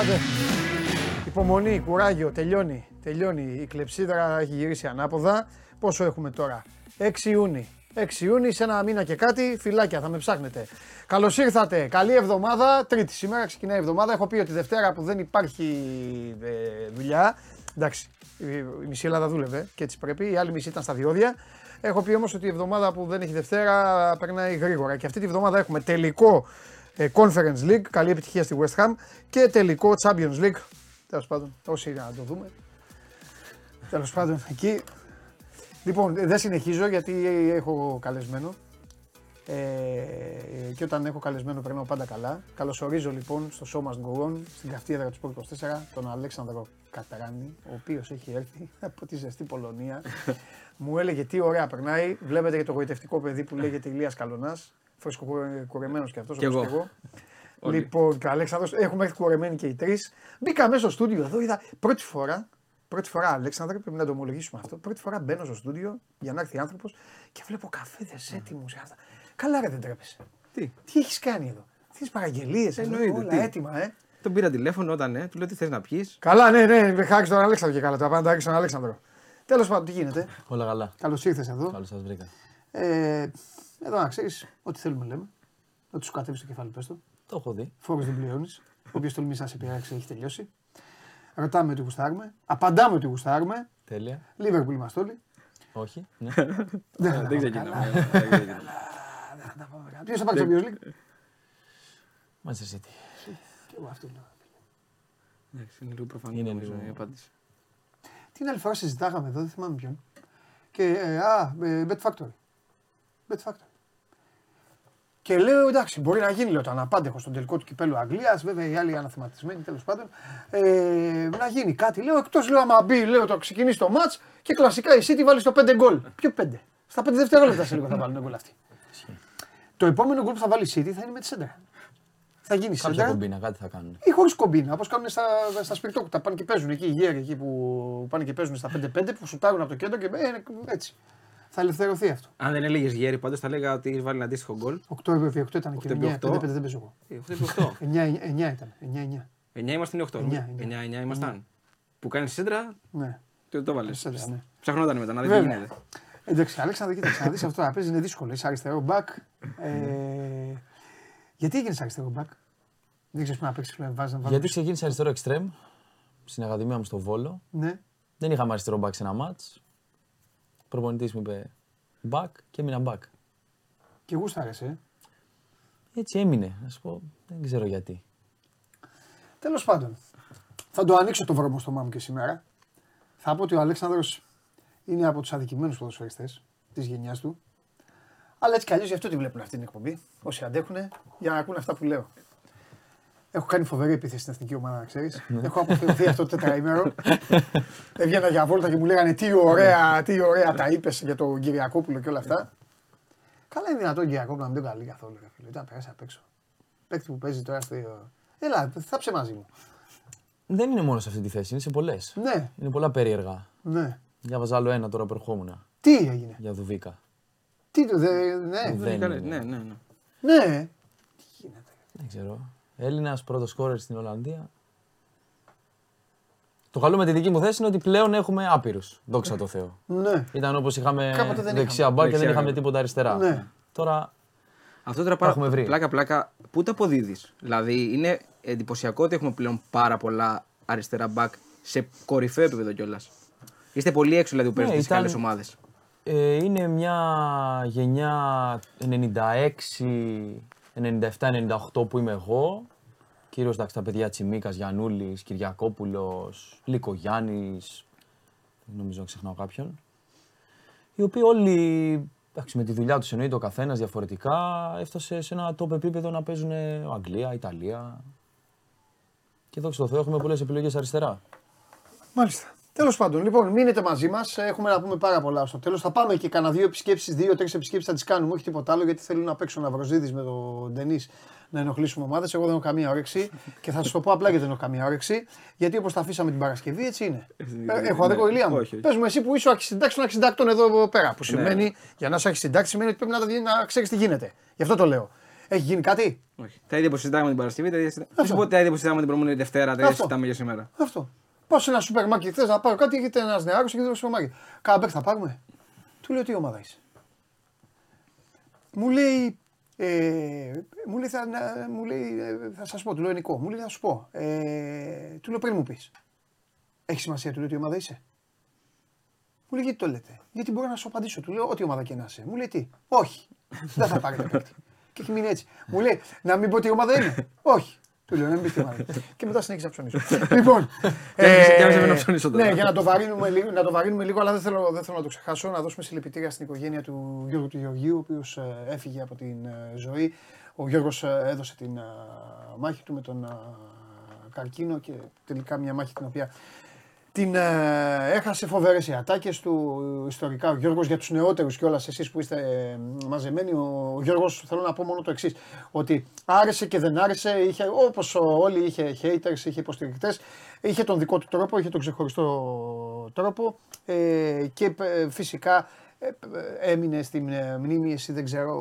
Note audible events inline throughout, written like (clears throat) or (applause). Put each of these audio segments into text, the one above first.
Άντε. Υπομονή, κουράγιο, τελειώνει. Τελειώνει. Η κλεψίδρα έχει γυρίσει ανάποδα. Πόσο έχουμε τώρα; 6 Ιούνιου. 6 Ιούνιου, σε ένα μήνα και κάτι, φυλάκια, θα με ψάχνετε. Καλώς ήρθατε. Καλή εβδομάδα. Τρίτη σήμερα ξεκινάει η εβδομάδα. Έχω πει ότι Δευτέρα που δεν υπάρχει ε, δουλειά. Εντάξει, η μισή Ελλάδα δούλευε και έτσι πρέπει. Η άλλη μισή ήταν στα διόδια. Έχω πει όμως ότι η εβδομάδα που δεν έχει Δευτέρα περνάει γρήγορα. Και αυτή τη βδομάδα έχουμε τελικό ε, Conference League. Καλή επιτυχία στη West Ham. Και τελικό Champions League. Τέλος πάντων, όσοι να το δούμε. Τέλος πάντων, εκεί. Λοιπόν, δεν συνεχίζω γιατί έχω καλεσμένο. Ε, και όταν έχω καλεσμένο περνάω πάντα καλά. Καλωσορίζω λοιπόν στο show Must Go On, στην καυτή του Sport 24, τον Αλέξανδρο Κατράνη, ο οποίος έχει έρθει από τη ζεστή Πολωνία. (laughs) Μου έλεγε τι ωραία περνάει. Βλέπετε και το γοητευτικό παιδί που λέγεται Ηλίας Καλονάς, φρεσκοκουρεμένος και αυτός και εγώ. Και εγώ. Λοιπόν, και ο Αλέξανδρος, έχουμε έρθει κουρεμένοι και οι τρεις. Μπήκα μέσα στο στούντιο εδώ, είδα πρώτη φορά Πρώτη φορά, Αλέξανδρε, πρέπει να το ομολογήσουμε αυτό. Πρώτη φορά μπαίνω στο στούντιο για να έρθει άνθρωπος και βλέπω καφέδες έτοιμους. Καλά, ρε, δεν τρέπεσαι. Τι, τι έχεις κάνει εδώ; Τι παραγγελίες, όλα τι; έτοιμα, ε; Τον πήρα τηλέφωνο όταν ε, του λέω τι θες να πιεις; Καλά, ναι, ναι, χάρη τον Αλέξανδρο και καλά. Τα πάντα στον Αλέξανδρο. Τέλος πάντων, τι γίνεται; Όλα καλά. Καλώς ήρθες εδώ. Καλώς σας βρήκα. Ε, εδώ να ξέρεις, ό,τι θέλουμε λέμε. Ό,τι σου κατέβεις στο κεφάλι, πες το. Το έχω δει. Φόρο δεν πληρώνεις. Όποιο τολμήσει να σε πειράξει έχει τελειώσει. Ρωτάμε ότι γουστάρουμε. Απαντάμε ότι γουστάρουμε. Τέλεια. Λίβερπουλ είμαστε όλοι. Όχι. Ναι. (laughs) Δεν ξεκινάμε. Ποιος θα πάρει το Champions League; Manchester City. Και εγώ αυτό λέω. Εντάξει, είναι λίγο προφανή η απάντηση. Την άλλη φορά συζητάγαμε εδώ, δεν θυμάμαι ποιον. Και, ε, α, ε, Bet Factory. Bet Factory. Και λέω εντάξει, μπορεί να γίνει λέω, το αναπάντεχο στον τελικό του κυπέλου Αγγλίας. Βέβαια οι άλλοι αναθεματισμένοι τέλος πάντων. Ε, να γίνει κάτι. Λέω εκτός λέω άμα μπει, λέω το ξεκινήσει το ματ και κλασικά η City βάλει στο 5 γκολ. Ποιο 5. Στα 5 δευτερόλεπτα σε λίγο θα βάλουν γκολ αυτοί. το επόμενο γκολ που θα βάλει η City θα είναι με τη σέντρα. Θα γίνει Κάποια σέντρα. κομπίνα, κάτι θα κάνουν. Ή χωρίς κομπίνα, όπως κάνουν στα, στα σπιρτόκουτα. Πάνε και παίζουν εκεί οι γέροι εκεί που πάνε και παίζουν στα 5-5 που σουτάρουν από το κέντρο και ε, έτσι. Θα ελευθερωθεί αυτό. Αν δεν έλεγε γέρι, πάντως θα έλεγα ότι έχει βάλει ένα αντίστοιχο γκολ. 8 επί 8 ήταν και 8 επί 9, 5-5 8. δεν παίζω εγώ. 8 επί 8. 9, 9 ήταν. 9-9. 9 ήμασταν ή 8. 9, 9 ήμασταν. Που κάνει σέντρα, Ναι. το, το βάλες. Σέντρα, ναι. Ψαχνόταν μετά να δει τι Βέβαια. γίνεται. Εντάξει, Αλέξανδρο, κοίταξε να δεις αυτό να παίζει είναι δύσκολο. Είσαι αριστερό μπακ. Ε, γιατί έγινε αριστερό μπακ; Δεν ξέρεις που να παίξεις πλέον. Βάζεις να βάλεις. Γιατί ξεκίνησε αριστερό εξτρέμ στην Ακαδημία μου στο Βόλο. Ναι. Δεν είχαμε αριστερό μπακ σε ένα μάτ. Προπονητής μου είπε μπακ και έμεινα μπακ. Και γούσταρε, ε. Έτσι έμεινε. Να σου πω, δεν ξέρω γιατί. Τέλος πάντων, θα το ανοίξω το βρώμο στο μου και σήμερα. Θα πω ότι ο Αλέξανδρος είναι από τους αδικημένους ποδοσφαιριστές της γενιάς του. Αλλά έτσι κι αλλιώς γι' αυτό τη βλέπουν αυτή την εκπομπή. Όσοι αντέχουν, για να ακούνε αυτά που λέω. Έχω κάνει φοβερή επίθεση στην εθνική ομάδα, να ξέρει. Έχω αποθεωθεί αυτό το τετραήμερο. Έβγαινα για βόλτα και μου λέγανε τι ωραία, τι ωραία τα είπες για τον Κυριακόπουλο και όλα αυτά. Καλά είναι δυνατόν Κυριακόπουλο να μην τον καλεί καθόλου. Ρε φίλε. Ήταν περάσει απ' έξω. Παίκτη που παίζει τώρα στο. Έλα, θα ψε μαζί μου. Δεν είναι μόνο σε αυτή τη θέση, είναι σε πολλές. Ναι, Είναι πολλά περίεργα. ναι. Διάβαζα άλλο ένα τώρα που ερχόμουν. Τι έγινε; Για Δουβίκα. Τι το, δε, ναι. Δεν Καλέ, είναι. Ναι, ναι, ναι. Ναι. Τι γίνεται; Δεν ξέρω. Έλληνας πρώτος σκόρερ στην Ολλανδία. Το καλό με τη δική μου θέση είναι ότι πλέον έχουμε άπειρους. Δόξα τω Θεώ. Ναι. Ήταν όπως είχαμε Κάποτε δεν δεξιά είχαμε. μπακ και δεν Δεξιά είχαμε είχαμε. τίποτα αριστερά. Ναι. Τώρα Αυτό τώρα έχουμε βρει. πάρα πλάκα-πλάκα, πού τα αποδίδεις; Δηλαδή είναι εντυπωσιακό ότι έχουμε πλέον πάρα πολλά αριστερά μπακ σε κορυφαίο επίπεδο κιόλας. Είστε πολύ έξω δηλαδή που παίζετε Ναι, στις ήταν- άλλε ομάδες. ε, είναι μια γενιά 96, 97-98 που είμαι εγώ. Κυρίως εντάξει, τα παιδιά Τσιμίκας, Γιαννούλης, Κυριακόπουλος, Λίκο Γιάννης, δεν νομίζω να ξεχνάω κάποιον. Οι οποίοι όλοι, εντάξει, με τη δουλειά τους εννοείται ο καθένας διαφορετικά, έφτασε σε ένα top επίπεδο να παίζουν Αγγλία, Ιταλία. Και δόξα τω Θεώ έχουμε πολλές επιλογές αριστερά. Μάλιστα. Τέλος πάντων, λοιπόν, μείνετε μαζί μας. Έχουμε να πούμε πάρα πολλά στο τέλος. Θα πάμε και κανένα δύο επισκέψεις, δύο-τρει επισκέψεις θα τις κάνουμε, όχι τίποτα άλλο, γιατί θέλουν να παίξουν Ναυροζίδη με τον Ντενής να ενοχλήσουμε ομάδες. Εγώ δεν έχω καμία όρεξη (laughs) και θα σα το πω απλά γιατί δεν έχω καμία όρεξη. Γιατί όπως τα αφήσαμε την Παρασκευή, έτσι είναι. Ε, έχω αδικό ηλία μου. όχι, όχι. Πες μου εσύ που είσαι ο αρχισυντάξη των αρχισυντάκτων εδώ πέρα. Που σημαίνει, για να είσαι αρχισυντάξη, σημαίνει ότι πρέπει να, τα δει- να ξέρεις τι γίνεται. Γι' αυτό το λέω. Έχει γίνει κάτι; Όχι. Τα ίδια που συζητάμε την Παρασκευή, τα ίδια συζητάμε. Θα σου πω τα ίδια που συζητάμε την προηγούμενη Δευτέρα, τα ίδια Αυτό. συζητάμε για σήμερα. Αυτό. Πάω σε ένα σούπερ μάρκετ, θες να πάρω κάτι, έχετε ένας νεάρος και δεν σούπερ μάρκετ. Κάμπεκ θα πάρουμε. Του λέω τι ομάδα είσαι; Μου λέει, ε, μου λέει, θα, να- μου λέει ε, θα σας πω, του λέω Νικό, μου λέει θα σου πω. Ε, του λέω πριν μου πεις. Έχει σημασία, του λέω τι ομάδα είσαι; Μου λέει γιατί το λέτε; Γιατί μπορώ να σου απαντήσω; Του λέω ό,τι ομάδα και να είσαι. Μου λέει τι; Όχι. Δεν θα πάρετε παίκτη. και έχει μείνει έτσι. Μου λέει να μην πω τι ομάδα είναι. Όχι. Του λέω να μην πει τι ομάδα είναι. και μετά συνέχισα να ψωνίσω. (laughs) λοιπόν. Πιάνεσαι- πιάνεσαι με να ψωνίσω τώρα. Ναι, για να το, βαρύνουμε λίγο, να το βαρύνουμε λίγο, αλλά δεν θέλω, δεν θέλω να το ξεχάσω. Να δώσουμε συλληπιτήρια στην οικογένεια του Γιώργου του Γεωργίου, ο οποίος έφυγε από την ε, ζωή. Ο Γιώργος ε, έδωσε την ε, μάχη του με τον ε, καρκίνο και τελικά μια μάχη την οποία την ε, έχασε φοβερές οι ατάκες του ιστορικά. Ο Γιώργος για τους νεότερους κιόλας εσείς που είστε ε, μαζεμένοι ο Γιώργος θέλω να πω μόνο το εξής ότι άρεσε και δεν άρεσε είχε, όπως όλοι είχε haters, είχε υποστηρικτές είχε τον δικό του τρόπο, είχε τον ξεχωριστό τρόπο ε, και ε, φυσικά ε, ε, έμεινε στην ε, μνήμη, εσύ δεν ξέρω,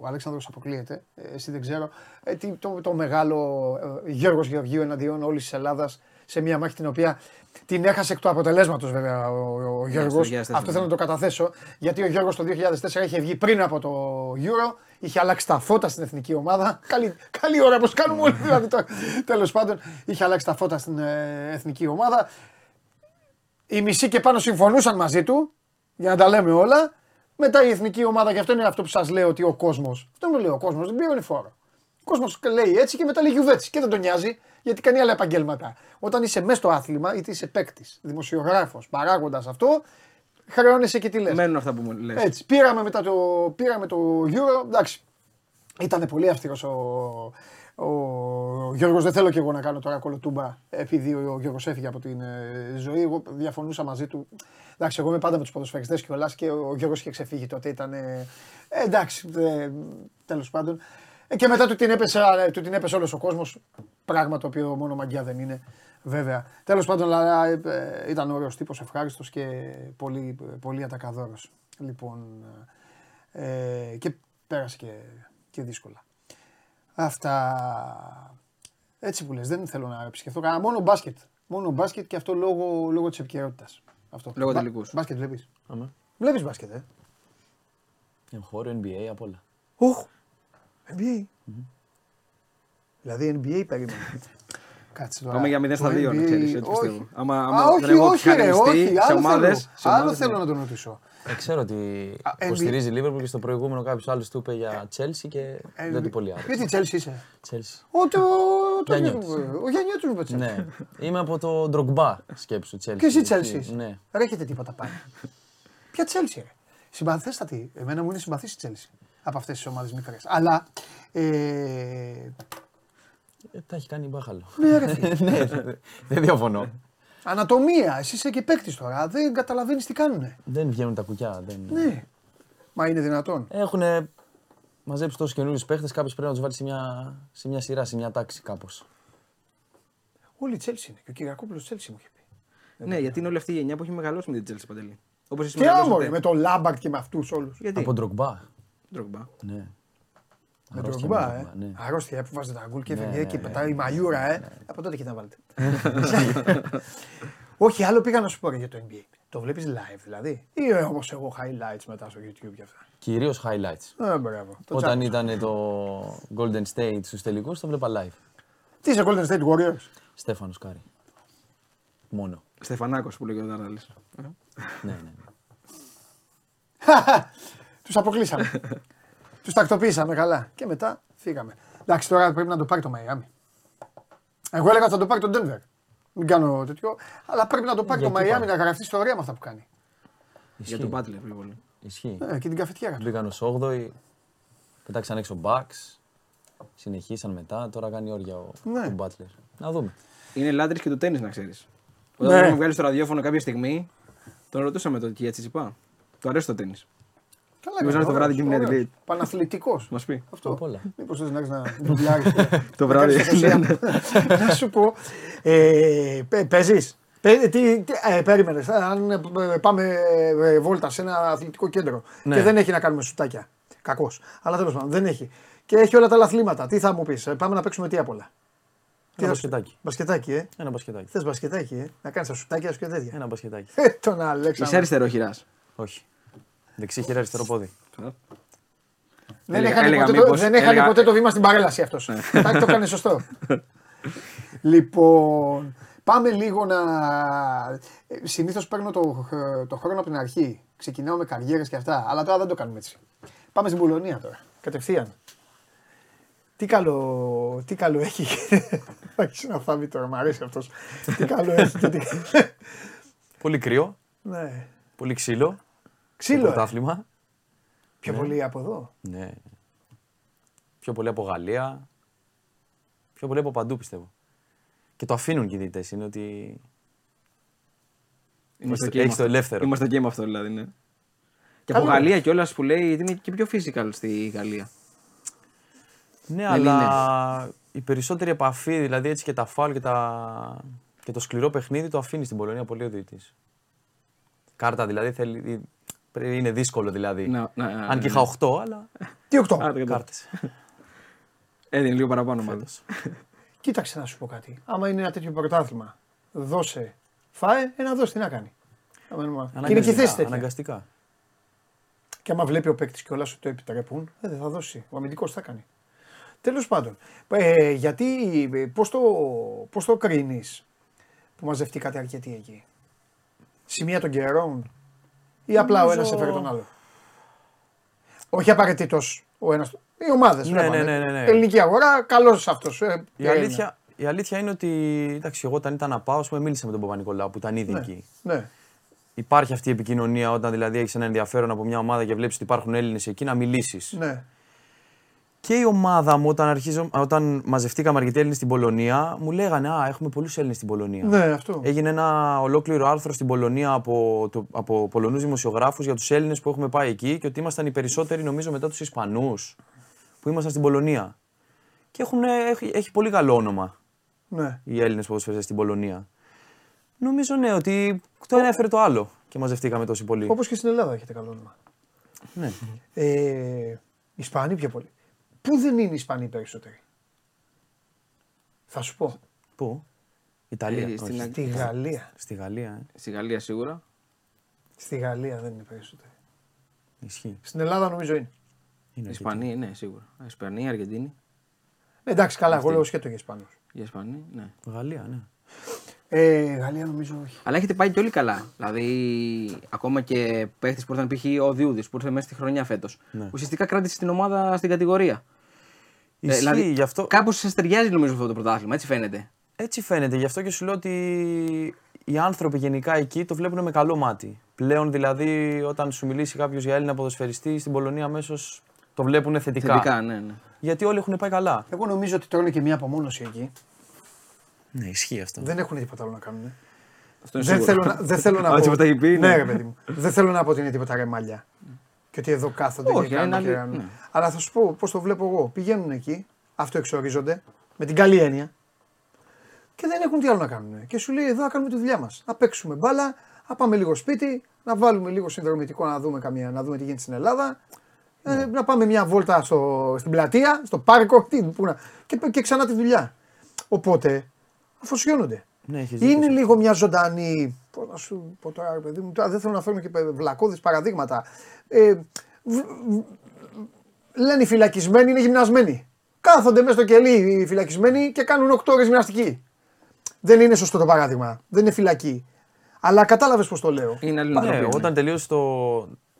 ο Αλέξανδρος αποκλείεται, ε, εσύ δεν ξέρω, ε, τι- το, το μεγάλο ε, Γιώργος Γεωργίου εναντίον όλης της Ελλάδας σε μια μάχη την οποία την έχασε εκ του αποτελέσματος βέβαια ο, ο Γιώργος. 2004, Αυτό θέλω να το καταθέσω. Γιατί ο Γιώργος το 2004 είχε βγει πριν από το Euro, είχε αλλάξει τα φώτα στην εθνική ομάδα. καλή, καλή ώρα πως κάνουμε όλοι δηλαδή τώρα. Τέλος πάντων, είχε αλλάξει τα φώτα στην ε, εθνική ομάδα. Οι μισοί και πάνω συμφωνούσαν μαζί του, για να τα λέμε όλα. Μετά η εθνική ομάδα, και αυτό είναι αυτό που σας λέω ότι ο κόσμος. Αυτό μου λέει ο κόσμος, δεν πληρώνει φόρο. Ο κόσμος λέει έτσι και μετά λέει γιουβέτσι και δεν τον νοιάζει γιατί κάνει άλλα επαγγέλματα. Όταν είσαι μέσα στο άθλημα, είτε είσαι παίκτης, δημοσιογράφος, παράγοντας αυτό, χρεώνεσαι και τι λες. Μένουν αυτά που μου λες. Έτσι. Πήραμε μετά το, πήραμε το Euro. Εντάξει. Ήταν πολύ αυστηρός ο, ο Γιώργος. Δεν θέλω και εγώ να κάνω τώρα κολοτούμπα επειδή ο Γιώργος έφυγε από την ε, ζωή. Εγώ διαφωνούσα μαζί του. Εντάξει, εγώ είμαι πάντα με τους ποδοσφαιριστές και όλας και ο Γιώργος είχε ξεφύγει τότε. Ήταν. Ε, εντάξει, ε, τέλος πάντων. Ε, και μετά του την έπεσε, ε, του την έπεσε όλος ο κόσμος. Πράγμα το οποίο μόνο μαγκιά δεν είναι. Βέβαια. Τέλος πάντων, αλλά, ε, ε, ήταν ωραίος τύπος, ευχάριστος και πολύ, πολύ ατακαδόρος. Λοιπόν. Ε, και πέρασε και, και δύσκολα. Αυτά. Έτσι που λες, δεν θέλω να επισκεφθώ κανένα. Μόνο μπάσκετ. Μόνο μπάσκετ και αυτό λόγω, λόγω της επικαιρότητας. Αυτό. Λόγω Μπα- τελικούς. Μπάσκετ βλέπεις; Αμέ. Βλέπεις μπάσκετ, ε; Εγχώριο, NBA, απ' όλα. Οχ. NBA. Δηλαδή NBA περίμενε. (laughs) Κάτσε τώρα. Πάμε για 0 στα Το 2, να NBA ξέρεις, έτσι όχι. πιστεύω. Άμα- Α, άμα όχι, δεν έχω όχι, ρε, πειχανιστεί όχι. σε Άλλο ομάδες, θέλω. σε Άλλο ομάδες, θέλω ναι. να τον ρωτήσω. Ε, ξέρω ότι Α, υποστηρίζει η Liverpool και στο προηγούμενο κάποιος άλλος του είπε για Chelsea και δεν του πολύ άρεσε. Γιατί Chelsea είσαι; Chelsea. Ο, το, (laughs) το, Γιαννιώτης. ο Γιαννιώτης μου είπε Chelsea. ναι. Είμαι από το Drogba σκέψου Chelsea. Και εσύ έτσι. Chelsea. είσαι. Ναι. Δεν έχετε τίποτα πάλι. (laughs) Ποια Chelsea, ρε. Συμπαθέστατη. Εμένα μου είναι συμπαθής η Chelsea από αυτές τις ομάδες μικρές. Αλλά. Ε, Ε, τα έχει κάνει μπάχαλο. ναι, ρε φίλε. (laughs) ναι, δεν διαφωνώ. Ανατομία. Εσύ είσαι και παίκτης τώρα. Δεν καταλαβαίνεις τι κάνουνε. δεν βγαίνουν τα κουκιά. Δεν... Ναι. Μα είναι δυνατόν. Έχουν μαζέψει τόσους καινούριους παίχτε, κάποιος πρέπει να τους βάλει σε μια, σε μια σειρά, σε μια τάξη κάπως. Όλοι η Chelsea είναι. Και ο Κυριακόπουλος Chelsea μου είχε πει. Ναι, γιατί είναι όλη αυτή η γενιά που έχει μεγαλώσει με την Chelsea Παντελή. Όπως εσύ Τι άμορφη με τον Λάμπαρτ και με αυτούς όλους. Γιατί; Από Drogba. Ντρογκμπά. Ναι. Με τον Αρρώστια Ρογκμπά, με ε. Drogba, ναι. Αρρώστια ε, που βάζει τα γκολ και Ναι, έφυγε ναι, και ναι, πετάει η μαλλιούρα, ε. Από τότε και να βάλετε. (laughs) Όχι, άλλο πήγα να σου πω ρε, για το NBA. Το βλέπεις live δηλαδή. Ή όπω εγώ highlights μετά στο YouTube και αυτά. Κυρίως highlights. Ε, μπράβο. Το Όταν τσάκωσα. ήταν το Golden State στους τελικούς, το βλέπα live. Τι είσαι Golden State Warriors; Στέφανος Κάρη. Μόνο. Στεφανάκος που λέγεται ο Δάρναλη. Ναι, ναι. (laughs) ναι. Τους αποκλείσαμε. (laughs) Τους τακτοποιήσαμε καλά. Και μετά φύγαμε. Εντάξει, τώρα πρέπει να το πάρει το Miami. Εγώ έλεγα θα το πάρει το Denver. Μην κάνω τέτοιο. Αλλά πρέπει να το πάρει το Γιατί Miami πάει. να γραφτεί ιστορία με αυτά που κάνει. Για Ισχύει. τον Μπάτλερ πιο πολύ. Ισχύει. Ε, και την καφετιέρα του. Μπήκαν ως 8η, πετάξαν έξω Bucks, συνεχίσαν μετά, τώρα κάνει όρια ο, Ναι. ο Butler. Να δούμε. Είναι λάτρης και του τέννη, να ξέρεις. Ναι. Όταν ναι. μου βγάλει στο ραδιόφωνο κάποια στιγμή, τον ρωτούσαμε το και για τσιτσιπά. Του αρέσει το τέννη. Καλά, Μήπως να έρθει το βράδυ και μην είναι Παναθλητικός. Μας πει. Αυτό. Απ' όλα. Μήπως θες να έρθει να (laughs) ντουμπλάρει. Το βράδυ. Να σου πω. Ε, Παίζεις. Τι, τι, ε, περίμενες, αν ε, πάμε ε, βόλτα σε ένα αθλητικό κέντρο Ναι. και δεν έχει να κάνουμε σουτάκια. Κακός. Αλλά τέλος πάντων δεν έχει. Και έχει όλα τα άλλα αθλήματα. Τι θα μου πεις, πάμε να παίξουμε τι απ' όλα. Ένα θα- μπασκετάκι. Μπασκετάκι, ε. Ένα μπασκετάκι. Θες μπασκετάκι, ε. Να κάνεις τα σουτάκια σου και τέτοια. Ένα μπασκετάκι. Ε, τον Είσαι Αλέξανδρο. αριστερόχειρά. Όχι. Δεξί χέρι, αριστερό πόδι. Δεν Έλεγα- έκανε, έλεγα ποτέ, το, μήπως- δεν έκανε έλεγα- ποτέ το βήμα στην παρέλαση αυτός. το έκανε σωστό. λοιπόν, πάμε λίγο να. Συνήθως παίρνω το, το χρόνο από την αρχή. Ξεκινάω με καριέρες και αυτά. Αλλά τώρα δεν το κάνουμε έτσι. Πάμε στην Πολωνία τώρα. Κατευθείαν. Τι καλό, τι καλό έχει. Έχει ένα φάβη τώρα, μου αρέσει αυτός. τι καλό έχει. και τι... Πολύ κρύο, ναι. πολύ ξύλο. Στο Ξύλο. ε. Πρωτάθλημα. Πιο πολύ από εδώ. Ναι. Πιο πολύ από Γαλλία. Πιο πολύ από παντού πιστεύω. Και το αφήνουν και οι διαιτητές. Είναι ότι Είμαστε Έχεις και με το αυτό. ελεύθερο. Είμαστε και με αυτό δηλαδή, ναι. Και Καλό. από Γαλλία κιόλας που λέει ότι είναι και πιο physical στη Γαλλία. Ναι, αλλά η περισσότερη επαφή, δηλαδή έτσι και τα φάουλ και, τα... και το σκληρό παιχνίδι το αφήνεις στην Πολωνία πολύ ο διαιτητής. Κάρτα δηλαδή θέλει... πρέπει- είναι δύσκολο δηλαδή. Να- να- Αν και ναι. είχα 8, αλλά Τι οκτώ; Άρα, κατάλαβα. κάρτες. Έδινε λίγο παραπάνω μάλλον. Φέτος. Κοίταξε να σου πω κάτι. Άμα είναι ένα τέτοιο πρωτάθλημα, δώσε, φάε, ένα δώσει, τι να κάνει. Άμα είναι μα- Και είναι και η θέση Αναγκαστικά, τέτοια. αναγκαστικά. Και άμα βλέπει ο παίκτης και όλα σου το επιτρέπουν, ε, δεν θα δώσει. Ο αμυντικός θα κάνει. Τέλος πάντων, ε, γιατί, πώς το, πώς το κρίνεις που μαζευτήκατε αρκετοί εκεί; Σημεία των καιρών; Ή απλά ο Νομίζω- ένας έφερε τον άλλο. Όχι απαραίτητος ο ένας. Οι ομάδες. Ναι, ναι, ναι, ναι, ναι. Ελληνική αγορά, καλός αυτός. Ε, Η αλήθεια, η αλήθεια είναι ότι εντάξει, εγώ όταν ήταν να πάω, ας πούμε, μίλησα με τον Παπα-Νικολάου που ήταν ήδη Ναι. εκεί. Ναι. Υπάρχει αυτή η επικοινωνία όταν δηλαδή έχεις ένα ενδιαφέρον από μια ομάδα και βλέπεις ότι υπάρχουν Έλληνες εκεί να μιλήσεις. ναι. Και η ομάδα μου, όταν, αρχίζω, όταν μαζευτήκαμε αρκετοί Έλληνες στην Πολωνία, μου λέγανε Α, έχουμε πολλούς Έλληνες στην Πολωνία. Ναι, αυτό. Έγινε ένα ολόκληρο άρθρο στην Πολωνία από, το, από Πολωνούς δημοσιογράφους για τους Έλληνες που έχουμε πάει εκεί και ότι ήμασταν οι περισσότεροι νομίζω μετά τους Ισπανούς που ήμασταν στην Πολωνία. Και έχουν, έχει, έχει πολύ καλό όνομα Ναι. οι Έλληνες ποδοσφαιριστές στην Πολωνία. Νομίζω ναι ότι το ένα έφερε το άλλο και μαζευτήκαμε τόσοι πολλοί. Όπως και στην Ελλάδα έχετε καλό όνομα. Ναι. Ε, Ισπανοί πιο πολύ. Πού δεν είναι οι Ισπανοί οι περισσότεροι; Θα σου πω. Πού; Ιταλία. Ε, όχι. στην Στη Γαλλία. Στη Γαλλία, ε. Στη Γαλλία σίγουρα. Στη Γαλλία δεν είναι περισσότεροι. Ισχύει. Στην Ελλάδα νομίζω είναι. Είναι αρκετοί. Ισπανία, ναι, σίγουρα. Ισπανία, Αργεντίνη. Ε, εντάξει, καλά, εγώ λέω σκέτο για Ισπανούς. Για Ισπανία, ναι. Γαλλία, ναι. Ε, Γαλλία νομίζω όχι. Αλλά έχετε πάει και όλοι καλά. Δηλαδή, ακόμα και παίχτη που ήρθαν π.χ. ο Διούδης που ήρθε μέσα στη χρονιά φέτος. Ναι. Ουσιαστικά κράτησε την ομάδα στην κατηγορία. Ισχύει, δηλαδή, γι' αυτό... Κάπως σας ταιριάζει νομίζω αυτό το πρωτάθλημα, έτσι φαίνεται. Έτσι φαίνεται. Γι' αυτό και σου λέω ότι οι άνθρωποι γενικά εκεί το βλέπουν με καλό μάτι. Πλέον δηλαδή, όταν σου μιλήσει κάποιος για Έλληνα ποδοσφαιριστή στην Πολωνία, αμέσως το βλέπουν θετικά. Θετικά, ναι, ναι. Γιατί όλοι έχουν πάει καλά. Εγώ νομίζω ότι τρώνε και μια απομόνωση εκεί. Ναι, ισχύει αυτό. Δεν έχουν τίποτα άλλο να κάνουν. Αυτό είναι Δεν σίγουρο. θέλω, να, δεν θέλω (laughs) να Α, πω. έτσι που τα έχει πει, ναι. ναι, ρε παιδί μου. δεν θέλω να πω ότι είναι τίποτα ρεμάλια. Και ότι εδώ κάθονται Όχι, και είναι κάνουν. άλλη- και κάνουν. ναι. Αλλά θα σου πω πώς το βλέπω εγώ. Πηγαίνουν εκεί, αυτοεξορίζονται, με την καλή έννοια και δεν έχουν τι άλλο να κάνουν. Και σου λέει εδώ να κάνουμε τη δουλειά μας. Να παίξουμε μπάλα, να πάμε λίγο σπίτι, να βάλουμε λίγο συνδρομητικό να δούμε, καμία, να δούμε τι γίνεται στην Ελλάδα. Ε, να πάμε μια βόλτα στο, στην πλατεία, στο πάρκο τι, που να, και, και ξανά τη δουλειά. Οπότε αφοσιώνονται. Ναι, έχεις δίκιο Είναι σε λίγο μια ζωντανή. Πώς να σου πω τώρα, ρε παιδί μου, τώρα δεν θέλω να φέρνω και βλακώδεις παραδείγματα. Ε, β- β- λένε οι φυλακισμένοι είναι γυμνασμένοι. Κάθονται μέσα στο κελί οι φυλακισμένοι και κάνουν 8 ώρες γυμναστική. Δεν είναι σωστό το παράδειγμα. Δεν είναι φυλακή. Αλλά κατάλαβες πώς το λέω. Είναι άλλη Ναι, νοοτροπία, ναι. όταν τελείωσε το,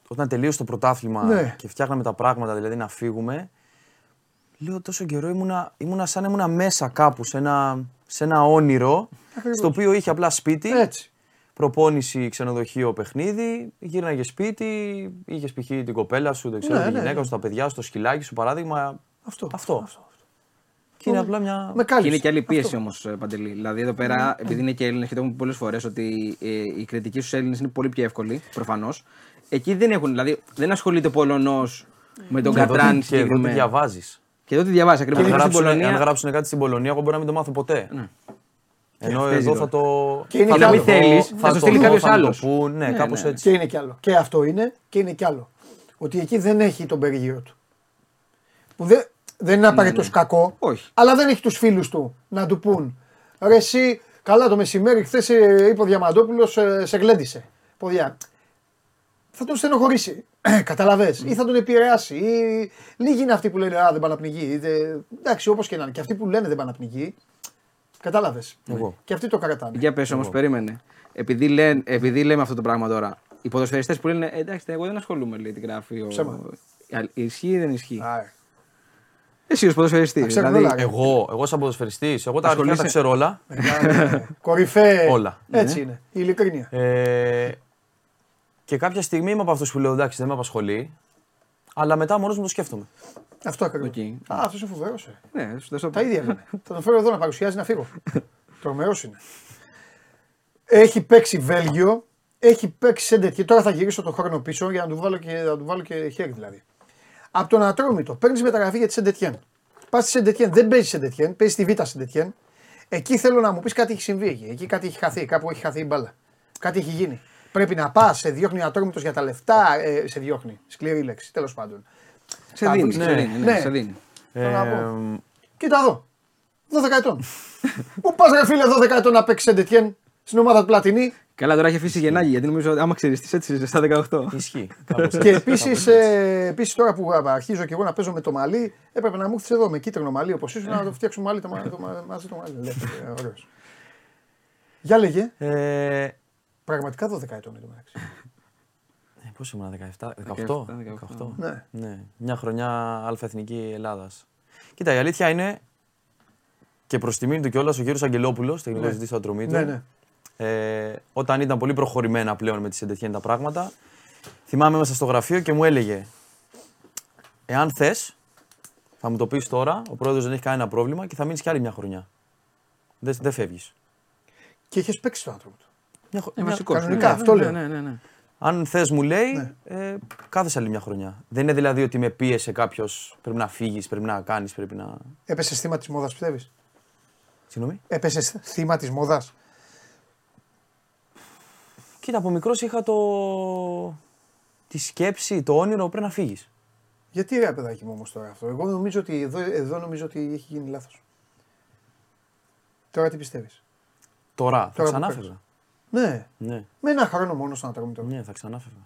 όταν τελείωσε το πρωτάθλημα Ναι. και φτιάχναμε τα πράγματα, δηλαδή να φύγουμε, λέω τόσο καιρό ήμουνα, ήμουνα σαν να ήμουνα μέσα κάπου, σε ένα, σε ένα όνειρο, Ακριβώς. στο οποίο είχε απλά σπίτι, Έτσι. προπόνηση, ξενοδοχείο, παιχνίδι, γύρναγες σπίτι, είχες π.χ. την κοπέλα σου, δεν ξέρω, Ναι, τη ναι, γυναίκα ναι. σου, τα παιδιά σου, το σκυλάκι σου, παράδειγμα. Αυτό. Αυτό. Και είναι απλά μια. Με Και κάλυψε. είναι και άλλη πίεση όμως, Παντελή. Δηλαδή εδώ πέρα, επειδή είναι και Έλληνες και το έχουμε πολλές φορές ότι ε, η κριτική στους Έλληνες είναι πολύ πιο εύκολη, προφανώς. Εκεί δεν έχουν, δηλαδή δεν ασχολείται ο Πολωνός με τον Και εδώ τι- Κατράν Και εδώ τι συγκεκριμένα. διαβάζεις. Και εδώ τι διαβάζει ακριβώς. Αν Στην γράψουν, Πολωνία. αν γράψουν κάτι στην Πολωνία, εγώ μπορεί να μην το μάθω ποτέ. Ναι. Ενώ παίζει εδώ ρόλο. θα το. Και είναι θα κι το άλλο. δω, θέλεις, θα το στείλει δω, κάποιος θα μου το άλλος. πούν, ναι, Ναι, κάπως ναι. έτσι. Και είναι κι άλλο. Και αυτό είναι και είναι κι άλλο. Ότι εκεί δεν έχει τον περιγύρο του. Που δεν, Δεν είναι απαραίτητος κακό. Όχι. Αλλά δεν έχει τους φίλους του να του πούν. Ρε, εσύ, καλά το μεσημέρι, χθες είπε ο Διαμαντόπουλος, σε γλέντισε. Ποδιά. Θα τον στενοχωρήσει. (clears throat) Καταλαβέ. Ή θα τον επηρεάσει. Ή... Λίγοι είναι αυτοί που λένε Α, δεν πάνε να πνιγεί. Δε... Εντάξει, όπως και να είναι. Και αυτοί που λένε δεν πάνε να πνιγεί. Κατάλαβε. Εγώ. Και αυτοί το κρατάνε. Για πες όμως, περίμενε. Επειδή, λένε, επειδή λέμε αυτό το πράγμα τώρα, οι ποδοσφαιριστές που λένε «Ε, εντάξει, εγώ δεν ασχολούμαι, λέει, τι γράφει. Ο... Ψέμα. Α, Ισχύει ή δεν ισχύει; Α, Εσύ ως ποδοσφαιριστής. ξέρουν Δηλαδή, όλα, ρε. Εγώ, εγώ σαν ποδοσφαιριστής, εγώ τα αρχικά τα Ασχολείσαι; ξέρω όλα. Μεγάλε. Κορυφαίε. Όλα. Έτσι είναι. Η ειλικρίνεια. Ε, και κάποια στιγμή είμαι από αυτούς που λέω εντάξει δεν με απασχολεί. Αλλά μετά μόνος μου το σκέφτομαι. Αυτό ακριβώς. Οκ. Α, αυτός είναι φοβερός. Ε. ναι, σου το Τα ίδια λένε. Θα (laughs) τον φέρω εδώ να παρουσιάζει να φύγω. (laughs) Τρομερός είναι. Έχει παίξει Βέλγιο, έχει παίξει Σέντετ και τώρα θα γυρίσω τον χρόνο πίσω για να του βάλω και, να του βάλω και χέρι δηλαδή. Από τον Ατρόμητο παίρνεις μεταγραφή για τη Σεντετιέν. Πας στη Σεντετιέν, δεν παίζει Σεντετιέν, παίζει στη Β' Σεντετιέν. Εκεί θέλω να μου πεις κάτι έχει συμβεί εκεί. Εκεί κάτι έχει χαθεί, κάπου έχει χαθεί η μπάλα. Κάτι έχει γίνει. Πρέπει να πας, σε διώχνει ο Ατρόμητος για τα λεφτά, ε, σε διώχνει. Σκληρή λέξη, τέλος πάντων. Σε Θα δίνει, βρεις- σε δίνει. ναι, ναι. σε δίνει. Θέλω να Ε, πω. Κοίτα εδώ. 12 ετών. (laughs) Πού πας, ρε φίλε, 12 ετών να παίξεις Σεντετιέν στην ομάδα του Πλατινί; Καλά, τώρα έχει αφήσει γεννάγη γιατί νομίζω ότι άμα ξέρεις έτσι είσαι στα 18. Ισχύει. κάπως (laughs) Και έτσι, επίσης κάπως έτσι. επίσης τώρα που αρχίζω και εγώ να παίζω με το μαλλί, έπρεπε να μου έρθεις εδώ με κίτρινο μαλλί όπως ήσουν να το φτιάξουμε μαλλί το, μα- το, μα- μαζί το μαλλί. Ελεύθερη, ε, ωραίος. Για λέγε, Ε, πραγματικά 12 ετών είναι το μεταξύ. ε, πώς ήμουν, 17, 17, 18. 18. Ναι. Ναι, μια χρονιά αλφα-εθνική Ελλάδας. Κοίτα, η αλήθεια είναι και προς τιμήν του κιόλας ο κύριος Αγγελόπουλος, τεχνικός Ναι. διευθυντή του Ατρωμίτου, Ναι, ναι. ε, όταν ήταν πολύ προχωρημένα πλέον με τις Σεντετιέν τα πράγματα, θυμάμαι μέσα στο γραφείο και μου έλεγε: Εάν θες, θα μου το πεις τώρα, ο πρόεδρος δεν έχει κανένα πρόβλημα και θα μείνεις κι άλλη μια χρονιά. Δεν δεν φεύγεις. Και είχες παίξει τον άνθρωπο του. Μια, χω- Είναι μια- βασικός. κανονικά, Ναι, αυτό ναι, λέω. Ναι, ναι, ναι. Αν θες, μου λέει, Ναι. ε, κάθεσαι άλλη μια χρονιά. Δεν είναι δηλαδή ότι με πίεσε κάποιος, πρέπει να φύγεις, πρέπει να κάνεις, πρέπει να. Έπεσε θύμα της μόδας, πιστεύεις; Συγγνώμη; Έπεσε θύμα της μόδας. Κοίτα, από μικρός είχα το. τη σκέψη, το όνειρο πρέπει να φύγεις. Γιατί ρε παιδάκι μου όμως τώρα αυτό; Εγώ νομίζω ότι εδώ, εδώ νομίζω ότι έχει γίνει λάθος. Τώρα τι πιστεύεις; Τώρα, θα Τώρα που ξανάφευγα. Ναι, Ναι, με ένα χρόνο μόνο στον Ατρόμητο. ναι, θα ξανάφευγα.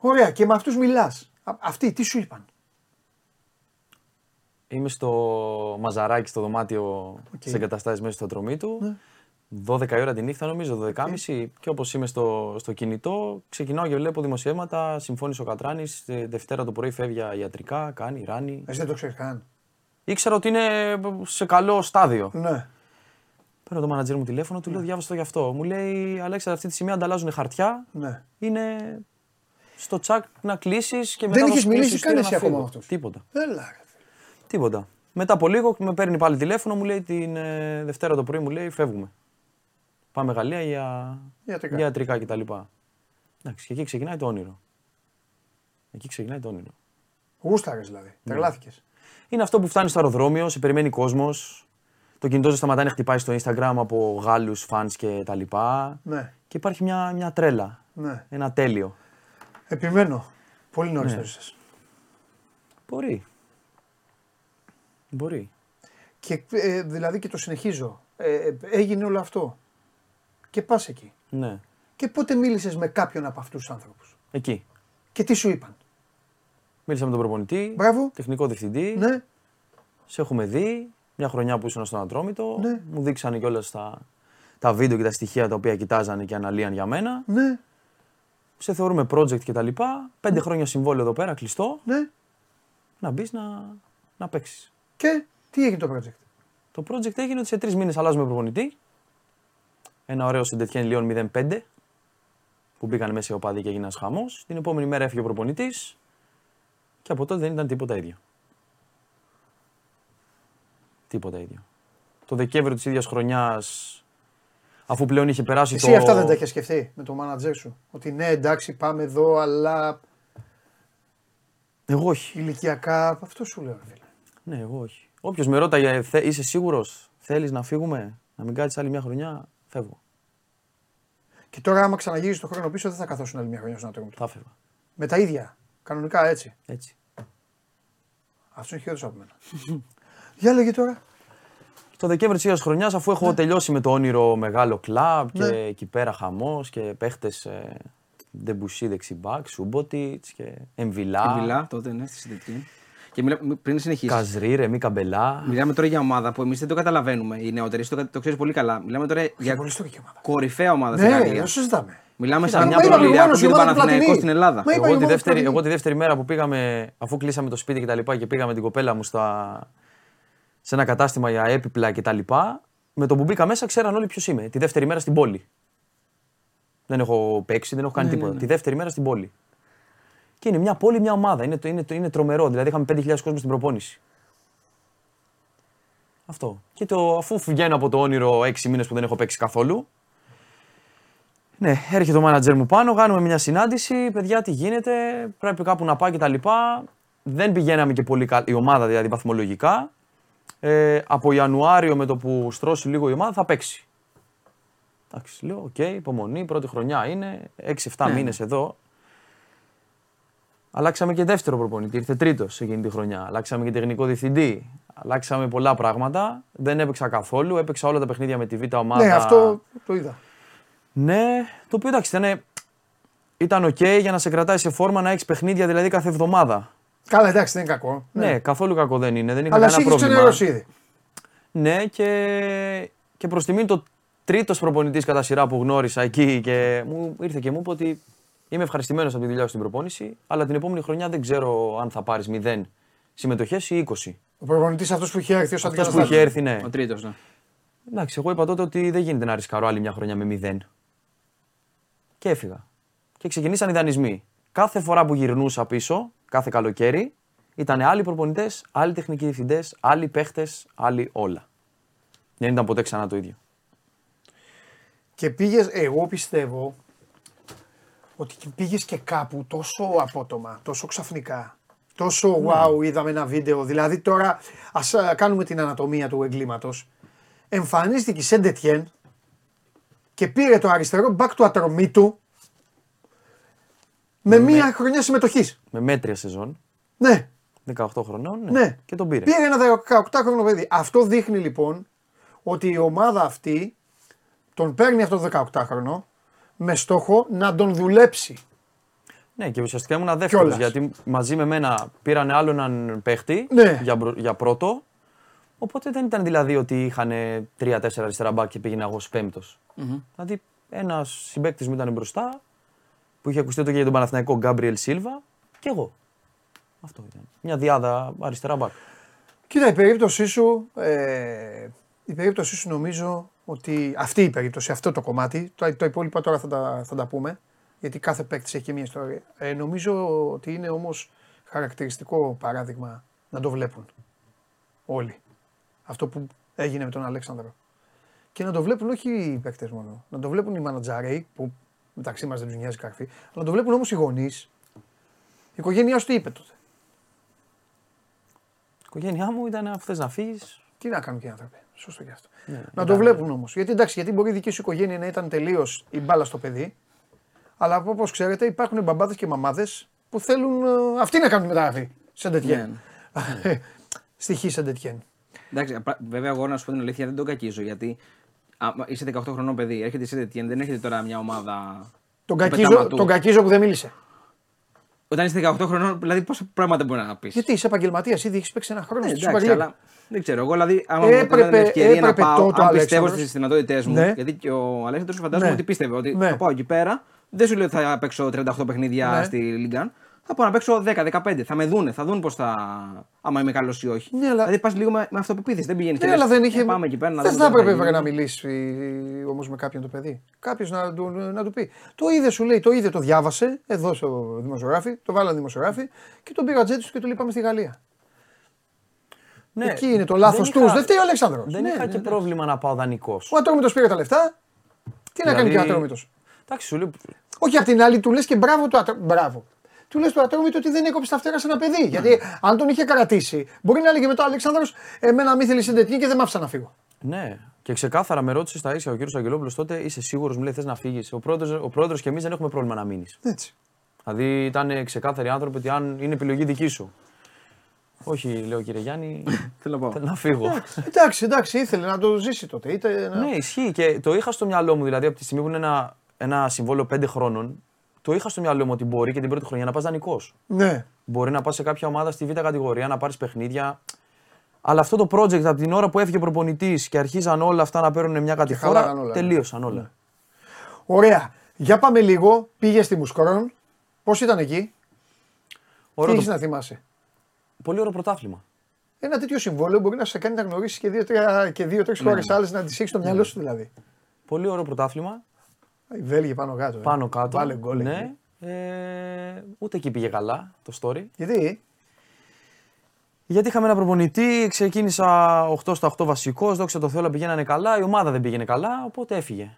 Ωραία, και με αυτούς μιλάς. Αυτοί τι σου είπαν; Είμαι στο μαζαράκι στο δωμάτιο Οκ. της εγκαταστάσης μέσα στου Ατρομήτου. Ναι. 12 η ώρα τη νύχτα νομίζω, 12.30 και όπως είμαι στο, στο κινητό, ξεκινάω και βλέπω δημοσιεύματα. Συμφώνησε ο Κατράνης. Δευτέρα το πρωί φεύγει για ιατρικά, κάνει, ράνει. Εσύ δεν το ξέρεις καν. Ήξερα ότι είναι σε καλό στάδιο. Ναι. Παίρνω το μάνατζερ μου τηλέφωνο, του λέω διάβασα το γι' αυτό. Μου λέει Αλέξανδρα, αυτή τη στιγμή ανταλλάζουν χαρτιά. ναι. Είναι στο τσακ να κλείσεις και μετά. Δεν να είχες σου κλείσει μιλήσει η καν εισιτήριο εσύ να ακόμα φύγω. με αυτούς. Τίποτα. Έλα, ρε. Τίποτα. Μετά από λίγο με παίρνει πάλι τηλέφωνο, μου λέει την ε, Δευτέρα το πρωί, μου λέει φεύγουμε. Πάμε Γαλλία για Ιατρικά. για ιατρικά κτλ. Εντάξει, και εκεί ξεκινάει το όνειρο. Εκεί ξεκινάει το όνειρο. Γούσταρες δηλαδή. Τρελάθηκες. Είναι αυτό που φτάνει στο αεροδρόμιο, σε περιμένει κόσμος. Το κινητό σου σταματάει να χτυπάει στο Instagram από Γάλλους, φαν και τα λοιπά. Ναι. Και υπάρχει μια, μια τρέλα. ναι. Ένα τέλειο. Επιμένω. Πολύ νωρίς Ναι. το ζήσες. Μπορεί. Μπορεί. Και ε, δηλαδή και το συνεχίζω. Ε, ε, έγινε όλο αυτό. Και πας εκεί. Ναι. Και πότε μίλησες με κάποιον από αυτούς τους άνθρωπους; Εκεί. Και τι σου είπαν; Μίλησα με τον προπονητή, Μπράβο. τεχνικό διευθυντή. Ναι. Σε έχουμε δει μια χρονιά που ήσουν στον Ατρόμητο. Ναι. Μου δείξανε κιόλας τα, τα βίντεο και τα στοιχεία τα οποία κοιτάζανε και αναλύαν για μένα. Ναι. Σε θεωρούμε project κτλ. Πέντε χρόνια συμβόλαιο εδώ πέρα, κλειστό. Ναι. Να μπεις να, να παίξεις. Και τι έγινε το project; Το project έγινε ότι σε τρεις μήνες αλλάζουμε προπονητή. Ένα ωραίο Σεντετιέν Λιόν 05 που μπήκαν μέσα οι οπαδοί και έγινε ένα χαμός. Την επόμενη μέρα έφυγε ο προπονητής και από τότε δεν ήταν τίποτα ίδιο. Τίποτα ίδιο. Το Δεκέμβριο της ίδιας χρονιάς, αφού πλέον είχε περάσει Εσύ το. αυτά δεν τα είχες σκεφτεί με το μάνατζερ σου; Ότι ναι, εντάξει, πάμε εδώ, αλλά Εγώ όχι. ηλικιακά. Αυτό σου λέω, ρε φίλε. Ναι, εγώ όχι. Όποιος με ρώταγε, «Θε- είσαι σίγουρος, θέλεις να φύγουμε, να μην κάτσεις άλλη μια χρονιά, φεύγω. Και τώρα, άμα ξαναγυρίσει το χρόνο πίσω, δεν θα καθόσουν άλλη μια χρονιά στον άτομο του. Θα φεύγα. Με τα ίδια. Κανονικά έτσι. Έτσι. Αυτό είναι χειρότερος από μένα. (laughs) Για λέγε τώρα. Το Δεκέμβρη της ίδιας χρονιάς, αφού έχω τελειώσει με το όνειρο μεγάλο κλαμπ και Ναι. εκεί πέρα χαμός και παίχτες ε, Ντεμπουσί δεξιμπάκ, Σούμποτιτ και Εμβιλά, Μιλά τότε, ναι, στη συντηρητική. Και μιλά, πριν συνεχίσεις. Καζρί, Ρεμί Καμπελά. Μιλάμε τώρα για ομάδα που εμείς δεν το καταλαβαίνουμε. Οι νεότεροι εσύ το, το ξέρεις πολύ καλά. Μιλάμε τώρα για πολύ ιστορική ομάδα. κορυφαία ομάδα στην Ναι, Γαλλίας. δεν συζητάμε. Μιλάμε Κοίτα, σαν μια τον είπαμε Ολυμπιακό προηγουμένως, και η τον ομάδα του Παναθηναϊκό Πλατινί. στην Ελλάδα. Μα είπα, Εγώ η τη, ομάδα δεύτερη, του εγώ τη δεύτερη μέρα που πήγαμε, αφού κλείσαμε το σπίτι και τα λοιπά και πήγαμε την κοπέλα μου στα, σε ένα κατάστημα για έπιπλα και τα λοιπά, με το που μπήκα μέσα ξέραν όλοι ποιος είμαι. Τη δεύτερη μέρα στην πόλη. Δεν έχω παίξει, δεν έχω κάνει τίποτα. Τη δεύτερη μέρα στην πόλη. Και είναι μια πόλη, μια ομάδα. Είναι, το- είναι, το- είναι τρομερό. Δηλαδή είχαμε 5.000 κόσμο στην προπόνηση. Αυτό. Και το, αφού βγαίνω από το όνειρο 6 μήνες που δεν έχω παίξει καθόλου, ναι, έρχεται ο μάνατζερ μου πάνω, κάνουμε μια συνάντηση. Παιδιά, τι γίνεται, πρέπει κάπου να πάει και τα λοιπά. Δεν πηγαίναμε και πολύ καλά, η ομάδα δηλαδή βαθμολογικά. Ε, από Ιανουάριο με το που στρώσει λίγο η ομάδα θα παίξει. Εντάξει, λέω, οκ, υπομονή, πρώτη χρονιά είναι, 6-7 Ναι. μήνες εδώ. Αλλάξαμε και δεύτερο προπονητή, ήρθε τρίτος εκείνη τη χρονιά. Αλλάξαμε και τεχνικό διευθυντή. Αλλάξαμε πολλά πράγματα. Δεν έπαιξα καθόλου. Έπαιξα όλα τα παιχνίδια με τη β' ομάδα. Ναι, αυτό το είδα. Ναι, το οποίο εντάξει ήταν, ήταν οκ για να σε κρατάει σε φόρμα να έχεις παιχνίδια δηλαδή κάθε εβδομάδα. Καλά, εντάξει, δεν είναι κακό. Ναι, καθόλου κακό δεν είναι. Δεν είχα Αλλά εσύ κανένα έχει πρόβλημα. ξενερώσει ήδη. Ναι, και, και προς τιμήν το τρίτος προπονητής κατά σειρά που γνώρισα εκεί και μου ήρθε και μου είπε ότι είμαι ευχαριστημένος από τη δουλειά σου στην προπόνηση, αλλά την επόμενη χρονιά δεν ξέρω αν θα πάρεις 0 συμμετοχές ή 20. Ο προπονητής αυτός που είχε έρθει ως Αυτός που είχε έρθει, ναι. Ο τρίτος, ναι. Εντάξει, εγώ είπα τότε ότι δεν γίνεται να ρισκαρώ άλλη μια χρονιά με 0. Και έφυγα. Και ξεκινήσαν οι δανεισμοί. Κάθε φορά που γυρνούσα πίσω, κάθε καλοκαίρι, ήταν άλλοι προπονητές, άλλοι τεχνικοί διευθυντές, άλλοι παίχτες, άλλοι όλα. Δεν ήταν ποτέ ξανά το ίδιο. Και πήγες, εγώ πιστεύω ότι πήγες και κάπου τόσο απότομα, τόσο ξαφνικά. Τόσο wow, είδαμε ένα βίντεο. Δηλαδή τώρα ας α, κάνουμε την ανατομία του εγκλήματος. Εμφανίστηκε η Σεντετιέν και πήρε το αριστερό μπακ του ατρωμίτου με μία χρονιά συμμετοχής. Με μέτρια σεζόν, Ναι, 18 χρονών, ναι, ναι. και τον πήρε. Πήρε ένα 18χρονο παιδί. Αυτό δείχνει λοιπόν ότι η ομάδα αυτή τον παίρνει αυτό το 18χρονο με στόχο να τον δουλέψει. Ναι, και ουσιαστικά ήμουν δεύτερο Κιόλας. γιατί μαζί με μένα πήραν άλλο έναν παίχτη Ναι. για, μπρο- για πρώτο. Οπότε δεν ήταν δηλαδή ότι είχαν 3-4 αριστερά μπακ και πήγαινα εγώ ως πέμπτος. Δηλαδή ένα συμπέκτη μου ήταν μπροστά που είχε ακουστεί το και για τον Παναθηναϊκό Γκάμπριελ Σίλβα και εγώ. Αυτό ήταν. Μια διάδα αριστερά μπακ. Κοίτα, η περίπτωσή σου, ε, η περίπτωσή σου νομίζω ότι αυτή η περίπτωση, αυτό το κομμάτι, το, το υπόλοιπα τώρα θα τα, θα τα πούμε, γιατί κάθε παίκτης έχει και μια ιστορία. Ε, νομίζω ότι είναι όμως χαρακτηριστικό παράδειγμα να το βλέπουν όλοι. Αυτό που έγινε με τον Αλέξανδρο. Και να το βλέπουν όχι οι παίκτες μόνο, να το βλέπουν οι μανατζάρεοι που μεταξύ μας δεν τους νοιάζει καρφί, να το βλέπουν όμως οι γονείς. Η οικογένειά σου τι είπε τότε; Η οικογένειά μου ήταν αφού θες να φύγεις. Τι να κάνουν και οι άνθρωποι. Σωστό και αυτό. Ναι, να το βλέπουν όμως. Γιατί εντάξει, γιατί μπορεί η δική σου οικογένεια να ήταν τελείως η μπάλα στο παιδί. Αλλά όπως ξέρετε, υπάρχουν μπαμπάδες και μαμάδες που θέλουν ε, αυτοί να κάνουν μεταγραφή. Σε Ναι, τέτοια. (laughs) Στοιχή σε τέτοια. Εντάξει, απρα- βέβαια, εγώ να σου πω την αλήθεια δεν τον κακίζω γιατί άμα είσαι 18 χρονών παιδί, έρχεται η Σεντετιέν, δεν έρχεται τώρα μια ομάδα. Τον, του κακίζω, πεταματού. τον κακίζω που δεν μίλησε. Όταν είσαι 18 χρονών, δηλαδή πόσα πράγματα μπορεί να πεις; Γιατί είσαι επαγγελματίας, ήδη έχεις παίξει ένα χρόνο στη Super εντάξει, League. αλλά δεν ξέρω. Εγώ δηλαδή, άμα Έπρεπε- μου έδινε την ευκαιρία να έπρεπε πάω, τότε ο αν πιστεύω Αλέξανδρος. στις δυνατότητές μου. Ναι. Γιατί και ο Αλέξανδρος φαντάζομαι Ναι. ότι πίστευε ότι Ναι. θα πάω εκεί πέρα. Δεν σου λέω ότι θα παίξω 38 παιχνίδια Ναι. στη Λίγκαν. Θα πάω να παίξω 10-15. Θα με δούνε, θα δουν πώς θα. άμα είμαι καλός ή όχι. Ναι, αλλά- Δηλαδή πας λίγο με, με αυτοπεποίθηση. Δεν πηγαίνει Ναι, αλλά δεν είχε. Πάμε εκεί πέρα να δεν δούμε θα τι έπρεπε γίνει. να μιλήσει όμως με κάποιον το παιδί. Κάποιος να, του- να του πει. Το είδε, σου λέει, το είδε, το διάβασε εδώ στο δημοσιογράφη, το βάλανε δημοσιογράφη και τον πήγα τζέτι του και το λείπαμε στη Γαλλία. Ναι, Εκεί είναι το λάθος δεν του. είχα- Δεν φταίει ο Αλέξανδρος. Δεν Ναι, είχα ναι, και ναι. πρόβλημα να πάω δανεικός. Ο Ατρόμητο πήρε τα λεφτά. Τι να κάνει και ο Δηλαδή- Ατρόμητο. Εντάξει, σου λέω. Όχι απ' την άλλη, του λες και μπράβο του Ατρόμητο. Μπράβο. Του λες του Ατρόμητο ότι δεν έκοψε τα φτερά σε ένα παιδί. Γιατί αν τον είχε κρατήσει, μπορεί να έλεγε μετά ο Αλέξανδρος εμένα μη θέλεις συντετική και δεν μ' άφησα να φύγω. Ναι. Και ξεκάθαρα με ρώτησες στα ίσια ο κύριος Αγγελόπουλος τότε, είσαι σίγουρος, μου λέει, θες να φύγεις. Ο πρόεδρος ο πρόεδρος και εμείς δεν έχουμε πρόβλημα να μείνεις. Έτσι. Δηλαδή ήταν ξεκάθαροι άνθρωποι ότι αν είναι επιλογή δική σου. Όχι, λέω κύριε Γιάννη, (laughs) Θέλω να θέλω πω. να φύγω. Εντάξει, εντάξει, ήθελε να το ζήσει τότε. Είτε να... ναι, ισχύει και το είχα στο μυαλό μου. Δηλαδή, από τη στιγμή που είναι ένα, ένα συμβόλαιο 5 χρόνων, το είχα στο μυαλό μου ότι μπορεί και την πρώτη χρονιά να πας δανεικός. ναι. Μπορεί να πας σε κάποια ομάδα στη β' κατηγορία, να πάρεις παιχνίδια. Αλλά αυτό το project από την ώρα που έφυγε ο προπονητής και αρχίζαν όλα αυτά να παίρνουν μια κατηφόρα, χαλάγαν όλα, ναι. τελείωσαν όλα. Ωραία. Για πάμε λίγο. Πήγε στη Μουσκρόν. Πώς ήταν εκεί, Ωραίο τι το- έχεις να θυμάσαι; Πολύ ωραίο πρωτάθλημα. Ένα τέτοιο συμβόλαιο μπορεί να σε κάνει να γνωρίσεις και δύο-τρει και δύο, τρεις χώρε άλλες να τις έχεις στο μυαλό σου δηλαδή. Πολύ ωραίο πρωτάθλημα. Οι Βέλγοι πάνω κάτω. ε. Πάνω κάτω. Βάλε γκολ. εκεί. ναι. Ε, ούτε εκεί πήγε καλά το story. Γιατί; Γιατί είχαμε ένα προπονητή, ξεκίνησα 8 στα 8 βασικός, δόξα τω Θεώ όλα πηγαίνανε καλά, η ομάδα δεν πήγαινε καλά, οπότε έφυγε.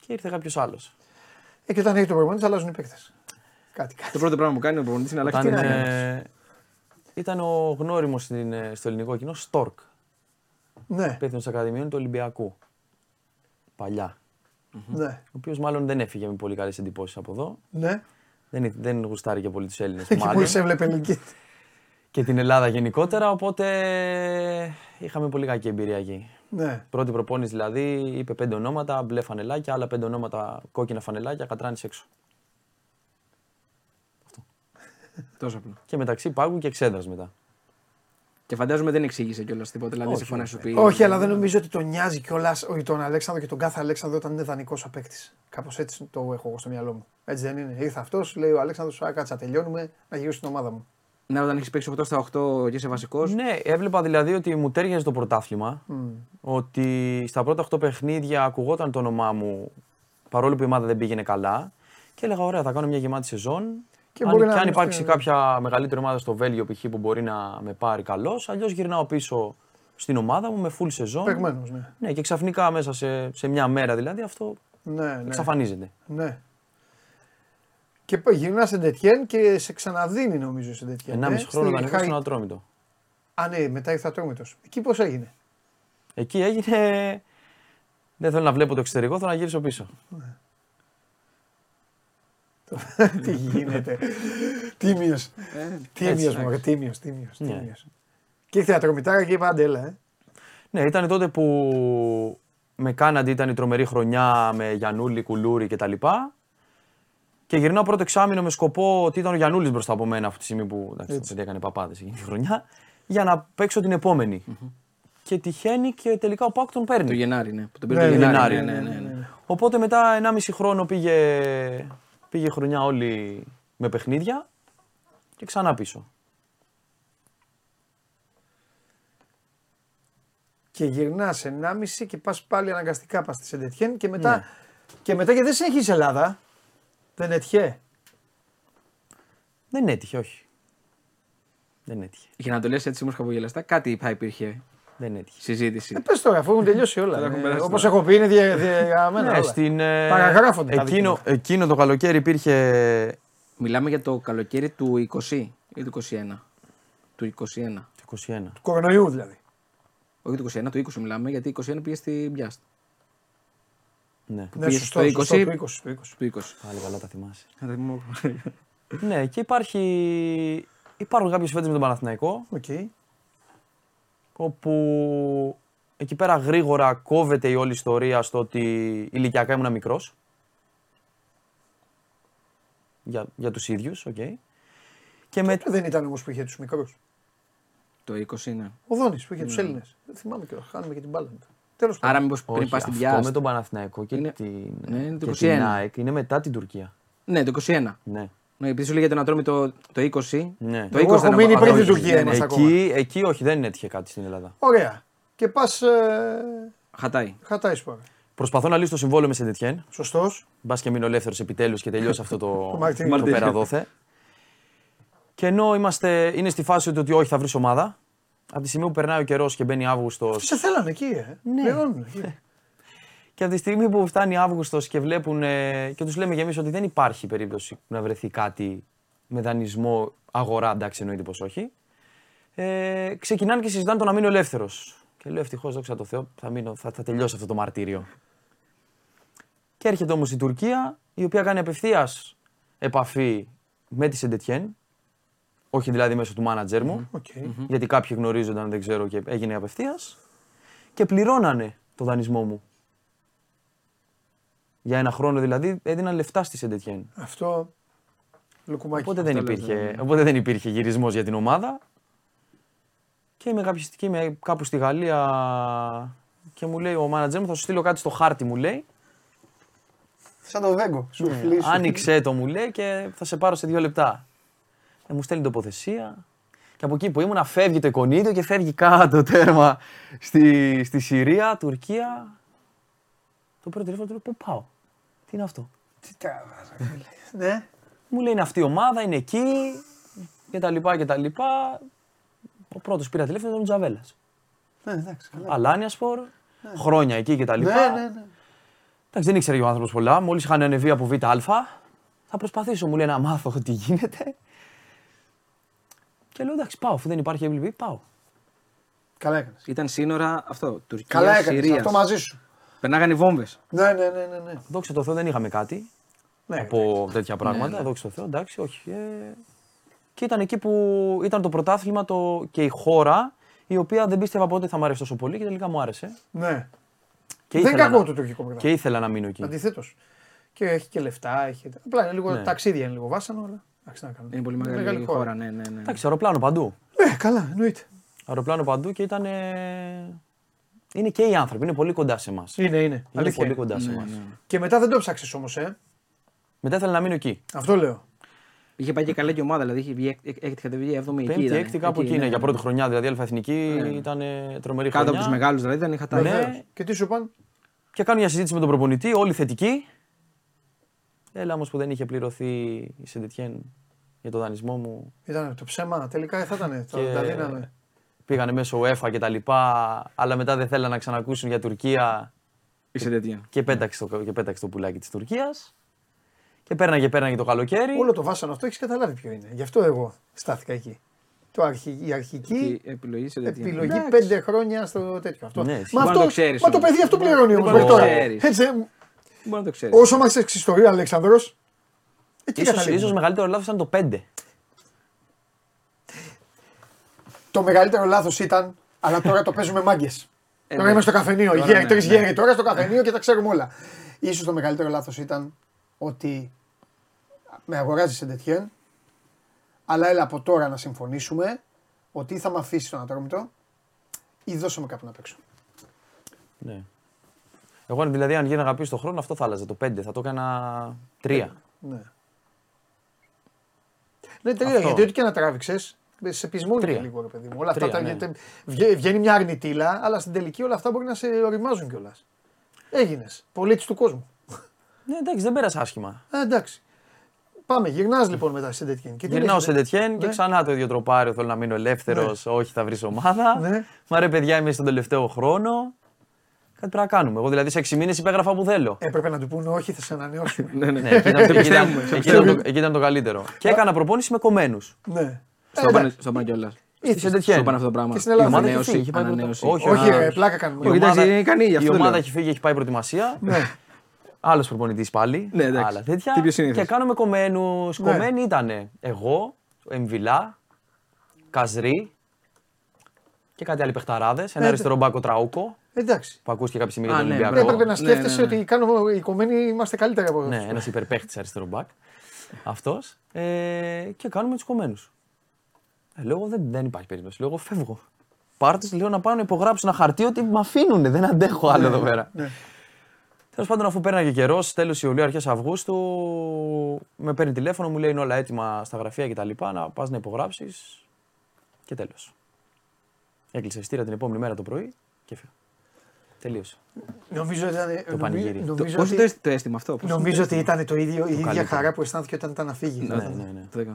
Και ήρθε κάποιος άλλος. ε, και όταν έχει το προπονητής αλλάζουν οι παίκτες. Κάτι κάτι. Το πρώτο πράγμα που κάνει ο προπονητής είναι να αλλάξει Ήταν, την άμυνα. ε, ήταν ο γνώριμος στο ελληνικό κοινό Στόρκ, Ναι, υπεύθυνο Ακαδημιών του Ολυμπιακού. Παλιά. Ναι, Ο οποίος μάλλον δεν έφυγε με πολύ καλές εντυπώσεις από εδώ. ναι. Δεν, δεν γουστάρει και πολύ τους Έλληνες. Εκεί που σε έβλεπε ελληνική. και την Ελλάδα γενικότερα, οπότε είχαμε πολύ κακή εμπειρία εκεί. Ναι. Πρώτη προπόνηση δηλαδή, είπε πέντε ονόματα, μπλε φανελάκια, άλλα πέντε ονόματα κόκκινα φανελάκια, κατράνεις έξω. Τόσο απλό. Και μεταξύ πάγου και εξέδρα μετά. Και φαντάζομαι δεν εξήγησε κιόλας τίποτα. Δηλαδή Όχι, σε φωνά σου πει. Όχι, αλλά δεν νομίζω ότι τον νοιάζει κιόλας τον Αλέξανδρο και τον κάθε Αλέξανδρο όταν είναι δανεικός ο παίκτη. Κάπως έτσι το έχω εγώ στο μυαλό μου. Έτσι δεν είναι. Ήρθε αυτός, λέει ο Αλέξανδρος, Α, κάτσα, τελειώνουμε να γυρίσω στην ομάδα μου. Ναι, όταν έχεις παίξει 8 στα 8 και είσαι βασικός. Ναι, έβλεπα δηλαδή ότι μου τέριαζε το πρωτάθλημα. Ότι στα πρώτα 8 παιχνίδια ακουγόταν το όνομά μου παρόλο που η ομάδα δεν πήγαινε καλά. Και έλεγα: Ωραία, θα κάνω μια γεμάτη σεζόν. Και αν, μπορεί να και αν είναι υπάρξει στην- κάποια μεγαλύτερη ομάδα στο Βέλγιο π.χ. που μπορεί να με πάρει καλώ, αλλιώς γυρνάω πίσω στην ομάδα μου με full σεζόν. Παιγμένο, ναι. Ναι, και ξαφνικά μέσα σε, σε μια μέρα δηλαδή αυτό Ναι, ναι. εξαφανίζεται. ναι. Και γυρνά σε Ντετιέν και σε ξαναδίνει νομίζω σε Ντετιέν. 1,5 ε, χρόνο στη δανεικό Χάι- στον Ατρόμητο. Α, ναι, μετά ήρθε ατρόμητος. Εκεί πώς έγινε; Εκεί έγινε. Δεν θέλω να βλέπω το εξωτερικό, θέλω να γυρίσω πίσω. (laughs) Τι γίνεται. Τίμιο. Τίμιο, εντάξει. μου, τίμιο, τίμιο. Ναι. Και ήρθε ατρομητάρα και είπα αντέλα, ε. Ναι, ήταν τότε που με κάναντι ήταν η τρομερή χρονιά με Γιανούλη, Κουλούρη κτλ. Και γυρνάω πρώτο εξάμεινο με σκοπό ότι ήταν ο Γιανούλης μπροστά από μένα αυτή τη στιγμή που εντάξει, το παιδί έκανε παπάδες εκείνη τη χρονιά, για να παίξω την επομενη Και τυχαίνει και τελικά ο Πάκ τον παίρνει. Το Γενάρη, ναι. Που τον Ναι, πήρε το ναι, Γενάρη. ναι, Ναι, ναι, ναι. Οπότε μετά 1,5 χρόνο πήγε, πήγε χρονιά όλη με παιχνίδια και ξανά πίσω. Και γυρνάς 1,5 και πας πάλι αναγκαστικά πας στη Σεντετιέν και μετά. Ναι. Και μετά γιατί δεν συνεχίζει η Ελλάδα. Δεν έτυχε; Δεν έτυχε, όχι. Δεν έτυχε. Για να το λες έτσι όμως χαμογελαστά, κάτι θα υπήρχε Δεν έτυχε. συζήτηση. Ε, πες τώρα, αφού έχουν τελειώσει όλα. Τα έχουμε Ε, περάσει όπως τώρα. έχω πει, είναι δια- διαγραμμένα Ναι, όλα. στην, ε, Παραγράφονται τα εκείνο, δικαιώματα. εκείνο το καλοκαίρι υπήρχε. Μιλάμε για το καλοκαίρι του 20 ή του 21. Του 21. Το 21. Του κορονοϊού δηλαδή. Όχι του 21, του 20 μιλάμε, γιατί 21 πήγε στη Μπιάστ. Ναι, Ναι, πήγε σωστό, στο σωστό, 20. του 20, του 20. Του 20. πάλι καλά τα θυμάσαι. Θα τα θυμώ. ναι, και υπάρχει. Υπάρχουν κάποιες φέτες με τον Παναθηναϊκό Οκ. Όπου εκεί πέρα γρήγορα κόβεται η όλη ιστορία στο ότι ηλικιακά ήμουν μικρός. Για, για τους ίδιους, οκ. Και με, Τότε δεν ήταν όμως που είχε τους μικρούς. Το 20 είναι. Ο Δόνης που είχε τους Έλληνες. Δεν θυμάμαι και χάνουμε και την μπάλα μετά. Τέλος πάντων. Άρα μήπως πριν όχι, πας στην αυτό Μπιάστ. με τον Παναθηναϊκό και Είναι- την, ναι, είναι το και 21. την ΑΕΚ είναι μετά την Τουρκία. Ναι, το 21. Ναι. Ναι, επειδή σου λέει για τον Ατρόμη το, το 20. Ναι. Το 20 Εγώ έχω ήταν μείνει ο- πριν ο- την Τουρκία, ναι, είμαστε ναι. ακόμα. Εκεί, εκεί όχι, δεν έτυχε κάτι στην Ελλάδα. Ωραία. Και πας. Ε, Χατάει. χατάει σπορ. Προσπαθώ να λύσω το συμβόλαιο με Σεντετιέν. Σωστός. Μπας και μείνω ελεύθερος επιτέλους και τελειώσει αυτό το, μαρτύριο. το πέρα δόθε. Και ενώ είμαστε, είναι στη φάση του ότι όχι θα βρεις ομάδα, από τη στιγμή που περνάει ο καιρός και μπαίνει Αύγουστο. Σε θέλανε εκεί, ε. Ναι. Πληρώνουν εκεί. Και από τη στιγμή που φτάνει Αύγουστος και βλέπουν. ε, και τους λέμε κι εμείς ότι δεν υπάρχει περίπτωση να βρεθεί κάτι με δανεισμό αγορά, εντάξει, εννοείται πως όχι. Ε, ξεκινάνε και συζητάνε το να μείνω ελεύθερος. Και λέω ευτυχώς, δόξα τω Θεώ, θα, μείνω, θα, θα τελειώσει αυτό το μαρτύριο. Και έρχεται όμως η Τουρκία, η οποία κάνει απευθείας επαφή με τη Σεντετιέν Όχι δηλαδή μέσω του μάνατζερ μου, Οκ. γιατί κάποιοι γνωρίζονταν, δεν ξέρω, και έγινε απευθείας. Και πληρώνανε το δανεισμό μου. Για ένα χρόνο δηλαδή έδιναν λεφτά στη Σεντ Ετιέν. Αυτό. Λουκουμάκι. Οπότε δεν, υπήρχε, οπότε δεν υπήρχε γυρισμός για την ομάδα. Και είμαι, κάποια, και είμαι κάπου στη Γαλλία και μου λέει ο μάνατζερ μου θα σου στείλω κάτι στο τσατ μου λέει. Σαν το Βέγκο. Σου Ναι, φλεί, σου Άνοιξε το μου λέει και θα σε πάρω σε δύο λεπτά. Ε, μου στέλνει τοποθεσία. Και από εκεί που ήμουν φεύγει το εικονίδιο και φεύγει κάτω τέρμα στη, στη Συρία, Τουρκία. Το πρώτο τηλέφωνο του λέω πού πάω; Τι είναι αυτό; Τι τραβάς, ρε φίλε. Ναι. Μου λέει είναι αυτή η ομάδα, είναι εκεί και τα λοιπά και τα λοιπά. Ο πρώτος πήρα τηλέφωνο ήταν ο Τζαβέλας. Ναι, εντάξει. καλά. Αλάνια Σπορ, χρόνια εκεί και τα λοιπά. Ναι, ναι, ναι. Εντάξει, δεν ήξερε και ο άνθρωπος πολλά. Μόλις είχαν ανεβεί από ΒΑ, θα προσπαθήσω, μου λέει, να μάθω (laughs) τι γίνεται. Και λέω, εντάξει, πάω. Αφού δεν υπάρχει έμπληπη, πάω. Καλά έκανες. Ήταν σύνορα αυτό. Τουρκίας, Καλά έκανες. Συρίας. Αυτό μαζί σου. Περνάγανε οι βόμβες. Ναι, ναι, ναι. ναι, ναι. Δόξα τω Θεώ, δεν είχαμε κάτι ναι από τέτοια πράγματα. Δόξα τω Θεώ, εντάξει, όχι. Ε... Και ήταν εκεί που ήταν το πρωτάθλημα το... και η χώρα η οποία δεν πίστευα ποτέ θα μου άρεσε τόσο πολύ και τελικά μου άρεσε. ναι. Και δεν ήθελα κακό να... το τουρκικό Και πρωτάθλημα. ήθελα να μείνω εκεί. Αντιθέτως. Και έχει και λεφτά. Έχει... Απλά είναι λίγο Ναι. ταξίδια, είναι λίγο βάσανο, αλλά. Εντάξει, να κάνουμε. Είναι πολύ μεγάλη, χώρα. Ναι, ναι, ναι. Εντάξει, αεροπλάνο παντού. Ναι, καλά, εννοείται. Αεροπλάνο παντού και ήταν. Είναι και οι άνθρωποι, είναι πολύ κοντά σε εμάς. Είναι, είναι. Είναι Αλήθεια πολύ είναι. κοντά σε Ναι, εμάς. ναι. Και μετά δεν το ψάξεις όμως, ε. Μετά ήθελα να μείνω εκεί. Αυτό λέω. Είχε πάει και καλά και η ομάδα, δηλαδή είχε βγει έκτη έκτη κατεβεί, έβδομη εκεί. Πέμπτη, ήταν. έκτη, κάπου εκεί ναι, είναι. ναι. Για πρώτη χρονιά δηλαδή, Αλφα-Εθνική ήταν ε, τρομερή Κάτω από χρονιά. τους μεγάλους δηλαδή δεν είχα τα. Ναι. Βεβαίως. Και τι σου πάνε. Και κάνω μια συζήτηση με τον προπονητή, όλοι θετικοί. Έλα όμως που δεν είχε πληρωθεί η Σεντετιέν για το δανεισμό μου. Ήταν το ψέμα, τελικά θα ήταν. Το, Και- Τα δίναμε. Πήγανε μέσω UEFA και τα λοιπά, αλλά μετά δεν θέλανε να ξανακούσουν για Τουρκία Είσαι τέτοια. και πέταξε το, και πέταξε το πουλάκι της Τουρκίας. Και πέρναγε, πέρναγε το καλοκαίρι. Όλο το βάσανο αυτό έχεις καταλάβει ποιο είναι. Γι' αυτό εγώ στάθηκα εκεί. Το αρχι... Η αρχική Η επιλογή σε τέτοια. επιλογή Εντάξει. πέντε χρόνια στο τέτοιο. Αυτό. Ναι, μα, εσύ μπορεί αυτό, να το ξέρεις μα το όμως. παιδί αυτό πληρώνει όμως μπορεί μέχρι να το τώρα. ξέρεις. Έτσι, ε, Μπορεί να το ξέρεις. όσο μάθει εξιστορία, Αλέξανδρος. Εκεί Ίσως, καταλήγουμε. ίσως μεγαλύτερο λάθος ήταν το 5. Το μεγαλύτερο λάθος ήταν, αλλά τώρα το παίζουμε μάγκες. Ε, τώρα ναι. είμαστε στο καφενείο. Τώρα Γέροι, ναι, τρεις ναι. γέροι τώρα στο καφενείο και τα ξέρουμε όλα. Ίσως το μεγαλύτερο λάθος ήταν ότι με αγοράζει σε τέτοιεν, αλλά έλα από τώρα να συμφωνήσουμε ότι ή θα με αφήσεις στον ατρόμητο ή δώσε με κάπου να παίξω. Ναι. Εγώ δηλαδή αν γίναγα πίσω στον χρόνο αυτό θα άλλαζε το 5, θα το έκανα 3. Ναι. Ναι, τρία, Αυτό. γιατί ό,τι και να τράβηξες, σε πεισμώνει και Τρία. λίγο, ρε παιδί μου. Όλα αυτά Τρία, τα, ναι. γιατί βγε- βγαίνει μια αρνητήλα, αλλά στην τελική όλα αυτά μπορεί να σε οριμάζουν κιόλας. Έγινες. Πολίτη του κόσμου. Ναι, εντάξει, δεν πέρασε άσχημα. Ε, εντάξει. Πάμε, γυρνάς λοιπόν μετά σε τέτοια. Και τι Γυρνάω λες, σε Ντετιέν και Ναι. ξανά το ίδιο τροπάριο. Θέλω να μείνω ελεύθερος. Όχι, θα βρεις ομάδα. Ναι. Μα ρε, παιδιά, είμαι στον τελευταίο χρόνο. Κάτι πρέπει να κάνουμε. Εγώ δηλαδή σε 6 μήνες υπέγραφα που θέλω. Έπρεπε να του πούνε όχι, θα σε ανανεώσουμε. Ναι, ναι. Ναι, εκεί ήταν, το- εκεί ήταν- Πιστεύουμε, σε εκεί ήταν το- εκεί ήταν το καλύτερο. Και έκανα προπόνηση με κομμένους. ναι. Στο Ε, πάνε- εντάξει. Στο πάνε κιόλας. Στη Ήθιστε. Στο Σεντετιέν. πάνε αυτό το πράγμα. Και στην Ελλάδα. Η ομάδα έχει Ανανέωση, φύγει, έχει πάει ανανέωση. πρώτα. Όχι, α, ρε, πλάκα κάνουμε. Όχι, εντάξει, είναι ικανή, γι' Η αυτό ομάδα λέω. έχει φύγει, έχει πάει προετοιμασία. Ναι. Άλλος προπονητής πάλι. Ναι, εντάξει. άλλα τέτοια. Τι πιο συνήθως. και κάνουμε κομμένους. Ναι. Κομμένοι ήταν εγώ, ο Εμβιλά, Καζρί και κάτι άλλοι παιχταράδες. Ένα Ναι, αριστερό μπάκο τραούκο Εντάξει. που ακούστηκε κάποια στιγμή Α, για τον ναι, Ολυμπιακό. Δεν έπρεπε να Ναι, ναι, σκέφτεσαι ναι. ότι κάνουμε, οι κομμένοι είμαστε καλύτεροι από Ναι, αυτούς. ένας υπερπαίχτη αριστερό μπακ. Αυτός. Ε, και κάνουμε τους κομμένους. Ε, λέω, δεν, δεν υπάρχει περίπτωση. Λέω, εγώ φεύγω. Πάρτε, λέω να πάω να υπογράψω ένα χαρτί ότι με αφήνουν. Δεν αντέχω άλλο εδώ πέρα. Ναι. Τέλος πάντων, αφού πέρναγε καιρός, τέλος Ιουλίου, αρχές Αυγούστου, με παίρνει τηλέφωνο, μου λέει είναι όλα έτοιμα στα γραφεία κτλ. Να πας να υπογράψεις. Και τέλος. Έκλεισε ειστήρια την επόμενη μέρα το πρωί και έφυγα. Τελείωσε. Νομίζω, ήταν, νομι- πανηγύρι. Το- νομίζω, Πώς ότι, το το αίσθημα αυτό. πώς νομίζω το ότι ήταν το ίδιο, η ίδια καλύτερο. χαρά που αισθάνθηκε όταν ήταν να φύγεις. Ναι, ναι, ναι.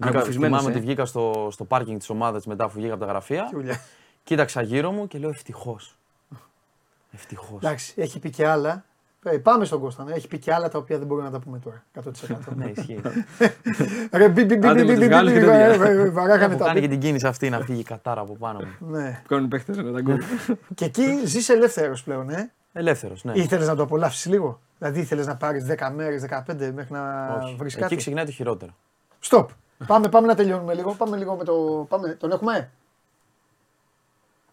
Το έκανα. Βγήκα, Ανακουφισμένος, θυμάμαι ε. ότι βγήκα στο, στο πάρκινγκ της ομάδας μετά αφού βγήκα από τα γραφεία. Χιούλια. Κοίταξα γύρω μου και λέω ευτυχώς. Ευτυχώς. Εντάξει, έχει πει και άλλα. Ε, πάμε στον Κώστα. ναι. Έχει πει και άλλα τα οποία δεν μπορούμε να τα πούμε τώρα. 100%. ναι, ισχύει. (laughs) Ρε, μπι, μπι, μπι, Άντε μπι, με μπι, τους μπι, Γάλλους μπι, και τα βα- δύο. βα- βα- Βαράγανε Έχω τα κάνει μπι. και την κίνηση αυτή να φύγει η κατάρα από πάνω μου. Ναι. Κάνουν παίχτε να τα γκολ. Και εκεί ζεις ελεύθερος πλέον, ε. Ελεύθερος, ναι. Ήθελες να το απολαύσεις λίγο; Δηλαδή ήθελες να πάρεις 10 μέρες, 15 μέχρι να Όχι. βρεις Εκεί κάτι; ξεκινάει το χειρότερο. Στοπ. Πάμε, πάμε να τελειώνουμε λίγο. Πάμε λίγο με το. Πάμε, τον έχουμε;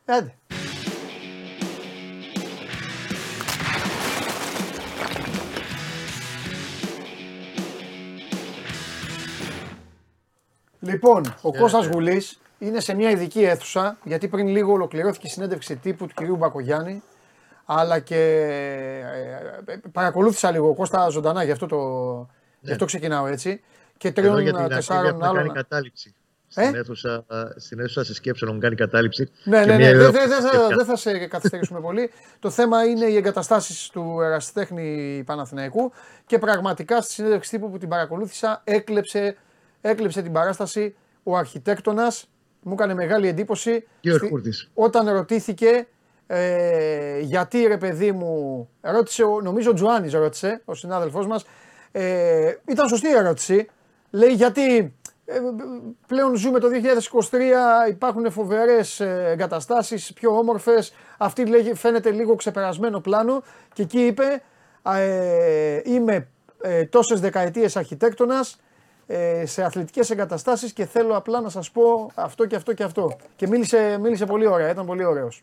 Άντε. Λοιπόν, ο Κώστας Γουλής είναι σε μια ειδική αίθουσα, γιατί πριν λίγο ολοκληρώθηκε η συνέντευξη τύπου του κυρίου Μπακογιάννη, αλλά και ε, ε, παρακολούθησα λίγο Κώστα ζωντανά, γι' αυτό, το, γι αυτό ξεκινάω έτσι. Και Εδώ τριών για την τεσσάρων ακρίβεια να κάνει άλλων. κατάληψη. Ε; Στην αίθουσα, στην αίθουσα συσκέψεων να μου κάνει κατάληψη. Ναι, Και ναι, μια ναι. Δεν ιδέα δεν- που δεν θα, σκέφτηκα. δεν θα σε καθυστερήσουμε πολύ. Το θέμα είναι οι εγκαταστάσεις του ερασιτέχνη Παναθηναϊκού και πραγματικά στη συνέντευξη τύπου που την παρακολούθησα έκλεψε, έκλεψε την παράσταση ο αρχιτέκτονας. Μου έκανε μεγάλη εντύπωση. Κύριος Στη- Κούρτης. Όταν ρωτήθηκε ε, γιατί ρε παιδί μου, ρώτησε, ο- νομίζω ο Τζουάνης ρώτησε, ο συνάδελφός μας, ε, ήταν σωστή η ερώτηση. Λέει γιατί ε, πλέον ζούμε το 2023, υπάρχουν φοβερές ε, εγκαταστάσεις, πιο όμορφες. Αυτή λέγει, φαίνεται λίγο ξεπερασμένο πλάνο και εκεί είπε ε, είμαι ε, τόσες δεκαετίες αρχιτέκτονας ε, σε αθλητικές εγκαταστάσεις και θέλω απλά να σας πω αυτό και αυτό και αυτό. Και μίλησε, μίλησε πολύ ωραία, ήταν πολύ ωραίος.